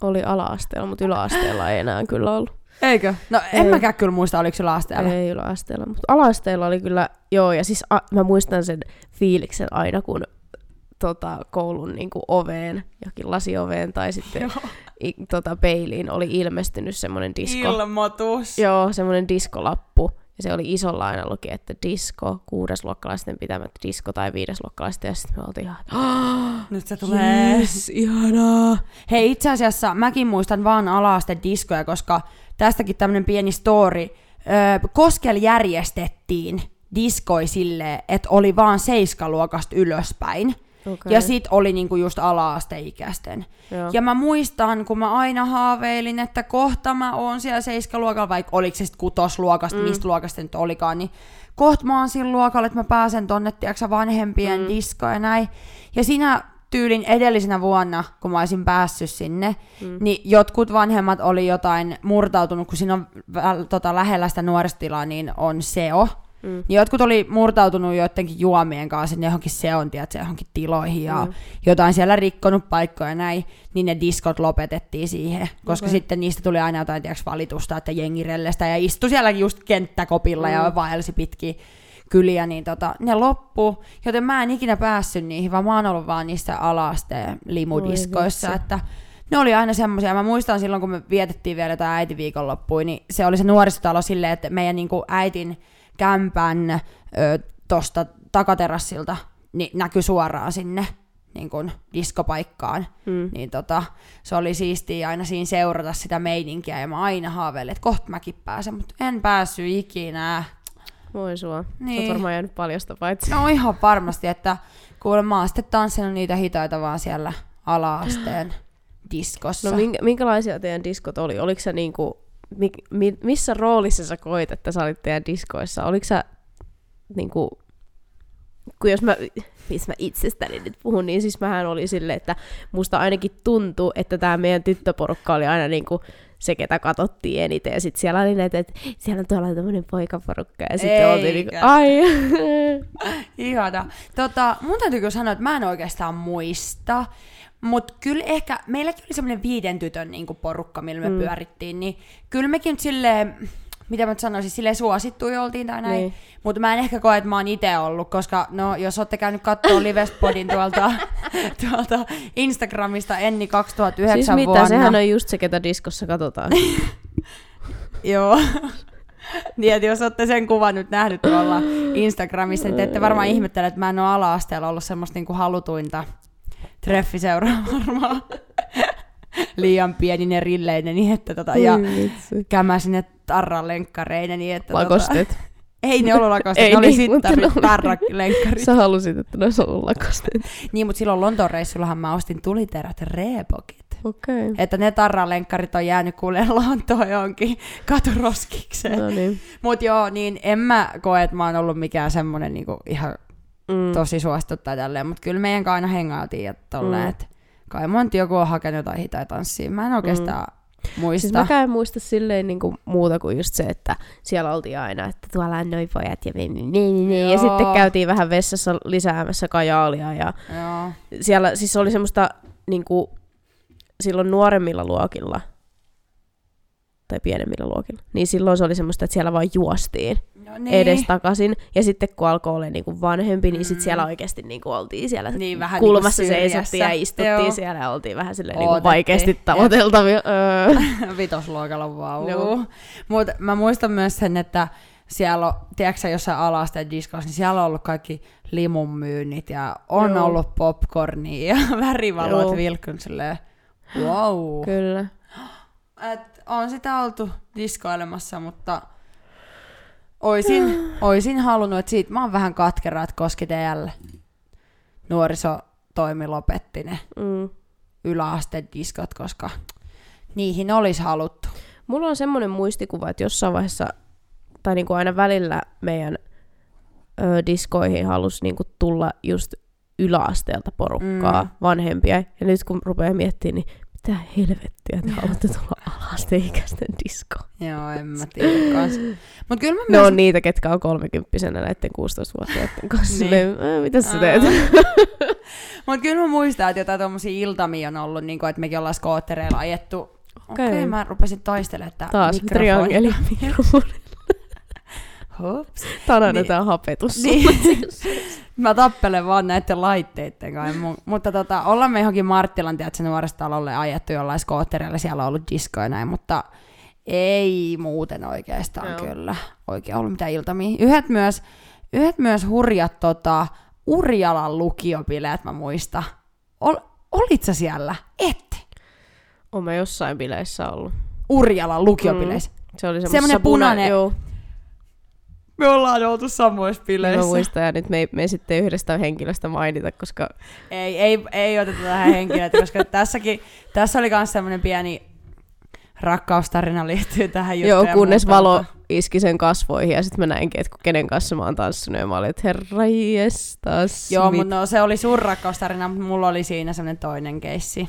Speaker 2: Oli ala-asteella, mutta yläasteella ei enää kyllä ollut.
Speaker 1: Eikö? No en
Speaker 2: Ei.
Speaker 1: mäkään kyllä muista, oliko yläasteella.
Speaker 2: Ei yläasteella, mutta ala-asteella oli kyllä, joo, ja siis a, mä muistan sen fiiliksen aina, kun tota, koulun niin kuin, oveen, jokin lasioveen tai sitten
Speaker 1: Joo.
Speaker 2: i, tota, peiliin oli ilmestynyt semmoinen disko.
Speaker 1: Ilmoitus.
Speaker 2: Joo, semmoinen diskolappu. Ja se oli isolla aina luki, että disko, kuudesluokkalaisten pitämät disko tai viidesluokkalaisten. Ja sitten me oltiin ihan,
Speaker 1: Nyt se tulee.
Speaker 2: yes, ihanaa.
Speaker 1: Hei, itse asiassa mäkin muistan vaan ala diskoja, koska tästäkin tämmönen pieni story. Öö, Koskel järjestettiin diskoi silleen, että oli vaan seiskaluokasta ylöspäin.
Speaker 2: Okay.
Speaker 1: Ja sit oli niinku just ala-asteikäisten.
Speaker 2: Joo.
Speaker 1: Ja mä muistan, kun mä aina haaveilin, että kohta mä oon siellä seiskaluokalla, vaikka oliko se sitten kutosluokasta, mm. mistä luokasta nyt olikaan, niin kohta mä oon siinä luokalla, että mä pääsen tonne, tiedätkö, vanhempien mm. diskoon ja näin. Ja siinä tyylin edellisenä vuonna, kun mä olisin päässyt sinne, mm. niin jotkut vanhemmat oli jotain murtautunut, kun siinä on tota, lähellä sitä nuoristilaa, niin on SEO. Mm. Niin jotkut oli murtautunut joidenkin juomien kanssa sinne johonkin seon, tiedätkö, johonkin tiloihin ja mm. jotain siellä rikkonut paikkoja ja näin, niin ne diskot lopetettiin siihen, koska
Speaker 2: Okei.
Speaker 1: sitten niistä tuli aina jotain tiedätkö, valitusta, että jengi rellestä ja istui sielläkin just kenttäkopilla mm. ja vaelsi pitkin kyliä, niin tota, ne loppu, joten mä en ikinä päässyt niihin, vaan mä oon ollut vaan niissä ala-asteen limudiskoissa, että ne oli aina semmoisia. Mä muistan silloin, kun me vietettiin vielä jotain äitiviikonloppuja, niin se oli se nuorisotalo silleen, että meidän niin kuin äitin kämpän ö, tosta takaterassilta niin näkyi suoraan sinne niin kuin diskopaikkaan.
Speaker 2: Mm.
Speaker 1: Niin tota, se oli siistiä aina siinä seurata sitä meininkiä ja mä aina haaveilin, että kohta mäkin pääsen, mutta en päässyt ikinä.
Speaker 2: Voi sua. Niin. Sä varmaan jäänyt paljosta paitsi.
Speaker 1: No ihan varmasti, että kuulemma mä oon sitten tanssinut niitä hitaita vaan siellä ala-asteen diskossa.
Speaker 2: No minkä, minkälaisia teidän diskot oli? Oliko sä niinku, mi, mi, missä roolissa sä koit, että sä olit teidän diskoissa? Oliko sä niinku, kun jos mä, missä mä itsestäni nyt puhun, niin siis mähän oli silleen, että musta ainakin tuntui, että tämä meidän tyttöporukka oli aina niinku se, ketä katsottiin eniten. Ja sitten siellä oli näitä, että siellä on tuolla tämmöinen poikaporukka. Ja sitten oltiin niinku, ai. [LAUGHS]
Speaker 1: Ihana. Tota, mun täytyy kyllä sanoa, että mä en oikeastaan muista, mutta kyllä ehkä, meilläkin oli semmoinen viiden tytön niin porukka, millä me mm. pyörittiin, niin kyllä mekin nyt silleen, mitä mä nyt sanoisin, silleen suosittuja oltiin tai näin.
Speaker 2: Niin.
Speaker 1: Mutta mä en ehkä koe, että mä oon itse ollut, koska no, jos olette käynyt katsoa Livespodin tuolta, [LAUGHS] tuolta Instagramista Enni 2009
Speaker 2: siis mitä,
Speaker 1: vuonna.
Speaker 2: sehän on just se, ketä diskossa katsotaan. [LAUGHS]
Speaker 1: Joo. niin, että jos olette sen kuvan nyt nähnyt tuolla Instagramissa, niin te ette varmaan ihmettele, että mä en ole ala-asteella ollut semmoista niinku halutuinta treffiseuraa [LAUGHS] varmaan. Liian pieninen rilleinen, niin että tota, ja kämä sinne tarran lenkkareinen, niin että
Speaker 2: Lakosteet.
Speaker 1: Tota, ei ne ollut lakosteet,
Speaker 2: Ei
Speaker 1: ne oli
Speaker 2: niin,
Speaker 1: sittarit,
Speaker 2: ne oli-
Speaker 1: tarralenkkarit.
Speaker 2: Sä halusit, että ne olisi ollut lakosteet.
Speaker 1: Niin, mutta silloin Lontoon reissullahan mä ostin tuliterät reepokit.
Speaker 2: Okei. Okay.
Speaker 1: Että ne tarralenkkarit on jäänyt kuulee Lontoon johonkin katuroskikseen.
Speaker 2: No niin.
Speaker 1: Mut joo, niin en mä koe, että mä oon ollut mikään semmonen niinku ihan
Speaker 2: Mm.
Speaker 1: tosi suosittu tai tälleen, mutta kyllä meidän kanssa aina hengailtiin ja tolleen,
Speaker 2: Mm.
Speaker 1: että kai monti joku on hakenut jotain hitaita tanssia. Mä en oikeastaan mm. muista.
Speaker 2: Siis mäkään en muista silleen niinku muuta kuin just se, että siellä oltiin aina, että tuolla on noi pojat ja niin, niin, niin, niin. Ja sitten käytiin vähän vessassa lisäämässä kajaalia ja
Speaker 1: Joo.
Speaker 2: siellä siis oli semmoista niinku, silloin nuoremmilla luokilla, tai pienemmillä luokilla. Niin silloin se oli semmoista, että siellä vaan juostiin
Speaker 1: No
Speaker 2: niin. edes takaisin. Ja sitten kun alkoi olla niinku vanhempi, niin sit
Speaker 1: Mm.
Speaker 2: siellä oikeasti niinku oltiin siellä
Speaker 1: Niin, vähän
Speaker 2: kulmassa
Speaker 1: niinku
Speaker 2: seisottiin ja istuttiin
Speaker 1: Joo.
Speaker 2: siellä ja oltiin vähän silleen niinku
Speaker 1: Odotettiin.
Speaker 2: vaikeasti
Speaker 1: Jep.
Speaker 2: tavoiteltavia. [LAUGHS]
Speaker 1: Vitosluokalla vau.
Speaker 2: Joo.
Speaker 1: Mutta mä muistan myös sen, että siellä on, tiedätkö sä, jossain alasteen diskossa, niin siellä on ollut kaikki limun myynnit ja on
Speaker 2: Joo.
Speaker 1: ollut popcornia ja [LAUGHS] värivalot vilkun silleen, wow.
Speaker 2: Kyllä.
Speaker 1: Et on sitä oltu diskoilemassa, mutta oisin, oisin halunnut, että siitä mä oon vähän katkera, että koski TL nuorisotoimi lopetti ne
Speaker 2: Mm.
Speaker 1: yläasteen diskot, koska niihin olisi haluttu.
Speaker 2: Mulla on semmoinen muistikuva, että jossain vaiheessa, tai niinku aina välillä meidän ö, diskoihin halusi niinku tulla just yläasteelta porukkaa,
Speaker 1: mm.
Speaker 2: vanhempia. Ja nyt kun rupeaa miettimään, niin mitä helvettiä te haluatte tulla alaasteikäisten diskoon?
Speaker 1: Joo, en mä tiedä kans. Mut kyllä mä
Speaker 2: Ne
Speaker 1: myös...
Speaker 2: on niitä, ketkä on kolmekymppisenä näiden 16-vuotiaiden kanssa.
Speaker 1: Niin.
Speaker 2: Silleen, "Ää, mitä sä teet? [LAUGHS]
Speaker 1: Mut kyllä mä muistan, että jotain tommosia iltamia on ollut, niin kuin, että mekin ollaan skoottereilla ajettu. Okei,
Speaker 2: Okei.
Speaker 1: okay, mä rupesin taistelemaan, että
Speaker 2: Taas triangeli. [LAUGHS]
Speaker 1: Hups.
Speaker 2: Tänään
Speaker 1: niin.
Speaker 2: hapetus.
Speaker 1: Niin. [LAUGHS] Mä tappelen vaan näiden laitteiden kanssa. Mu- mutta tota, ollaan me johonkin Marttilan, tiedätkö, nuoristalolle ajettu jollain skoottereilla, siellä on ollut diskoja ja näin, mutta ei muuten oikeastaan
Speaker 2: Joo.
Speaker 1: kyllä oikein ollut mitään iltamia. Yhdet myös, yhdet myös hurjat tota, Urjalan lukiobileet, mä muistan. Ol, olit sä siellä? Et.
Speaker 2: Oon mä jossain bileissä ollut.
Speaker 1: Urjalan lukiobileissä.
Speaker 2: Se oli
Speaker 1: Semmonen punainen-
Speaker 2: Joo,
Speaker 1: Me ollaan oltu samoissa bileissä.
Speaker 2: Mä muistan, ja nyt me ei, me ei sitten yhdestä henkilöstä mainita, koska
Speaker 1: Ei, ei, ei oteta tähän henkilöitä, koska tässäkin, tässä oli myös semmoinen pieni rakkaustarina liittyy tähän juttuun.
Speaker 2: joo, kunnes
Speaker 1: muuta,
Speaker 2: valo iski sen kasvoihin, ja sitten mä näinkin, että kenen kanssa mä oon tanssinut, ja mä olin, että herra jestas.
Speaker 1: Joo, mutta no, se oli sun rakkaustarina, mutta mulla oli siinä semmoinen toinen keissi.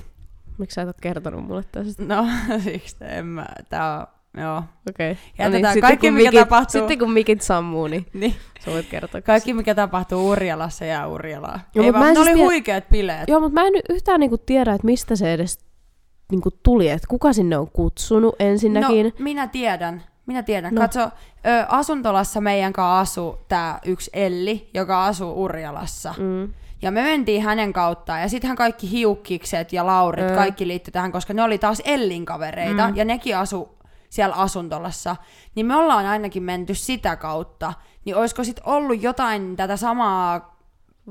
Speaker 2: Miksi sä et ole kertonut mulle tästä?
Speaker 1: No, [LAUGHS] siksi en mä, tää on, joo.
Speaker 2: Okei. Okay.
Speaker 1: Jätetään
Speaker 2: sitten
Speaker 1: kaikki,
Speaker 2: kun
Speaker 1: mikä
Speaker 2: mikit,
Speaker 1: tapahtuu.
Speaker 2: Sitten kun mikit sammuu, niin [LAUGHS]
Speaker 1: Niin.
Speaker 2: sä voit kertoa.
Speaker 1: Kaikki, mikä tapahtuu Urjalassa jää Urjalaan.
Speaker 2: Joo,
Speaker 1: Ei vaan,
Speaker 2: mä
Speaker 1: ne
Speaker 2: siis
Speaker 1: oli
Speaker 2: tiedä-
Speaker 1: huikeat bileet.
Speaker 2: Joo, mutta mä en yhtään niinku tiedä, että mistä se edes niinku tuli, että kuka sinne on kutsunut ensinnäkin.
Speaker 1: No, minä tiedän. Minä tiedän.
Speaker 2: No.
Speaker 1: No. Katso, ö, asuntolassa meidän kanssa asuu tää yksi Elli, joka asuu Urjalassa.
Speaker 2: Mm.
Speaker 1: Ja me mentiin hänen kauttaan, ja sittenhän kaikki hiukkikset ja laurit,
Speaker 2: Ö.
Speaker 1: kaikki liittyi tähän, koska ne oli taas Ellin kavereita,
Speaker 2: Mm.
Speaker 1: ja nekin asu siellä asuntolassa. Niin me ollaan ainakin menty sitä kautta. Niin olisiko sit ollut jotain tätä samaa...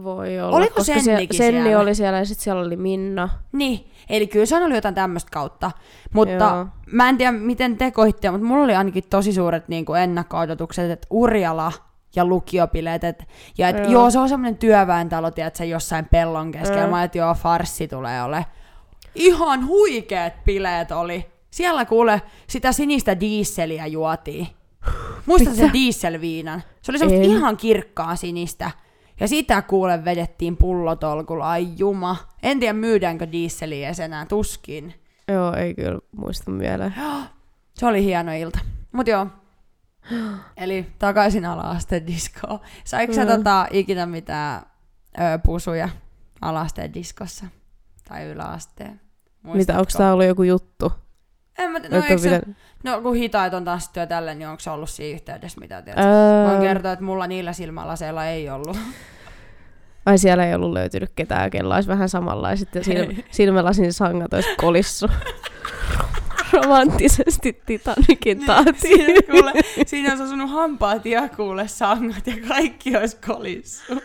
Speaker 2: Voi olla.
Speaker 1: Oliko
Speaker 2: koska Senni
Speaker 1: siellä?
Speaker 2: oli siellä ja sitten siellä oli Minna.
Speaker 1: Niin, eli kyllä se on ollut jotain tämmöistä kautta. Mutta
Speaker 2: Joo.
Speaker 1: mä en tiedä, miten te koitte, mutta mulla oli ainakin tosi suuret niin kuin ennakko-odotukset, että Urjala ja lukiopileet, et, ja et, joo.
Speaker 2: Joo.
Speaker 1: se on semmoinen työväentalo, tiedätkö, jossain pellon keskellä,
Speaker 2: Joo.
Speaker 1: mä että joo, farssi tulee ole. Ihan huikeet bileet oli. Siellä kuule, sitä sinistä diisseliä juotiin. Muistat sen dieselviinan? Se oli semmoista ihan kirkkaa sinistä. Ja sitä kuule vedettiin pullotolkulla, ai juma. En tiedä myydäänkö dieseliä edes enää, tuskin.
Speaker 2: Joo, ei kyllä muista mieleen.
Speaker 1: Se oli hieno ilta. Mut joo. Eli takaisin ala-asteen diskoon. Saiko sä tota, ikinä mitään ö, pusuja ala-asteen diskossa? Tai yläasteen?
Speaker 2: Mitä, onko tää ollut joku juttu?
Speaker 1: En mä tiedä,
Speaker 2: No,
Speaker 1: eikö se, no kun hitaat on tanssittu ja tälle, niin onko se ollut siinä yhteydessä mitä tiedät?
Speaker 2: öö,
Speaker 1: Voin kertoa, että mulla niillä silmälaseilla ei ollut. [LAUGHS]
Speaker 2: ai siellä ei ollut löytynyt ketään, kella olisi vähän samanlaiset ja silmä, silmälasin sangat olisi kolissu. [LAUGHS] Romanttisesti Titanikin tahtiin.
Speaker 1: Siinä, kuule, siinä olisi asunut hampaat ja kuule sangat ja kaikki olisi kolissu. [LAUGHS]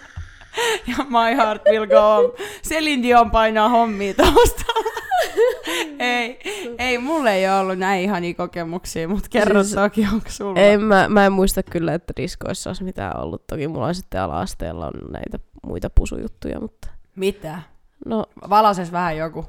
Speaker 1: Ja my heart will go on. Celine Dion painaa hommia taustalla. Ei, ei, mulle ei ole ollut näin ihania kokemuksia, mutta kerro
Speaker 2: Siis-
Speaker 1: toki, onko sulla?
Speaker 2: Ei, mä, mä en muista kyllä, että diskoissa olisi mitään ollut. Toki mulla on sitten ala-asteella on näitä muita pusujuttuja, mutta
Speaker 1: Mitä?
Speaker 2: no,
Speaker 1: Valaises vähän joku.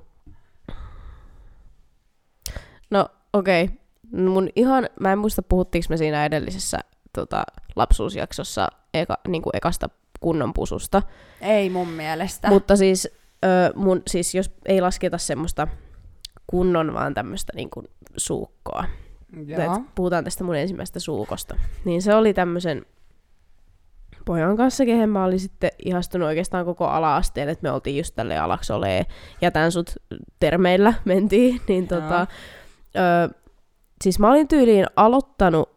Speaker 2: no okei. Okay. Mun ihan, mä en muista puhuttiinko me siinä edellisessä tota, lapsuusjaksossa eka, niin kuin ekasta kunnon pususta.
Speaker 1: Ei mun mielestä.
Speaker 2: Mutta siis, ö, mun, siis jos ei lasketa semmoista kunnon, vaan tämmöistä niin kuin suukkoa. Et puhutaan tästä mun ensimmäisestä suukosta. Niin se oli tämmöisen pojan kanssa, kehen mä olin sitten ihastunut oikeastaan koko ala-asteen, että me oltiin just tälle alaksi olee, jätän sut termeillä mentiin, [LAUGHS] niin tota, ö, siis mä olin tyyliin aloittanut,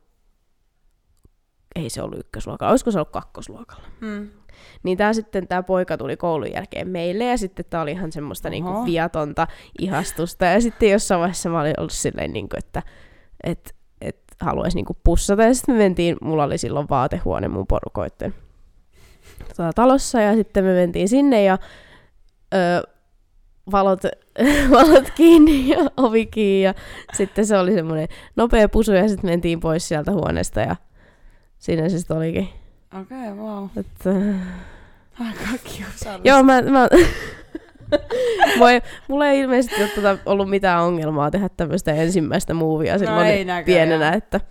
Speaker 2: ei se ollut ykkösluokalla, olisiko se ollut kakkosluokalla.
Speaker 1: Mm.
Speaker 2: Niin tää sitten tämä poika tuli koulun jälkeen meille ja sitten tää oli ihan semmoista niinku viatonta ihastusta. Ja sitten jossain vaiheessa mä olin ollut silleen, niinku, että et, et haluaisi niinku pussata. Ja sitten me mentiin, mulla oli silloin vaatehuone mun porukoitten tota, talossa ja sitten me mentiin sinne ja ö, valot, [LAUGHS] valot kiinni ja ovi kiinni ja sitten se oli semmoinen nopea pusu ja sitten mentiin pois sieltä huoneesta ja siinä se sitten olikin.
Speaker 1: Okei, okay, wow.
Speaker 2: Että,
Speaker 1: Aika kiusallista.
Speaker 2: joo, mä, mä [LAUGHS] Moi, mulla ei ilmeisesti ole tota ollut mitään ongelmaa tehdä tämmöistä ensimmäistä muuvia silloin
Speaker 1: No ei näköjään.
Speaker 2: pienenä, että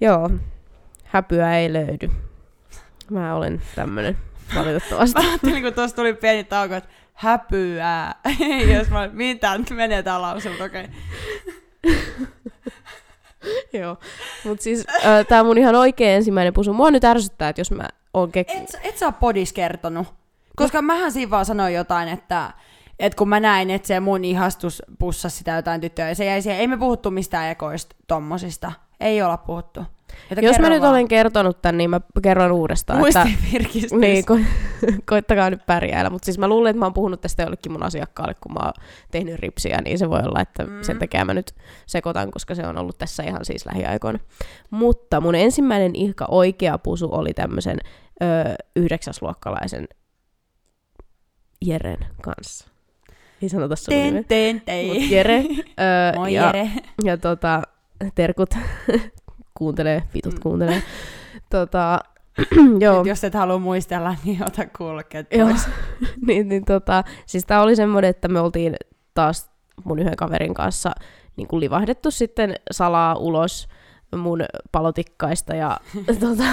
Speaker 2: joo, häpyä ei löydy. Mä olen tämmönen valitettavasti. [LAUGHS]
Speaker 1: Mä ajattelin, kun tuossa tuli pieni tauko, että häpyää. [LAUGHS] Jos mä mitä nyt menee tää lause, mutta okei. [LAUGHS]
Speaker 2: Joo, mutta siis äh, tää mun ihan oikea ensimmäinen pusu. Mua nyt ärsyttää, että jos mä oon kek...
Speaker 1: Et, et sä oo podis kertonut. Koska mähän siinä vaan sanoin jotain, että, että kun mä näin, että se mun ihastus pussasi sitä jotain tyttöä, ja se jäi siihen. Ei me puhuttu mistään ekoista tommosista. Ei olla puhuttu. Joten
Speaker 2: Jos mä nyt
Speaker 1: vaan.
Speaker 2: olen kertonut tän, niin mä kerron uudestaan.
Speaker 1: Muistin
Speaker 2: että... Niin, ko- [LAUGHS] koittakaa nyt pärjäällä. Mutta siis mä luulen, että mä oon puhunut tästä jollekin mun asiakkaalle, kun mä oon tehnyt ripsiä, niin se voi olla, että mm. sen takia mä nyt sekoitan, koska se on ollut tässä ihan siis lähiaikoina. Mutta mun ensimmäinen ihka oikea pusu oli tämmöisen ö, yhdeksäsluokkalaisen Jeren kanssa. Ei sanota sun.
Speaker 1: Ten, ten, tei.
Speaker 2: Mut Jere. Ö, [LAUGHS]
Speaker 1: Moi
Speaker 2: ja,
Speaker 1: Jere.
Speaker 2: ja tota, terkut kuuntelee, vitut
Speaker 1: Mm.
Speaker 2: kuuntelee. [LAUGHS] tota, [CLEARS THROAT] joo.
Speaker 1: Et jos et halua muistella, niin ota
Speaker 2: Joo,
Speaker 1: pois. [LAUGHS]
Speaker 2: niin, niin tota, siis tää oli semmoinen, että me oltiin taas mun yhden kaverin kanssa niin kuin livahdettu sitten salaa ulos mun palotikkaista ja [LAUGHS] tota,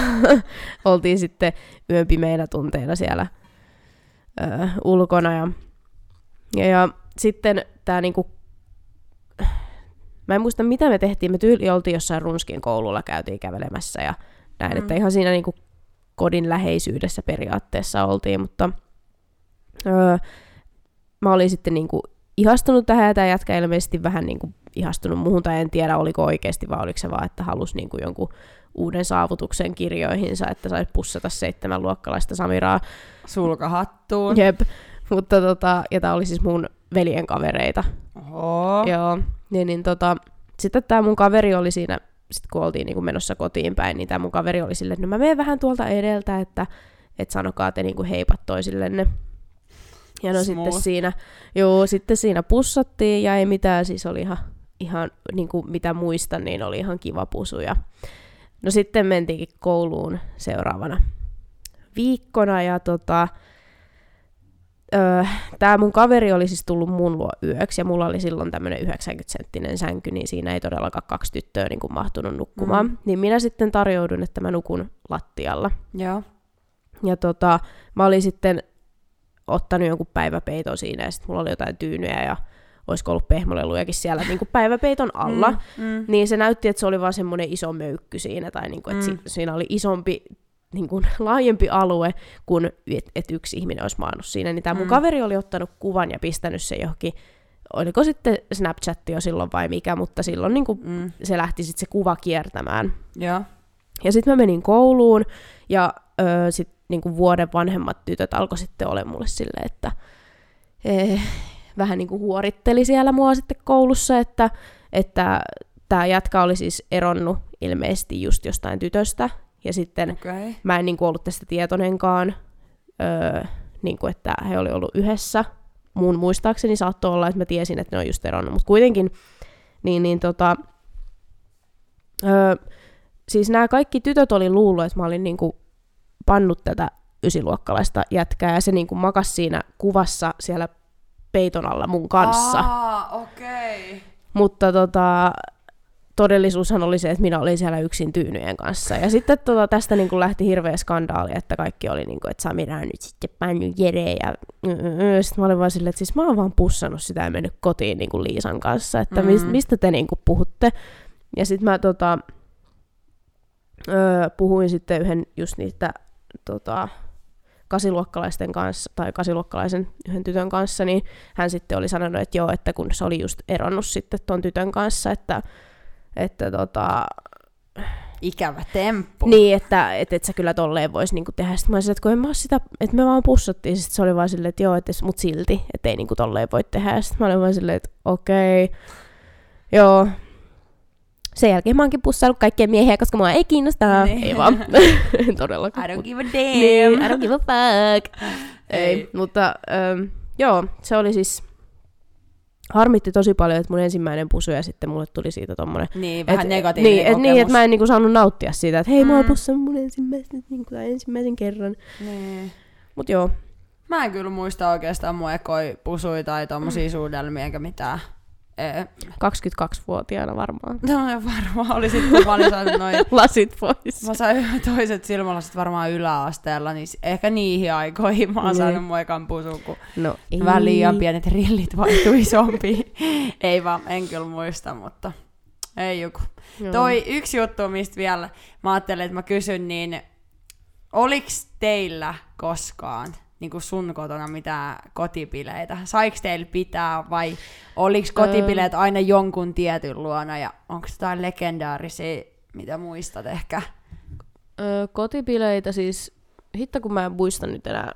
Speaker 2: oltiin sitten yön pimeinä tunteina siellä ö, ulkona ja, ja, ja sitten tää niinku mä en muista mitä me tehtiin, me tyyli oltiin jossain runskin koululla, käytiin kävelemässä ja näin,
Speaker 1: Mm.
Speaker 2: että ihan siinä niinku kodin läheisyydessä periaatteessa oltiin, mutta öö, mä olin sitten niinku ihastunut tähän ja tämä jätkä ilmeisesti vähän niinku ihastunut muuhun, tai en tiedä oliko oikeasti vai oliko se vaan, että halusi niinku jonkun uuden saavutuksen kirjoihinsa, että saisi pussata seitsemän luokkalaista Samiraa.
Speaker 1: Sulkahattuun.
Speaker 2: Jep. Mutta tota, ja tää oli siis mun veljen kavereita.
Speaker 1: Oho.
Speaker 2: Joo. Niin, niin tota, sitten tämä mun kaveri oli siinä, sit kun oltiin niin menossa kotiin päin, niin tämä mun kaveri oli silleen, että no mä menen vähän tuolta edeltä, että et sanokaa te niin heipat toisillenne. Ja no
Speaker 1: Smooth.
Speaker 2: sitten siinä, joo, sitten siinä pussattiin ja ei mitään, siis oli ihan, ihan niin kuin mitä muistan, niin oli ihan kiva pusu. Ja no sitten mentiinkin kouluun seuraavana viikkona ja tota, öö, tämä mun kaveri oli siis tullut mun luo yöksi ja mulla oli silloin tämmöinen 90-senttinen sänky, niin siinä ei todellakaan kaksi tyttöä niin kuin mahtunut nukkumaan.
Speaker 1: Mm.
Speaker 2: Mm. Niin minä sitten tarjoudun, että mä nukun lattialla.
Speaker 1: Joo.
Speaker 2: Ja tota, mä olin sitten ottanut jonkun päiväpeiton siinä ja sitten mulla oli jotain tyynyjä ja olisiko ollut pehmolelujakin siellä niin kuin päiväpeiton alla. Mm.
Speaker 1: Mm, mm.
Speaker 2: Niin se näytti, että se oli vaan semmoinen iso möykky siinä, tai niinku, että
Speaker 1: Mm.
Speaker 2: si- siinä oli isompi, niinku, [LAUGHS] laajempi alue kuin että et yksi ihminen olisi maannut siinä. Niin tämä mun
Speaker 1: Mm.
Speaker 2: kaveri oli ottanut kuvan ja pistänyt se johonkin, oliko sitten Snapchatti jo silloin vai mikä, mutta silloin niinku,
Speaker 1: Mm.
Speaker 2: se lähti sitten se kuva kiertämään.
Speaker 1: Joo.
Speaker 2: Ja sitten mä menin kouluun, ja öö, sitten niinku vuoden vanhemmat tytöt alkoi sitten olla mulle silleen, että eh, vähän niinku huoritteli siellä mua sitten koulussa, että että tämä jätkä oli siis eronnut ilmeisesti just jostain tytöstä, ja sitten.
Speaker 1: Okay.
Speaker 2: mä en niinku ollut tästä tietoinenkaan, öö, niinku, että he oli ollut yhdessä. Mun muistaakseni saattoi olla, että mä tiesin, että ne on just eronnut, mutta kuitenkin, niin, niin tota, öö, siis nämä kaikki tytöt oli luullut, että mä olin niinku pannut tätä ysiluokkalaista jätkää, ja se niinku makas siinä kuvassa siellä peiton alla mun kanssa.
Speaker 1: Aa, okei. Okay.
Speaker 2: Mutta tota, todellisuushan oli se, että minä olin siellä yksin tyynyjen kanssa. Ja sitten tota, tästä niin kuin lähti hirveä skandaali, että kaikki oli niin kuin, että Samira on nyt sitten pannut Jere. Ja sitten mä olin vaan silleen, että siis mä oon vaan pussannut sitä ja mennyt kotiin niin kuin Liisan kanssa, että
Speaker 1: Mm.
Speaker 2: mm. mistä te niin kuin puhutte. Ja sitten mä tota, öö, puhuin sitten yhden just niitä tota, kasiluokkalaisten kanssa, tai kasiluokkalaisen yhden tytön kanssa, niin hän sitten oli sanonut, että joo, että kun se oli just eronnut sitten ton tytön kanssa, että että tota,
Speaker 1: Ikävä temppu.
Speaker 2: niin, että et, et sä kyllä tolleen vois niinku tehdä. Sitten mä olisin, että kun en mä sitä, että me vaan pussattiin, sitten se oli vaan silleen, että joo, että mut silti, että ei niinku tolleen voi tehdä. Sitten mä olin vaan silleen, että okei, joo. Sen jälkeen mä oonkin pussailut kaikkia miehiä, koska mua ei kiinnosta.
Speaker 1: Niin. [LAUGHS]
Speaker 2: Ei vaan, [LAUGHS] todellakaan.
Speaker 1: I don't give a
Speaker 2: Niin,
Speaker 1: damn.
Speaker 2: I don't give a fuck. ei,
Speaker 1: Ei.
Speaker 2: mutta ähm, joo, se oli siis, harmitti tosi paljon, että mun ensimmäinen pusu ja sitten mulle tuli siitä tommonen
Speaker 1: Niin, vähän
Speaker 2: et,
Speaker 1: negatiivinen
Speaker 2: niin, et,
Speaker 1: kokemus.
Speaker 2: niin, että mä en niinku saanut nauttia siitä, että hei, mm. mä oon
Speaker 1: Mm.
Speaker 2: pussannut mun ensimmäisen, niinku, tai ensimmäisen kerran.
Speaker 1: Niin.
Speaker 2: Mut joo,
Speaker 1: Mä en kyllä muista oikeastaan mun ekoi pusui tai tommosia suudelmia eikä mitään. Ee,
Speaker 2: 22-vuotiaana varmaan.
Speaker 1: no varmaan oli sit, kun mä olin saanut noin [LAUGHS]
Speaker 2: Lasit pois.
Speaker 1: Mä sain toiset silmälasit varmaan yläasteella, niin ehkä niihin aikoihin mä oon
Speaker 2: Niin.
Speaker 1: saanut mun ekan pusun, kun
Speaker 2: No ei.
Speaker 1: väliin ja pienet rillit vaihtui isompiin. [LAUGHS] ei vaan, en kyllä muista, mutta ei joku.
Speaker 2: Joo.
Speaker 1: Toi yksi juttu, mistä vielä mä ajattelin, että mä kysyn, niin oliks teillä koskaan niin kuin sun kotona mitään kotipileitä? Saiks teillä pitää vai oliks kotipileet aina jonkun tietyn luona ja onko jotain legendaarisia, mitä muistat ehkä?
Speaker 2: Öö, kotipileitä siis, hitto kun mä en muista nyt enää,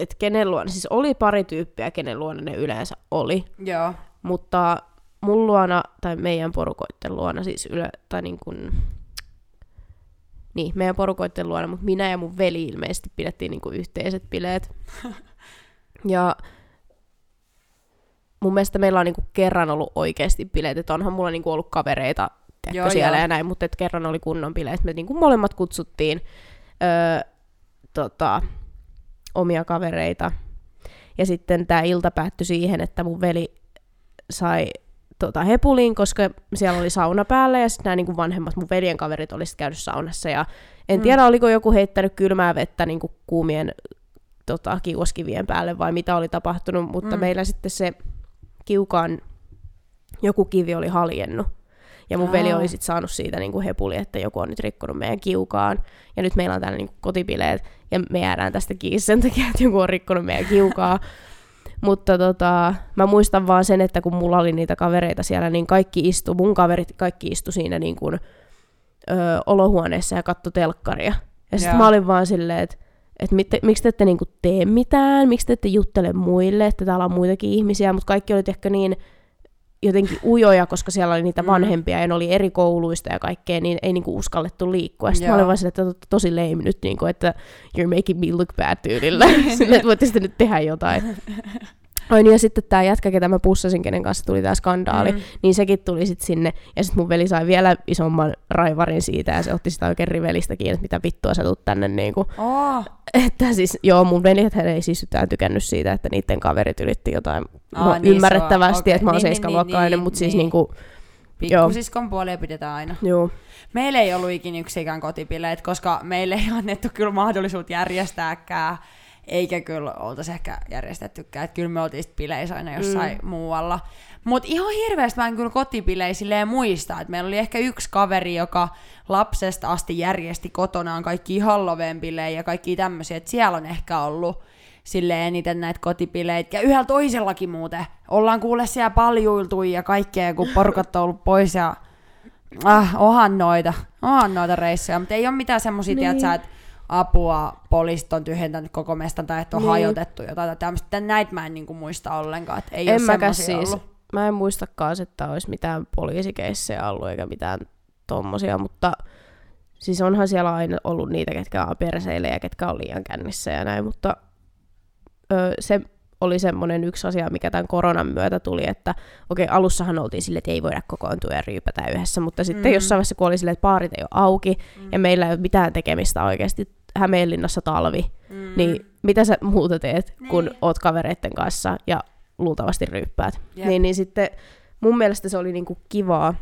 Speaker 2: että kenen luona, siis oli pari tyyppiä, kenen luona ne yleensä oli,
Speaker 1: Joo.
Speaker 2: mutta mun luona, tai meidän porukoitten luona siis yle, tai niin kuin, niin, meidän porukoitten luona, mutta minä ja mun veli ilmeisesti pidettiin niin kuin yhteiset bileet. [LAUGHS] ja mun mielestä meillä on niin kuin kerran ollut oikeasti bileet, että onhan mulla niin kuin ollut kavereita tiedätkö,
Speaker 1: Joo,
Speaker 2: siellä
Speaker 1: joo.
Speaker 2: ja näin, mutta et kerran oli kunnon bileet. Me niin kuin molemmat kutsuttiin öö, tota, omia kavereita. Ja sitten tämä ilta päättyi siihen, että mun veli sai tota, hepuliin, koska siellä oli sauna päällä ja sitten nämä niin vanhemmat mun veljen kaverit oli sit käynyt saunassa. Ja en
Speaker 1: Mm.
Speaker 2: tiedä, oliko joku heittänyt kylmää vettä niin kuin kuumien tota, kiuoskivien päälle vai mitä oli tapahtunut, mutta
Speaker 1: Mm.
Speaker 2: meillä sitten se kiukaan joku kivi oli haljennut. Ja mun veli
Speaker 1: Aa.
Speaker 2: oli sitten saanut siitä niin kuin hepuli, että joku on nyt rikkonut meidän kiukaan. Ja nyt meillä on täällä niin kuin kotipileet, ja me jäädään tästä kiinni sen takia, että joku on rikkonut meidän kiukaa. [LAUGHS] Mutta tota, mä muistan vaan sen, että kun mulla oli niitä kavereita siellä, niin kaikki istu, mun kaverit kaikki istu siinä niin kuin, ö, olohuoneessa ja katto telkkaria. Ja sitten mä olin vaan silleen, että et mit, miksi te ette niinku tee mitään, miksi te ette juttele muille, että täällä on muitakin ihmisiä, mutta kaikki oli ehkä niin jotenkin ujoja, koska siellä oli niitä
Speaker 1: Mm.
Speaker 2: vanhempia ja ne oli eri kouluista ja kaikkea, niin ei niinku uskallettu liikkua. Sitten mä
Speaker 1: Joo.
Speaker 2: olin vaan että olette tosi lame nyt, niinku, että you're making me look bad tyylillä. [LAUGHS] Silleen, että voitte sitten nyt tehdä jotain. [LAUGHS] Ai niin, ja sitten tämä jätkä, ketä mä pussasin, kenen kanssa tuli tämä skandaali,
Speaker 1: Mm.
Speaker 2: niin sekin tuli sitten sinne. Ja sitten mun veli sai vielä isomman raivarin siitä, ja se otti sitä oikein rivelistä kiinni, että mitä vittua sä tuut tänne niinku.
Speaker 1: Oh.
Speaker 2: Että siis, joo, mun veljet hän ei siis yhtään tykännyt siitä, että niiden kaverit yritti jotain
Speaker 1: Aa,
Speaker 2: no,
Speaker 1: niin
Speaker 2: ymmärrettävästi,
Speaker 1: okei.
Speaker 2: että mä oon
Speaker 1: Niin, niin,
Speaker 2: seiskaluokkalainen,
Speaker 1: niin,
Speaker 2: mutta siis
Speaker 1: niin.
Speaker 2: niinku,
Speaker 1: Pikkusiskon puolia pidetään aina.
Speaker 2: joo.
Speaker 1: Meillä ei ollut ikinä yksikään kotipileet, koska meille ei annettu kyllä mahdollisuutta järjestääkään, eikä kyllä oltaisi ehkä järjestettykään. Että kyllä me oltiin bileissä aina jossain mm. muualla. Mutta ihan hirveästi mä en kyllä kotipileillä silleen muista. Et meillä oli ehkä yksi kaveri, joka lapsesta asti järjesti kotonaan kaikki halloween ja kaikki tämmöisiä. Että siellä on ehkä ollut silleen eniten näitä kotipileitä. Ja yhdellä toisellakin muuten. Ollaan kuule siellä paljuiltu ja kaikkea, kun porukat on ollut pois ja Ah, onhan noita. Onhan noita reissuja, mutta ei ole mitään semmosia,
Speaker 2: Niin.
Speaker 1: niin. että apua, poliisit on tyhjentänyt koko mestan tai että on
Speaker 2: Niin.
Speaker 1: hajotettu jotain tai tämmöistä. Näitä mä en niinku muista ollenkaan, että ei
Speaker 2: En
Speaker 1: ole
Speaker 2: siis,
Speaker 1: ollut.
Speaker 2: mä en muistakaan, että olisi mitään poliisikeissejä ollut eikä mitään tommosia, mutta siis onhan siellä aina ollut niitä, ketkä on perseille ja ketkä on liian kännissä ja näin, mutta ö, se oli semmoinen yksi asia, mikä tämän koronan myötä tuli, että okei, alussahan oltiin silleen, että ei voida kokoontua ja ryypätä yhdessä, mutta sitten
Speaker 1: Mm.
Speaker 2: jossain vaiheessa, kun oli silleen, että baarit ei ole auki
Speaker 1: Mm.
Speaker 2: ja meillä ei ole mitään tekemistä oikeasti, Hämeenlinnassa talvi,
Speaker 1: Mm.
Speaker 2: niin mitä sä muuta teet, kun
Speaker 1: Niin.
Speaker 2: oot kavereitten kanssa ja luultavasti ryyppäät.
Speaker 1: Jep.
Speaker 2: Niin, niin sitten mun mielestä se oli niinku kivaa,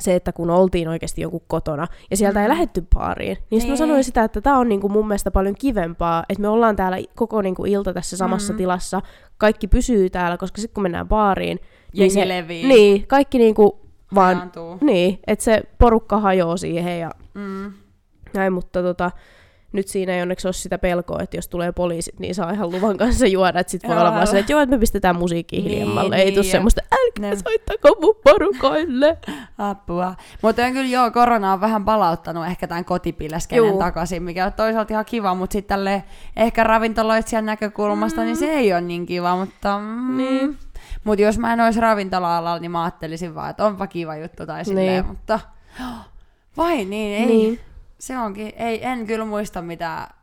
Speaker 2: se, että kun oltiin oikeasti joku kotona ja sieltä ei
Speaker 1: Mm.
Speaker 2: lähetty baariin, niin, niin. mä
Speaker 1: Niin.
Speaker 2: sanoin sitä, että tämä on niinku mun mielestä paljon kivempaa, että me ollaan täällä koko niinku ilta tässä samassa
Speaker 1: Mm.
Speaker 2: tilassa, kaikki pysyy täällä, koska sitten kun mennään baariin,
Speaker 1: Jengi
Speaker 2: se,
Speaker 1: levii.
Speaker 2: niin, kaikki niinku vaan, niin, että se porukka hajoaa siihen ja
Speaker 1: Mm.
Speaker 2: Näin, mutta tota, nyt siinä ei onneksi ole sitä pelkoa, että jos tulee poliisit, niin saa ihan luvan kanssa juoda. Että sit voi olla vaan se, että joo, että me pistetään musiikki
Speaker 1: Niin,
Speaker 2: hiljemmalle. ei
Speaker 1: niin,
Speaker 2: tule
Speaker 1: ja-
Speaker 2: semmoista, älkää
Speaker 1: Ne-
Speaker 2: soittako mun porukoille. [LAUGHS]
Speaker 1: Apua. Mutta on kyllä joo, korona on vähän palauttanut ehkä tämän kotipileskenen takaisin, mikä on toisaalta ihan kiva, mutta sitten tälle ehkä ravintoloitsijan näkökulmasta, mm. niin se ei ole niin kiva, mutta... Mm,
Speaker 2: Niin.
Speaker 1: Mutta jos mä en olisi ravintola-alalla, niin mä ajattelisin vaan, että onpa kiva juttu tai silleen,
Speaker 2: Niin.
Speaker 1: mutta... [GASPS] Vai niin, ei.
Speaker 2: Niin.
Speaker 1: Se onkin, ei, en kyllä muista mitään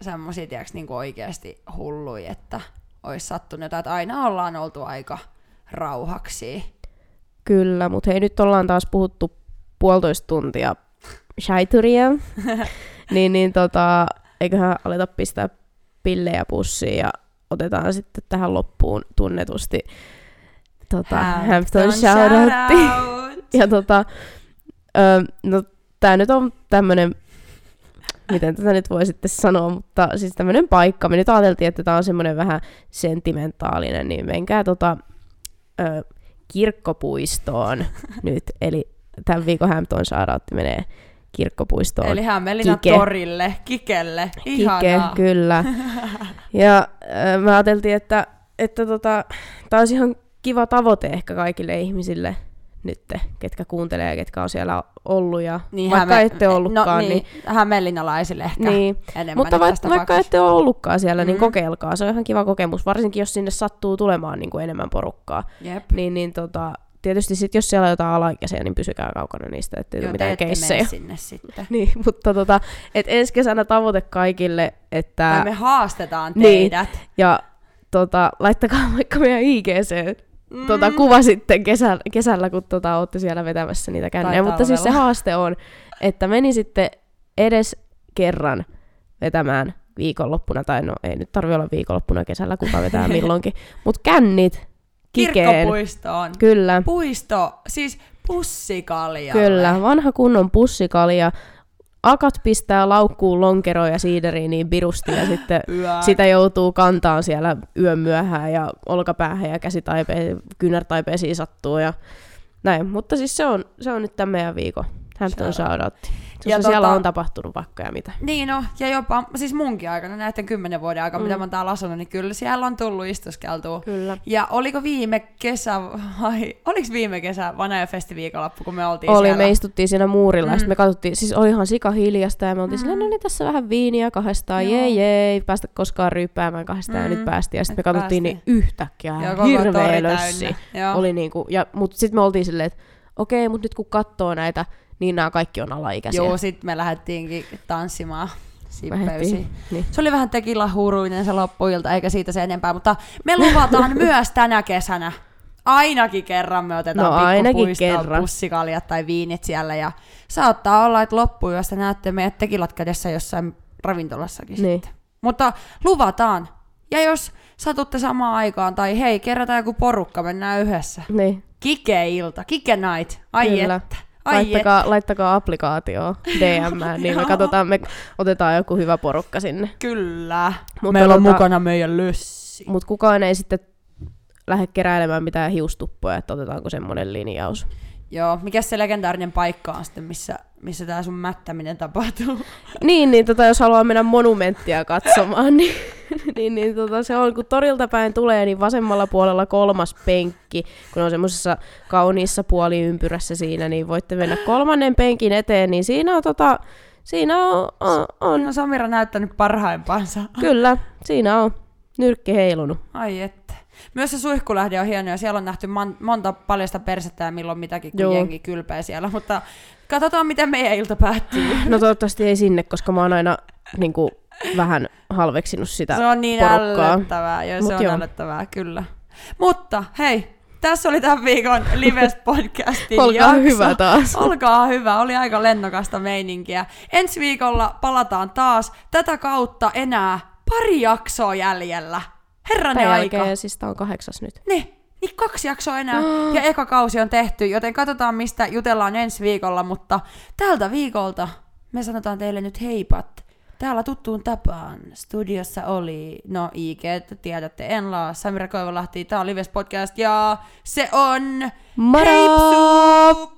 Speaker 1: semmosia, tiiäks, niinku oikeasti hullui, että olisi sattunut jotain, että aina ollaan oltu aika rauhaksi.
Speaker 2: Kyllä, mutta hei, nyt ollaan taas puhuttu puolitoista tuntia shaituria. [LAUGHS] niin, niin tota, eiköhän aleta pistää pillejä pussiin ja otetaan sitten tähän loppuun tunnetusti tota, Hampton shoutoutti.
Speaker 1: shoutout. [LAUGHS]
Speaker 2: Ja tota, ö, no tää nyt on tämmönen, miten tätä nyt voi sitten sanoa, mutta siis tämmönen paikka. Me nyt ajateltiin, että tää on semmonen vähän sentimentaalinen, niin menkää tota ö, kirkkopuistoon [LAUGHS] nyt. Eli tämän viikon Hampton shoutoutti menee kirkkopuistoon.
Speaker 1: Eli Hämeenlinnan
Speaker 2: Kike.
Speaker 1: torille, Kikelle.
Speaker 2: Kike,
Speaker 1: Ihanaa.
Speaker 2: kyllä. [LAUGHS] Ja äh, me ajateltiin, että, että tota, tämä olisi ihan kiva tavoite ehkä kaikille ihmisille nyt, ketkä kuuntelee ja ketkä on siellä ollut. Ja
Speaker 1: Niin,
Speaker 2: vaikka
Speaker 1: Häme-
Speaker 2: ette ollutkaan,
Speaker 1: no,
Speaker 2: niin,
Speaker 1: niin, hämeenlinnalaisille ehkä
Speaker 2: niin.
Speaker 1: enemmän
Speaker 2: Mutta va- vaikka ette ole ollutkaan siellä, niin
Speaker 1: Mm.
Speaker 2: kokeilkaa. Se on ihan kiva kokemus, varsinkin jos sinne sattuu tulemaan niin kuin enemmän porukkaa.
Speaker 1: Jep.
Speaker 2: Niin, niin tota, tietysti sit, jos siellä on jotain alaikäisiä, niin pysykää kaukana niistä, ettei
Speaker 1: Joo,
Speaker 2: mitään keissejä. [LAUGHS]
Speaker 1: sinne sitten.
Speaker 2: Niin, mutta tota, et ensi kesänä tavoite kaikille, että...
Speaker 1: Tai me haastetaan
Speaker 2: Niin.
Speaker 1: teidät.
Speaker 2: Ja tota, laittakaa vaikka meidän IGC
Speaker 1: Mm.
Speaker 2: tota, kuva sitten kesällä, kesällä kun tota, olette siellä vetämässä niitä kännejä. Mutta siis se haaste on, että meni sitten edes kerran vetämään viikonloppuna, tai no ei nyt tarvi olla viikonloppuna kesällä, kuka vetää [LAUGHS] milloinkin, mutta kännit kikeen.
Speaker 1: Kirkkopuistoon.
Speaker 2: Kyllä,
Speaker 1: Puisto, siis pussikalja.
Speaker 2: kyllä. Vanha kunnon pussikalja. Akat pistää laukkuun lonkeroja ja siideriin niin birusti ja sitten [LAUGHS]
Speaker 1: Yö.
Speaker 2: sitä joutuu kantaan siellä yön myöhään ja olkapäähän ja käsitaipeen, kynärtaipeisiin sattuu ja näin. Mutta siis se on, se on nyt tämän meidän viikon Hampton shoutoutti.
Speaker 1: Ja
Speaker 2: Ja siellä
Speaker 1: tota-
Speaker 2: on tapahtunut vaikka ja mitä.
Speaker 1: Niin no, ja jopa, siis munkin aikana, näiden kymmenen vuoden aikana, mm. mitä mä oon täällä asunut, niin kyllä siellä on tullut istuskeltua.
Speaker 2: Kyllä.
Speaker 1: Ja oliko viime kesä, vai oliko viime kesä Vanaja festiviikonloppu, kun me oltiin
Speaker 2: Oli,
Speaker 1: siellä?
Speaker 2: me istuttiin siinä muurilla mm. ja
Speaker 1: Mm.
Speaker 2: sitten me katsottiin, siis oli ihan sika hiljasta ja me oltiin mm. silleen, no niin tässä vähän viiniä kahdestaan,
Speaker 1: Joo.
Speaker 2: jee jee, päästä koskaan ryyppäämään kahdestaan ja
Speaker 1: Mm.
Speaker 2: nyt päästiin. Ja sitten me katsottiin niin yhtäkkiä
Speaker 1: tori
Speaker 2: hirveä lössi. Oli niinku, ja, mutta sitten me oltiin silleen, että okei, mutta nyt kun katsoo näitä, niin nämä kaikki on alaikäisiä.
Speaker 1: Joo, sit me lähdettiinkin tanssimaan
Speaker 2: niin.
Speaker 1: Se oli vähän tekilahuruinen se loppuilta, eikä siitä se enempää, mutta me luvataan [LAUGHS] myös tänä kesänä. Ainakin kerran me otetaan
Speaker 2: No, ainakin kerran.
Speaker 1: pussikaljat tai viinit siellä ja saattaa olla, että loppuyöstä näette meidät tekilat kädessä jossain ravintolassakin
Speaker 2: Niin.
Speaker 1: sitten. Mutta luvataan. Ja jos satutte samaan aikaan tai hei, kerätään joku porukka, mennään yhdessä.
Speaker 2: niin.
Speaker 1: Kike-ilta, kike-night. Ai
Speaker 2: Kyllä.
Speaker 1: että. Ai
Speaker 2: Laittakaa, laittakaa applikaatio DM, niin me [LAUGHS] katsotaan, me otetaan joku hyvä porukka sinne.
Speaker 1: Kyllä.
Speaker 2: Mutta
Speaker 1: Meillä on
Speaker 2: tota-
Speaker 1: mukana meidän lössi.
Speaker 2: Mutta kukaan ei sitten lähde keräilemään mitään hiustuppoja, että otetaanko semmoinen linjaus.
Speaker 1: Joo, mikä se legendaarinen paikka on sitten, missä, missä tämä sun mättäminen tapahtuu? [LAUGHS]
Speaker 2: Niin, niin tota, jos haluaa mennä monumenttia katsomaan, [LAUGHS] niin, niin, niin tota, se on, kun torilta päin tulee, niin vasemmalla puolella kolmas penkki, kun on semmoisessa kauniissa puoliympyrässä siinä, niin voitte mennä kolmannen penkin eteen, niin siinä on, tota, siinä on, on, on
Speaker 1: No Samira näyttänyt parhaimpaansa.
Speaker 2: kyllä, siinä on nyrkki heilunut.
Speaker 1: Ai että. Myös se suihkulähde on hieno ja siellä on nähty man- monta paljasta persettä ja milloin mitäkin, kun
Speaker 2: Joo.
Speaker 1: jengi kylpee siellä. Mutta katsotaan, miten meidän ilta päättyy.
Speaker 2: No toivottavasti ei sinne, koska mä oon aina niin kuin, vähän halveksinut sitä
Speaker 1: Se on niin
Speaker 2: porukkaa.
Speaker 1: ällöttävää. Joo,
Speaker 2: Mut
Speaker 1: se on
Speaker 2: joo.
Speaker 1: ällöttävää, kyllä. Mutta hei, tässä oli tämän viikon Lives podcastin
Speaker 2: Olkaa
Speaker 1: jakso.
Speaker 2: hyvä taas.
Speaker 1: Olkaa hyvä, oli aika lennokasta meininkiä. Ensi viikolla palataan taas tätä kautta enää pari jaksoa jäljellä. Herranen
Speaker 2: Tämän
Speaker 1: aika.
Speaker 2: jälkeen, siis tää on kahdeksas nyt.
Speaker 1: Niin, niin kaksi jaksoa enää [GASPS] ja eka kausi on tehty, joten katsotaan mistä jutellaan ensi viikolla, mutta tältä viikolta me sanotaan teille nyt heipat. Täällä tuttuun tapaan studiossa oli, no IG, tiedätte, Enla, Samira Koivulahti, tää on Lives Podcast ja se on
Speaker 2: Moro!
Speaker 1: Heipsu!